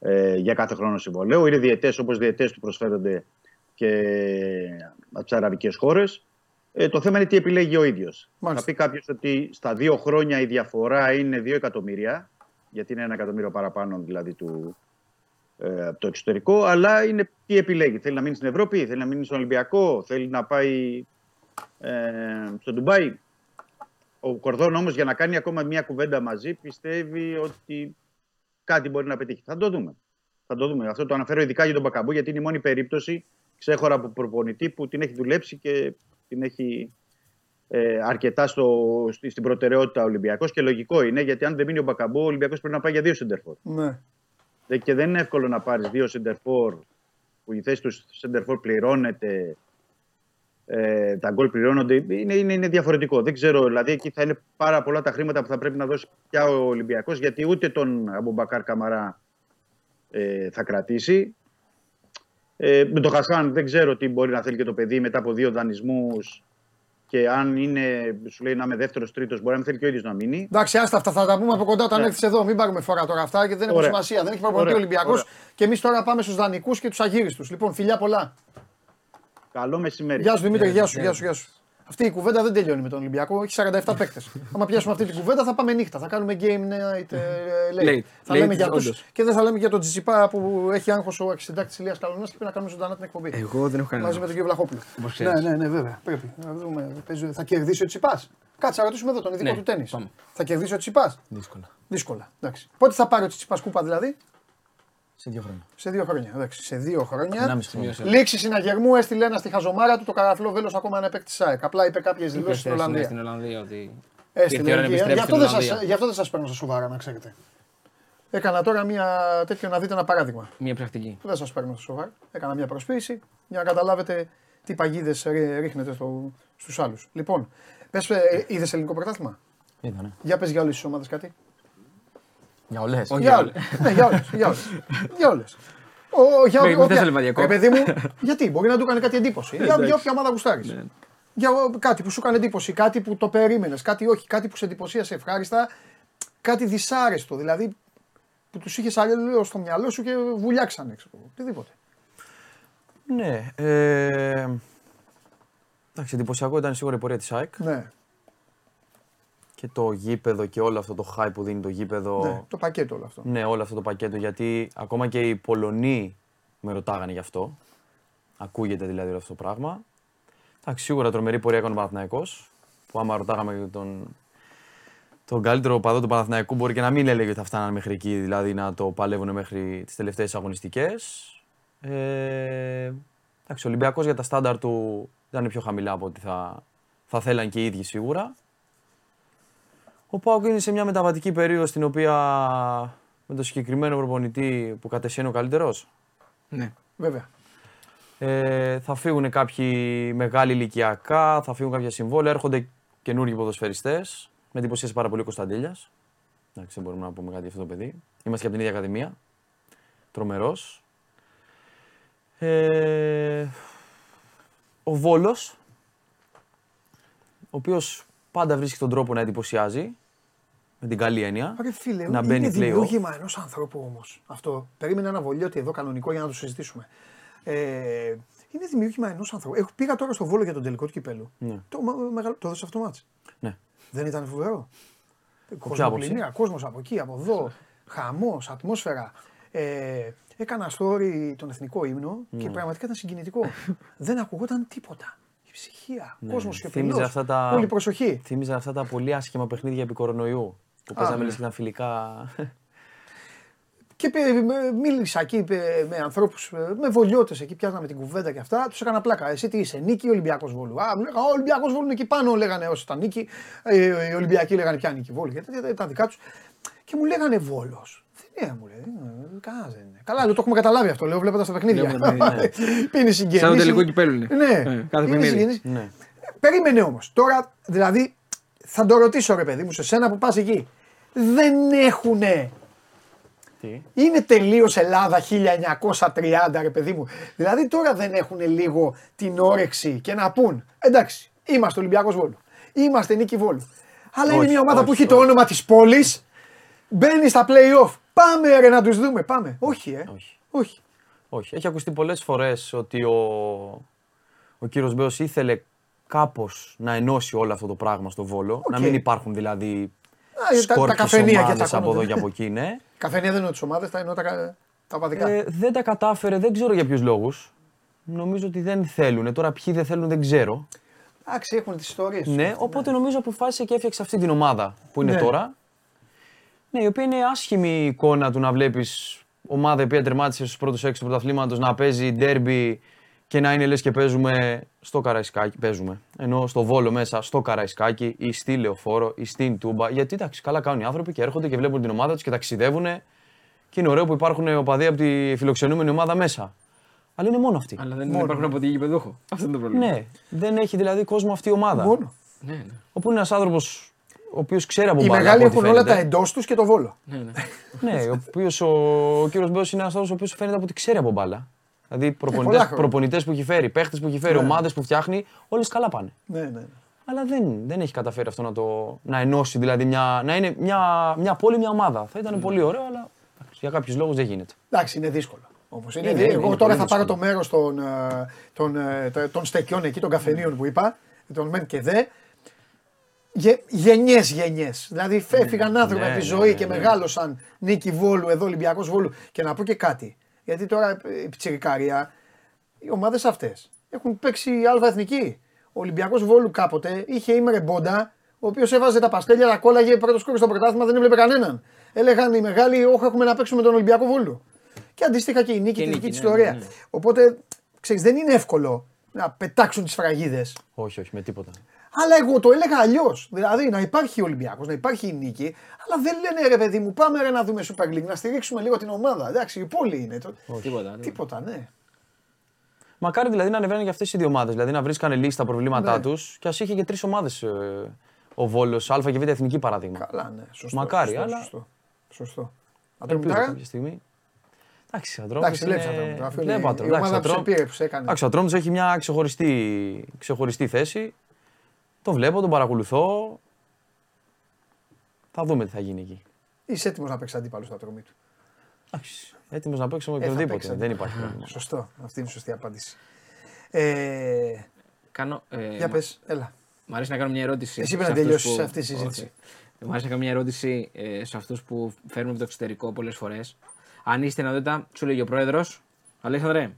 ε, για κάθε χρόνο συμβολέου. Είναι διαιτές όπως διαιτές του προσφέρονται και από τις αραβικές χώρες. Ε, το θέμα είναι τι επιλέγει ο ίδιος. Μάλιστα. Θα πει κάποιος ότι στα δύο χρόνια η διαφορά είναι 2 εκατομμύρια, γιατί είναι ένα εκατομμύριο παραπάνω δηλαδή του, ε, από το εξωτερικό, αλλά είναι τι επιλέγει. Θέλει να μείνει στην Ευρώπη, θέλει να μείνει στον Ολυμπιακό, θέλει να πάει ε, στο Ντουμπάι. Ο Κορδόν όμως για να κάνει ακόμα μια κουβέντα μαζί πιστεύει ότι κάτι μπορεί να πετύχει. Θα το δούμε. Θα το δούμε. Αυτό το αναφέρω ειδικά για τον Μπακαμπού γιατί είναι η μόνη περίπτωση ξέχωρα από προπονητή που την έχει δουλέψει και την έχει ε, αρκετά στο, στη- στην προτεραιότητα ο Ολυμπιακός και λογικό είναι γιατί αν δεν μείνει ο Μπακαμπού, ο Ολυμπιακός πρέπει να πάει για δύο σεντερφόρ. ναι. Δε- Και δεν είναι εύκολο να πάρεις δύο σεντερφόρ που η θέση του σεντερφόρ πληρώνεται, ε, τα γκολ πληρώνονται. Είναι, είναι, είναι διαφορετικό. Δεν ξέρω, δηλαδή εκεί θα είναι πάρα πολλά τα χρήματα που θα πρέπει να δώσει πια ο Ολυμπιακός γιατί ούτε τον Αμπουμπακάρ Καμαρά ε, θα κρατήσει. Ε, με τον Χασάν δεν ξέρω τι μπορεί να θέλει και το παιδί μετά από δύο δανεισμούς. Και αν είναι, σου λέει να είμαι δεύτερος, τρίτος, μπορεί να μην θέλει και ο ίδιος να μείνει. Εντάξει, άστα αυτά θα τα πούμε από κοντά όταν Ναι. έρθει εδώ. Μην πάρουμε φορά τώρα αυτά και δεν έχουν Ωραία. σημασία. Δεν έχει προπονητή Ωραία. Ολυμπιακός Ωραία. και εμείς τώρα πάμε στους δανεικούς και τους αγύριστους. Λοιπόν, φιλιά πολλά. Καλό μεσημέρι. Γεια σου Δημήτρη, γεια σου, γεια σου, γεια σου. Αυτή η κουβέντα δεν τελειώνει με τον Ολυμπιακό. Έχει 47 παίκτες. Άμα πιάσουμε αυτή την κουβέντα θα πάμε νύχτα. Θα κάνουμε game night ε, late. Late. Θα Late, λέμε για αυτούς όντως. και δεν θα λέμε για τον Τζιτσιπά που έχει άγχος ο αξιντάκτη Ηλίας Καλονάς και πρέπει να κάνουμε ζωντανά την εκπομπή. Εγώ δεν έχω κανένα. Μαζί με τον κύριο Βλαχόπουλο. Όπως Ναι, ξέρεις. ναι, ναι, βέβαια. Πρέπει να δούμε. Παίζει- Θα κερδίσει ο Τσιπά. Κάτσε να ρωτήσουμε εδώ τον ειδικό Ναι, του τέννης. πάμε. Θα κερδίσει ο Τσιπά. Δύσκολα. Δύσκολα. Εντάξει. Πότε θα πάρει ο Τσιπά κούπα δηλαδή, Σε δύο χρόνια. σε δύο χρόνια. Εντάξει. Σε δύο χρόνια. 1,5 χρόνια. Λήξη συναγερμού έστειλε ένα στη χαζομάρα του το καραφλό βέλος ακόμα ένα παίκτης ΣΑΕΚ. Απλά είπε κάποιες δηλώσεις στην Χθες, ναι, Ολλανδία. Στην Ολλανδία ότι. Έστειλε ήρθε η ώρα να εκεί. επιστρέψει Γι' αυτό στην δεν σας- Ολλανδία. γι' αυτό δεν σας παίρνω στα σοβαρά, να ξέρετε. Έκανα τώρα μια τέτοιο να δείτε ένα παράδειγμα. Μια πρακτική. Δεν σας παίρνω στα σοβαρά. Έκανα μια προσποίηση για να καταλάβετε τι παγίδες ρίχνετε στο, στους άλλους. Λοιπόν, πες, είδες ελληνικό πρωτάθλημα; Είδα, ναι. Για πες για όλες τις ομάδες κάτι. Για όλες. Όχι Για για όλε. ναι, για όλε. Για όλες. για όλες. Ο, για Μέχρι όποια- δεν θέλουμε διακόπτη. Ρε παιδί μου, γιατί μπορεί να του κάνει κάτι εντύπωση. για, για όποια ομάδα γουστάρεις. Ναι. Για κάτι που σου έκανε εντύπωση, κάτι που το περίμενες, κάτι όχι, κάτι που σε εντυπωσίασε ευχάριστα, κάτι δυσάρεστο. Δηλαδή που τους είχες αλλιώς στο μυαλό σου και βουλιάξανε. Ξέρω, οτιδήποτε. Ναι. Ε, εντάξει, εντυπωσιακό ήταν σίγουρα η πορεία της ΑΕΚ. Ναι, Και το γήπεδο και όλο αυτό το hype που δίνει το γήπεδο. ναι, το πακέτο όλο αυτό. Ναι, όλο αυτό το πακέτο. Γιατί ακόμα και οι Πολωνοί με ρωτάγανε γι' αυτό. Ακούγεται δηλαδή όλο αυτό το πράγμα. Εντάξει, σίγουρα τρομερή πορεία έκανε ο Παναθηναϊκός, Που άμα ρωτάγαμε και τον, τον καλύτερο παδό του Παναθηναϊκού, μπορεί και να μην έλεγε ότι θα φτάνανε μέχρι εκεί, δηλαδή να το παλεύουν μέχρι τις τελευταίες αγωνιστικές. Ε, εντάξει, ο Ολυμπιακός για τα στάνταρ του ήταν πιο χαμηλά από ό,τι θα, θα θέλαν και οι ίδιοι σίγουρα. Ο Πάουκ είναι σε μια μεταβατική περίοδος στην οποία με το συγκεκριμένο προπονητή που κατ' είναι ο καλύτερος. Ναι. Βέβαια. Ε, θα φύγουν κάποιοι μεγάλοι ηλικιακά, θα φύγουν κάποια συμβόλαια, έρχονται καινούργιοι ποδοσφαιριστές. Με εντυπωσίασε πάρα πολύ ο Κωνσταντέλιας. Εντάξει, δεν μπορούμε να πούμε κάτι για αυτό το παιδί. Είμαστε και από την ίδια ακαδημία. Τρομερός. Ε, ο Βόλος, ο οποίος πάντα βρίσκει τον τρόπο να εντυπωσιάζει. Με την καλή έννοια. Ρε φίλε, να είναι μπαίνει play-off. δημιούργημα ενός ανθρώπου όμως. Αυτό. Περίμενα ένα βολιώτη εδώ κανονικό για να το συζητήσουμε. Ε, είναι δημιούργημα ενός ανθρώπου. Έχω, πήγα τώρα στο βόλο για τον τελικό του κυπέλου. Ναι. Το, μα- μεγαλο- το έδωσε αυτό το μάτς. Ναι. Δεν ήταν φοβερό. ποια άποψη; Κόσμο κόσμος από εκεί, από εδώ. Χαμός, ατμόσφαιρα. Ε, έκανα story τον εθνικό ύμνο Ναι. και πραγματικά ήταν συγκινητικό. (laughs) Δεν ακουγόταν τίποτα. Η ψυχία, Ναι. κόσμος Θύμιζε σιωπηλό. αυτά τα- Όλη προσοχή. Θύμιζε αυτά τα πολύ άσχημα παιχνίδια επί κορονοϊού. Που Α, παίζαμε ναι. λες και ήταν φιλικά. Και πε- με- μίλησα εκεί πε- με ανθρώπους, με βολιώτες εκεί, πιάσαμε την κουβέντα και αυτά. Τους έκανα πλάκα. Εσύ τι είσαι, Νίκη ή Ολυμπιακός Βόλου; Α, μου λέγανε, Ο Ολυμπιακός Βόλου είναι εκεί πάνω, λέγανε όσοι ήταν Νίκη. Ε, οι Ολυμπιακοί λέγανε πια Νίκη Βόλου. Και τα, τα δικά τους. Και μου λέγανε Βόλος. Δεν είναι, μου λέει. «Ε, Καλά δεν είναι. Καλά, λέω, το έχουμε καταλάβει αυτό, λέω βλέποντας τα παιχνίδια. Βλέπουμε, ναι. (laughs) Πίνει συγγενή. Σαν το τελικό κυπέλου είναι. Ναι, Ε, κάθε είναι παιχνίδι. συγγενής. ναι. Περίμενε όμως. Τώρα, δηλαδή, θα το ρωτήσω ρε παιδί μου, σε σένα που πας εκεί. Δεν έχουνε Τι; είναι τελείως Ελλάδα 1930, ρε παιδί μου. Δηλαδή τώρα δεν έχουν λίγο την όρεξη και να πούν εντάξει, είμαστε Ολυμπιακός Βόλου. Είμαστε Νίκη Βόλου. Αλλά είναι Όχι, μια ομάδα όχι, που έχει όχι. το όνομα της πόλης. Μπαίνει στα playoff. Πάμε ρε να τους δούμε. Πάμε. Όχι, ε. Όχι. Όχι. Όχι. Έχει ακουστεί πολλές φορές ότι ο, ο κύριος Μπέος ήθελε κάπως να ενώσει όλο αυτό το πράγμα στο βόλο. Να μην υπάρχουν δηλαδή Α, τα- τα σκόρπιες καφενεία και ομάδες τα από εδώ κόνοντα. και από εκεί, ναι. Καφενεία δεν εννοώ τις ομάδες, τα εννοώ τα, κα- τα οπαδικά. Ε, δεν τα κατάφερε, δεν ξέρω για ποιους λόγους. Νομίζω ότι δεν θέλουν. Τώρα ποιοι δεν θέλουν δεν ξέρω. Εντάξει, έχουν τις ιστορίες. Ναι, οπότε νομίζω αποφάσισε και έφτιαξε αυτή την ομάδα που είναι Ναι. τώρα. Ναι, η οποία είναι άσχημη η εικόνα του να βλέπεις ομάδα η οποία τερμάτισε στους πρώτους έξι του πρωταθλήματος να παίζει ντέρμπι και να είναι λες και παίζουμε στο Καραϊσκάκι. Παίζουμε. Ενώ στο Βόλο μέσα, στο Καραϊσκάκι ή στη Λεωφόρο ή στην Τούμπα. Γιατί εντάξει, καλά κάνουν οι άνθρωποι και έρχονται και βλέπουν την ομάδα τους και ταξιδεύουν. Και είναι ωραίο που υπάρχουν οπαδοί από τη φιλοξενούμενη ομάδα μέσα. Αλλά είναι μόνο αυτή. Αλλά δεν υπάρχουν από τη γηπεδούχο. Αυτό είναι το πρόβλημα. Ναι, δεν έχει δηλαδή κόσμο αυτή η ομάδα. Μόνο. Ναι, ναι. Όπου είναι ένας άνθρωπος ο οποίος ξέρει από Οι μπάλα. μεγάλοι από ό,τι έχουν όλα φαίνεται. τα εντός τους και το βόλο. ναι, ναι. Ναι, ο οποίος ο, ο κύριος Μπέος είναι ένας άνθρωπος ο οποίος φαίνεται από ότι ξέρει από μπάλα. Δηλαδή πολλά προπονητές, χρόνια. προπονητές που έχει φέρει, παίχτες που έχει φέρει, Ναι. ομάδες που φτιάχνει, όλες καλά πάνε. Ναι, ναι. ναι. Αλλά δεν, δεν έχει καταφέρει αυτό να, το, να ενώσει, δηλαδή μια, να είναι μια, μια πόλη, μια ομάδα. Θα Ναι. ήταν πολύ ωραίο, αλλά εντάξει, για κάποιους λόγους δεν γίνεται. Εντάξει, είναι δύσκολο. Όμως είναι, Είναι, δύ- είναι, εγώ είναι τώρα πολύ θα πάρω δύσκολο. το μέρος των, ε, των, ε, τε- των στεκιών εκεί, των καφενείων που είπα, των μεν και δε. Γε, γενιές, γενιές. Δηλαδή έφυγαν άνθρωποι ναι, από τη ναι, ζωή ναι, και ναι. μεγάλωσαν Νίκη Βόλου, εδώ Ολυμπιακός Βόλου. Και να πω και κάτι. Γιατί τώρα ε, η πιτσιρικάρια, οι ομάδες αυτές έχουν παίξει αλφα εθνική. Ο Ολυμπιακός Βόλου κάποτε είχε ήμερε Μπόντα, ο οποίος έβαζε τα παστέλια, τα κόλλαγε πρώτος σκόρ στο πρωτάθλημα, δεν έβλεπε κανέναν. Έλεγαν οι μεγάλοι, Όχι, έχουμε να παίξουμε τον Ολυμπιακό Βόλου. Και αντίστοιχα και η νίκη, Και τη η δική νίκη, της ναι, ιστορία. ναι, ναι. Οπότε, ξέρεις, δεν είναι εύκολο να πετάξουν τις φραγίδες. Όχι, όχι, με τίποτα. Αλλά εγώ το έλεγα αλλιώς. Δηλαδή να υπάρχει ο Ολυμπιακός, να υπάρχει η νίκη, αλλά δεν λένε ρε παιδί μου, πάμε ρε να δούμε Super League, να στηρίξουμε λίγο την ομάδα. Εντάξει, η πόλη είναι. Το... Τίποτα. ναι. Τίποτα, ναι. Μακάρι δηλαδή να ανεβαίνουν και αυτές οι δύο ομάδες. Δηλαδή να βρίσκανε λύσει στα προβλήματά Ναι. τους και ας είχε και τρεις ομάδες ο Βόλος, Α και Β εθνική παράδειγμα. Καλά, ναι. Σωστό, Μακάρι, σωστό, αλλά- Σωστό. σωστό. Ελπίζω Ατρόμητάρα. κάποια στιγμή. Εντάξει, Ατρόμητος Εντάξει, είναι- βλέπεις Ατρόμητο. Αυτό είναι Βλέπω η Ατρόμητο. ομάδα που Εντάξει, σε Ατρόμητος- πήρε, που σε έκανε. Εντάξει, ο Ατρόμητος έχει μια ξεχωριστή, ξεχωριστή θέση. Το βλέπω, τον παρακολουθώ. Θα δούμε τι θα γίνει εκεί. Είσαι έτοιμος να παίξεις αντίπαλο στα τρομή του. Έτοιμος να παίξω με Ε, θα οποιοδήποτε. παίξεις Δεν αντίπαλο. υπάρχει πρόβλημα. Σωστό. Αυτή είναι η σωστή απάντηση. Ε, Κάνω, ε, για μα- πες, έλα. Μ' αρέσει να κάνω μια ερώτηση. Εσύ πρέπει σε να αυτούς τελειώσεις που- αυτή τη συζήτηση. Όχι. Μ' αρέσει να κάνω μια ερώτηση ε, σε αυτούς που φέρνουν από το εξωτερικό πολλές φορές. Αν είστε δυνατότητα, σου λέγει ο πρόεδρος, Αλέξανδρε,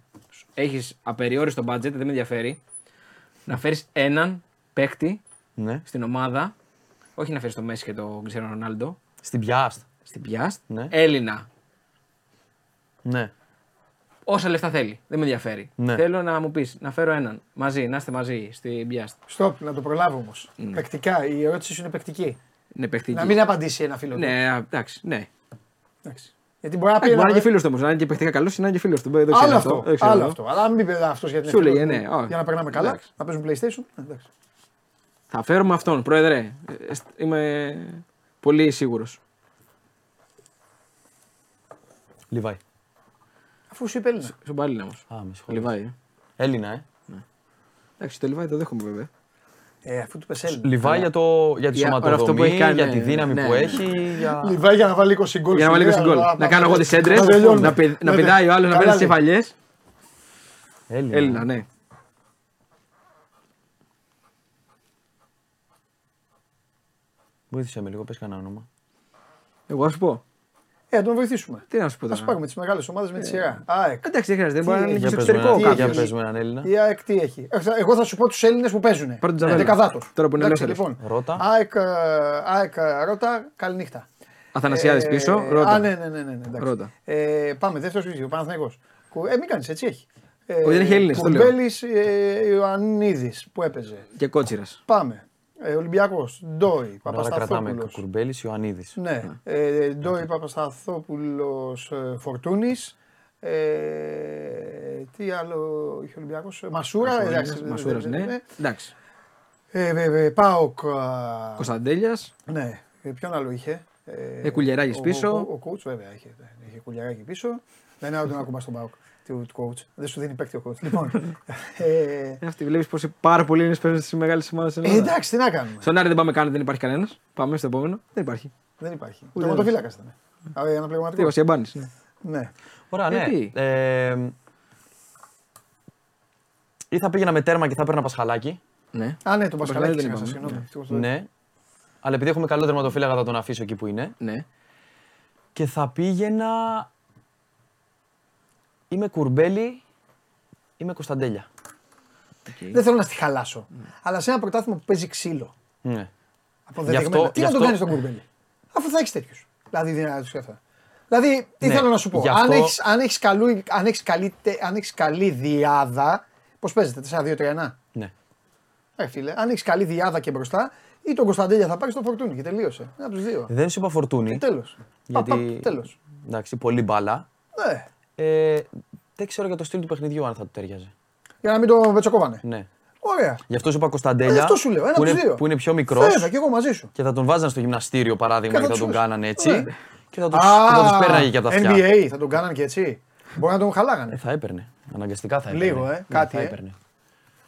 έχεις απεριόριστο budget, δεν με ενδιαφέρει. Να φέρεις έναν παίκτη Ναι. στην ομάδα, όχι να φέρει το Μέση και το Cristiano Ρονάλντο, Στην Πιάστ. στην Πιάστ, Ναι. Έλληνα. Ναι. Όσα λεφτά θέλει, δεν με ενδιαφέρει. Ναι. Θέλω να μου πεις να φέρω έναν μαζί, να είστε μαζί στην Πιάστ. Στοπ, να το προλάβω όμως. Mm. Παικτικά, η ερώτηση σου είναι παικτική. Είναι παιχτική. Να μην απαντήσει ένα φίλο. του. Ναι, α, εντάξει, ναι. Εντάξει. Γιατί μπορεί να πει. Μπορεί να ένα- είναι και φίλος του όμως. Να είναι και παιχτικά καλός ή να είναι και φίλος του. Δεν ξέρω Άλλο αυτό. δεν ξέρω. Άλλο αυτό. Αλλά μην πει αυτός γιατί είναι Σου φίλος λέγε, του, ναι, όχι. Για να περνάμε καλά. Εντάξει. Να παίζουν PlayStation. Ε, Εντάξει. Θα φέρουμε αυτόν, πρόεδρε. Ε, εστ- Είμαι πολύ σίγουρος. Λιβάη. Αφού σου είπε Έλληνα. Στον πάλι όμω. Α, με συγχωρείτε. Λιβάη. ε. Έλληνα, ε. Εντάξει, το Λιβάη το δέχομαι βέβαια. Ε, αφού του πες Έλληνα. Λιβάη για, το, για τη Για- σωματοδομή, αυτό που έχει κάνει, για ναι, τη δύναμη ναι, που ναι. έχει. Για... Λιβάη για να βάλει 20 γκολ. Για να σου βάλει λέει, 20 γκολ. αλλά- Να κάνω εγώ τις έντρες, να τελειώνουμε. να, πη- να Ναι, πηδάει ο άλλος να καλά παίρνει τις λέει. κεφαλιές. Έλληνα. Έλληνα, ναι. Βοήθησε με λίγο, πες κανένα όνομα. Εγώ να σου πω. Ε, να τον βοηθήσουμε. Τι να σου πω Θα σου τώρα. πάρουμε τις μεγάλες ομάδες με τη σειρά. ΑΕΚ. Εντάξει, δεν χρειάζεται. Μπορεί να είναι και Για στο πες με εξωτερικό ένα- για κάποιο. πες με έναν Έλληνα. Η ΑΕΚ τι έχει; Ε, θα- Εγώ θα σου πω τους Έλληνες που παίζουν. Πάρε τον Τζαβέλα. Δεκαδάτος. Τώρα που είναι ελεύθερος. λοιπόν. Ρώτα. ΑΕΚ, ε, ΑΕΚ ε, Ρώτα, καληνύχτα. Αθανασιάδης Ε, πίσω, Ρώτα. Α, ναι, ναι, ναι. ναι, ναι εντάξει. Ρώτα. Ε, πάμε, δεύτερος βίντεο, Παναθηναϊκός. Κου- Ε, μην κάνεις έτσι, έχει. Ε, Όχι, δεν έχει Έλληνες, το λέω. Κουρμπέλη ε, Ιωαννίδης που έπαιζε. Και κότσιρας. Πάμε. Ε, Ολυμπιακός. Ντόι. Τώρα κρατάμε Παπασταθόπουλος. Κουρμπέλη Ιωαννίδης. Ναι. Ε, Ντόι Παπασταθόπουλος Φορτούνης. Ε, τι άλλο είχε ο Ολυμπιακό. Μασούρα. εντάξει, Μασούρας, δεν- δεν- ναι. Εντάξει. Ε, ε, ε, Πάοκ. α, Κωνσταντέλιας. Ναι. Ε, ποιον άλλο είχε; Ε, Ε, Κουλιεράκης ο- πίσω. Ο, ο, ο coach βέβαια είχε, είχε κουλιαράκι πίσω. Δεν είναι άλλο να ακούμε στον Πάοκ του, του coach. Δεν σου δίνει παίκτη ο coach. λοιπόν. (laughs) ε, Ε, Αυτή βλέπεις πω πάρα πολλοί είναι παίζουν στις μεγάλες ομάδες. ε, εντάξει, τι να κάνουμε. Στον Άρη δεν πάμε καν, δεν υπάρχει κανένας. Πάμε στο επόμενο. Δεν υπάρχει. Δεν υπάρχει. Ούτε Τερματοφύλακα ήταν. Α, Ένα Τι πλεγματικό. ο Σιαμπάνη. Ναι. Ωραία, Ε, ναι. τι; Ε, ή θα πήγαινα με τέρμα και θα έπαιρνα Πασχαλάκι. Ναι. Α, ναι, τον Πασχαλάκη δεν ξέχασα. είπαμε. Συγγνώμη. ευτυχώς το- Ναι. Αλλά επειδή έχουμε καλό τερματοφύλακα θα τον αφήσω εκεί που είναι. ναι. Και θα πήγαινα. Είμαι Κουρμπέλη, είμαι Κωνσταντέλια. Δεν θέλω να στη χαλάσω. Αλλά σε ένα πρωτάθλημα που παίζει ξύλο. Ναι. Αποδεδειγμένα. Γι' αυτό- τι γι' να τον αυτό- κάνεις τον κουρμπέλι. Αφού θα έχεις τέτοιους. Δηλαδή δεν να τους έφερα. Δηλαδή, τι Ναι, θέλω να σου πω; γι' Αν αυτό- έχει αν έχεις καλού- αν έχεις καλή, τε- αν έχεις καλή διάδα. Πώς παίζετε, 4-2-3-1. ναι. Ε, φίλε, αν έχεις καλή διάδα και μπροστά, ή τον Κωνσταντέλια θα πάρεις στο φορτούνι και τελείωσε. Ένα από τους δύο. Δεν σου είπα φορτούνη. Τέλος. γιατί. Τέλος. Εντάξει, πολύ μπάλα. Ναι. Ε, δεν ξέρω για το στυλ του παιχνιδιού αν θα του ταιριάζει. Για να μην το πετσοκόβανε. Ναι. Ωραία. Γι' αυτό σου είπα Ε, Κωνσταντέλια. αυτό σου λέω. Ένα που, από τους είναι, δύο. που είναι πιο μικρός Βέβαια, και εγώ μαζί σου. και θα τον βάζαν στο γυμναστήριο παράδειγμα Και και θα θα τον τους- κάνανε έτσι. Ναι. Και θα τους, και θα τους πέρναγε και από τα αυτιά. NBA θα τον κάνανε και έτσι. Μπορεί να τον Ε, χαλάγανε. θα έπαιρνε. Αναγκαστικά θα έπαιρνε. Λίγο, ε, Ναι, κάτι, Θα ε. έπαιρνε.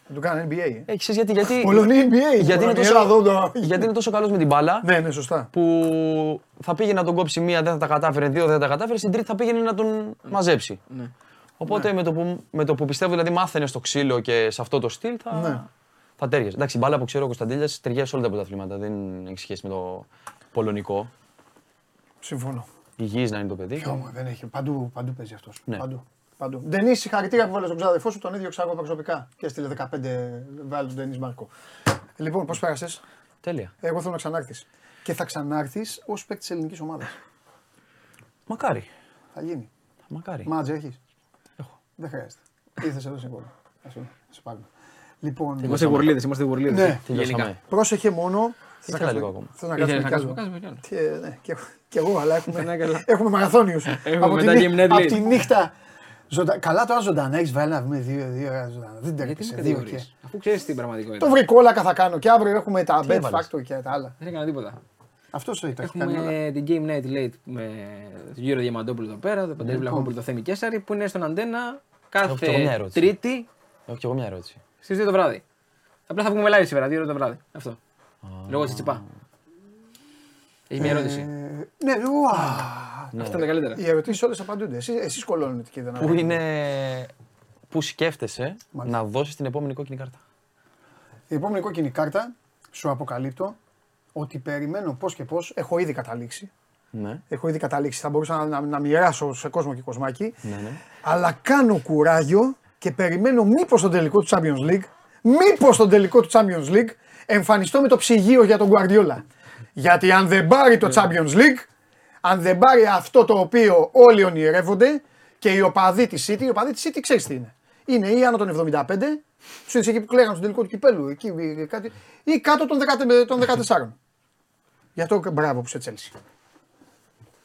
Θα τον κάνανε NBA. ε. Ε, ξέρεις γιατί, γιατί, Πολωνία NBA. γιατί, είναι Πολωνία, τόσο, εδώ το- γιατί είναι τόσο καλός με την μπάλα Ναι, ναι, σωστά. που θα πήγε να τον κόψει μία, δεν θα τα κατάφερε, δύο δεν θα τα κατάφερε, στην τρίτη θα πήγαινε να τον μαζέψει. Ναι. Οπότε με, το που, με το που πιστεύω δηλαδή μάθαινε στο ξύλο και σε αυτό το στυλ θα, Ναι. θα τέριαζε. Εντάξει, η μπάλα που ξέρω ο Κωνσταντέλιας ταιριάζει σε όλα τα πρωταθλήματα, δεν έχει σχέση με το πολωνικό. Συμφωνώ. Υγιής να είναι το παιδί. Ποιο μου, δεν έχει. Παντού, παντού παίζει αυτός. Ναι. Παντού. Παντού. Ντενή, συγχαρητήρια που βάλες τον ξάδερφό σου, τον ίδιο ξέρω προσωπικά. Και έστειλε 15 βάλει τον Ντενή Μάρκο. Λοιπόν, πώς πέρασες; Τέλεια. Εγώ θέλω να ξανάρθεις. Και θα ξανάρθεις ως παίκτης τη ελληνικής ομάδας. Μακάρι. Θα γίνει. Μακάρι. Μάτζ έχεις; Έχω. Δεν χρειάζεται. Ήρθες εδώ σε κόλλο. Θα σου, θα σου πάρουμε. Λοιπόν, Είμαστε γουρλίδε, είμαστε γουρλίδε. Ναι. Τελειώσαμε. πρόσεχε μόνο. Θες Ήθελα να λίγο κάτσουμε- ακόμα. θες να Ήθελες κάτσουμε να κι άλλο. κάτσουμε, κάτσουμε κι άλλο. Τι, ε, ναι, και, εγώ- και εγώ, αλλά έχουμε, (laughs) Ναι, καλά. έχουμε μαραθώνιους. Έχουμε από, μετά τη, και νύ- Mnet από League. τη νύχτα. Ζωντά... Καλά τώρα ζωντανά έχεις βάλει να βγούμε δύο, δύο ώρα ζωντανά. Δεν Γιατί τρέπεσαι. με Δύο και. κατηγορείς, Αφού ξέρεις την πραγματικότητα. Το βρικόλακα θα κάνω και αύριο έχουμε τα Bet έβαλες; Factor και τα άλλα. Δεν έκανα τίποτα. Αυτός το έχει κάνει όλα. Έχουμε την Game Night Late με τον Γύρο Διαμαντόπουλο εδώ πέρα, τον Παντελή Βλαχόπουλο, τον Θέμη Κέσσαρη που είναι στον αντένα Έχω κι εγώ μια κάθε ερώτηση. Τρίτη Έχω κι εγώ μια ερώτηση. στις 2 το βράδυ. Απλά θα βγούμε live σήμερα, δύο ώρα το βράδυ. Αυτό. Λόγω Τσιτσιπά. Έχει μια ερώτηση. Ε, ναι, ουα. Αυτά είναι τα καλύτερα. Οι ερωτήσεις όλες απαντούνται. Εσεί εσείς κολώνετε και δεν Πού απαντάτε. είναι. Πού σκέφτεσαι Μάλιστα. να δώσεις την επόμενη κόκκινη κάρτα; Η επόμενη κόκκινη κάρτα σου αποκαλύπτω ότι περιμένω πώς και πώς. Έχω ήδη καταλήξει. Ναι. Έχω ήδη καταλήξει. Θα μπορούσα να, να, να μοιράσω σε κόσμο και κοσμάκι. Ναι, ναι. Αλλά κάνω κουράγιο και περιμένω μήπως στον τελικό του Champions League, μήπως στον τελικό του Champions League εμφανιστώ με το ψυγείο για τον Guardiola. Γιατί αν δεν πάρει το Champions League, αν δεν πάρει αυτό το οποίο όλοι ονειρεύονται και οι οπαδοί της City, οι οπαδοί της City ξέρεις τι είναι. Είναι ή άνω των 75, σου εκεί που κλαίγαν στον τελικό του κυπέλου, εκεί, ε, κάτι, ή κάτω των 10 των 14. Γι' αυτό μπράβο που σε Chelsea.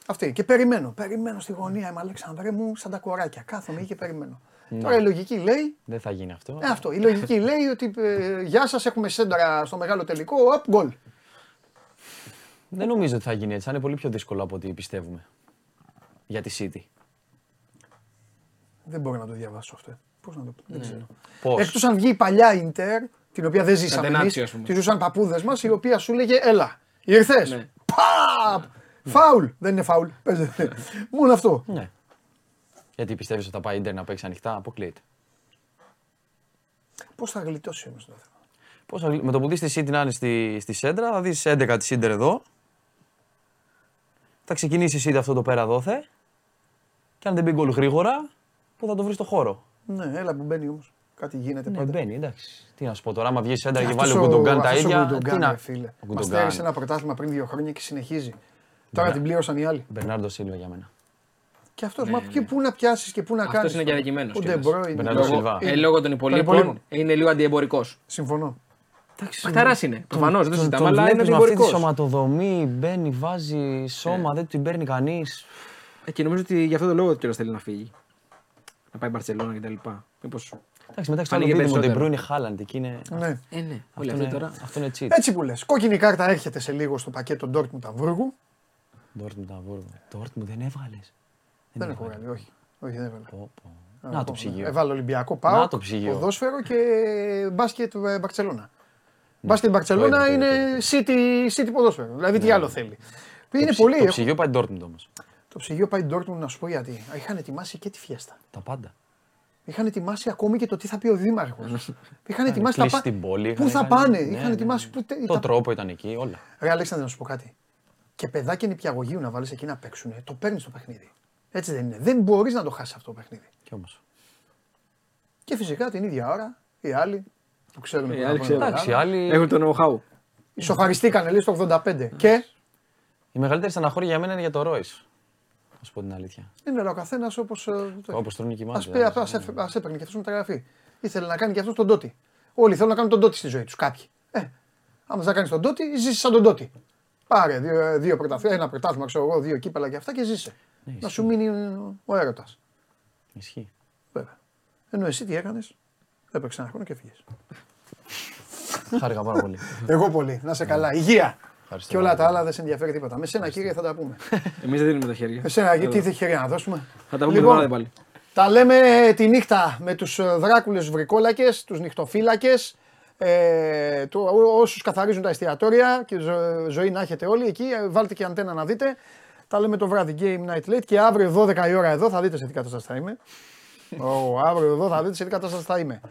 Αυτή. Και περιμένω. Περιμένω στη γωνία, είμαι Αλέξανδρέ μου, σαν τα κοράκια. Κάθομαι εκεί και περιμένω. Τώρα η λογική λέει, Δεν θα γίνει αυτό. ε, αυτό. Η λογική λέει ότι ε, γεια σας, έχουμε σέντρα στο μεγάλο τελικό. Απ, γκολ. Δεν νομίζω ότι θα γίνει έτσι. Θα είναι πολύ πιο δύσκολο από ό,τι πιστεύουμε. Για τη City. Δεν μπορώ να το διαβάσω αυτό. Πώς να το πω; Δεν ξέρω. Πώς; Εκτός αν βγει η παλιά Ιντερ, την οποία δεν ζήσαμε εμείς, Κατενάτσιο, ας πούμε. τη ζούσαν παππούδες μας, η οποία σου λέγε Έλα, ήρθες. Ναι. Παπ! Φάουλ! Δεν είναι φάουλ. Παίζεται. Μόνο αυτό. Ναι. Γιατί πιστεύεις ότι θα πάει η Ιντερ να παίξει ανοιχτά, αποκλείεται. Πώς θα γλιτώσει όμως το θέμα; Πώς θα, με το που δεις τη City να είναι στη, στη σέντρα, θα δεις 11 της City εδώ. Θα ξεκινήσεις η City αυτό το πέρα δώθε. Και αν δεν μπει γκολ γρήγορα, που θα το βρεις στο χώρο. Ναι, έλα που μπαίνει όμως. Κάτι γίνεται Ναι, πάντα. μπαίνει, εντάξει. Τι να σου πω τώρα, άμα βγει σέντρα και, Και βάλει ο αυτός Γκουντογκάν τα αυτός ο ίδια. Γκουντογκάν, τι να. ρε φίλε. Ο Μας Γκουντογκάν. στέρησε ένα πρωτάθλημα πριν δύο χρόνια και συνεχίζει. Τώρα την πλήρωσαν οι άλλοι. Μπερνάρντο Σίλβα για μένα. Και αυτός, μα και πού να πιάσεις και πού να κάνεις. Αυτός είναι και αδικημένος Ο κιόλας. Ντε Μπρόινε. Μπερνάρντο Λόγω- Σίλβα. είναι- Ε, λόγω των υπολοίπων. υπολοίπων είναι λίγο αντιεμπορικός. Συμφωνώ. Αχ τάρα είναι. Προφανώς δεν το Τον- συζητάμε, τον αλλά είναι βλέπεις με αυτή τη αντιεμπορικό. σωματοδομή, μπαίνει, βάζει σώμα, δεν την παίρνει κανείς. Ε, Και νομίζω ότι γι' αυτό το λόγο κιόλας θέλει να φύγει. Να πάει Μπαρσελόνα κτλ. Μήπως. Εντάξει, μεταξύ των Φάνηκε οποίων ο περισσότερο. Ντε Μπρόινε Χάλαντ. Εκεί είναι. Ναι. Ε, ναι. Όλοι Αυτό αυτοί είναι, τώρα. αυτό είναι cheat. Έτσι που λες. Κόκκινη κάρτα έρχεται σε λίγο στο πακέτο Dortmund Αμβούργου. Ντόρτμουντ Αμβούργο. Ντόρτμουντ δεν έβγαλες. Δεν έχω βγάλει, όχι. Όχι, δεν έβαλα. Πω, πω. Να το ψυγείο. Έβαλε Ολυμπιακό πάω. Να το ψυγείο. Ποδόσφαιρο και μπάσκετ ε, Μπαρσελόνα. Μπάσκετ Μπαρσελόνα το είναι είδα, city, city ποδόσφαιρο. Δηλαδή τι άλλο θέλει. Είναι πολύ. Το έχω- ψυγείο πάει Ντόρτμουντ όμως. Το ψυγείο πάει Dortmund να σου πω γιατί. Είχαν ετοιμάσει και τη φιέστα. Τα πάντα. Είχαν ετοιμάσει ακόμη και το τι θα πει ο Δήμαρχος. (laughs) Είχαν ετοιμάσει τα κλείσει πα- την πόλη, Πού είχαν θα κάνει- πάνε; ναι, Είχαν ναι. ετοιμάσει. Πού... Το τα- τρόπο ήταν εκεί, όλα. Ρε Αλέξανδρε, να σου πω κάτι. Και παιδάκια νηπιαγωγείου να βάλεις εκεί να παίξουν. Το παίρνεις το παιχνίδι. Έτσι δεν είναι. Δεν μπορείς να το χάσεις αυτό το παιχνίδι. Κι όμως. Και φυσικά την ίδια ώρα οι άλλοι που ξέρουν. Οι που θα άλλοι πάνε ξέρουν. να Εντάξει, κάνουν, άλλοι. Έχουν το know-how. Ισοφαριστήκανε λέει στο 85. Και Η μεγαλύτερη στεναχώρια για μένα είναι για το Ρόις. Να σου πω την αλήθεια. είναι ο καθένας όπως. Όπως τρώνε και οι Α μάτια. έπαιρνε και αυτός μεταγραφή. Ήθελε να κάνει και αυτός τον Τότι. Όλοι θέλουν να κάνουν τον Τότι στη ζωή τους. Κάποιοι. Ε, άμα θα κάνεις τον Τότι, ζήσεις σαν τον Τότι. Πάρε δύο, δύο πρωταθλήματα, ένα πρωτάθλημα, ξέρω εγώ, δύο κύπελα και αυτά και ζήσε. να σου μείνει ο έρωτας. Ισχύει. Βέβαια. Ενώ εσύ τι έκανες, έπαιξε ένα χρόνο και φύγε. Χάρηκα πάρα πολύ. Εγώ πολύ. Να σε καλά. Υγεία. Ευχαριστώ Και όλα πάρα τα άλλα δεν σε ενδιαφέρει τίποτα. Με σένα κύριε θα τα πούμε. Εμείς δεν δίνουμε τα χέρια. Με σένα γιατί τι χέρια να δώσουμε; Θα τα πούμε Λοιπόν, το βράδυ πάλι. Τα λέμε τη νύχτα με τους ε, δράκουλες βρικόλακες, τους νυχτοφύλακες, ε, το, ό- όσους καθαρίζουν τα εστιατόρια και ζω- ζωή να έχετε όλοι εκεί, ε, βάλτε και αντένα να δείτε. Τα λέμε το βράδυ Game Night Late και αύριο 12 η ώρα εδώ θα δείτε σε τι κατάσταση θα είμαι. (laughs) Ω, αύριο εδώ θα δείτε σε τι κατάσταση θα είμαι.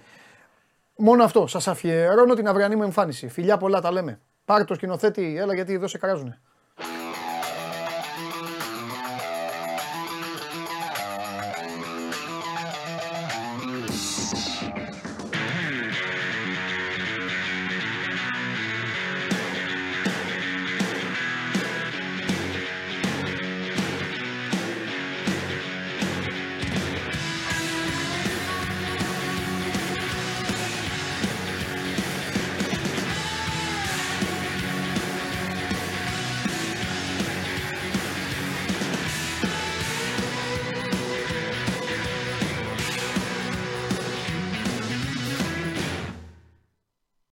Μόνο αυτό. Σας αφιερώνω την αυριανή μου εμφάνιση. Φιλιά πολλά τα λέμε. Πάρε το σκηνοθέτη, έλα γιατί εδώ σε κράζουνε.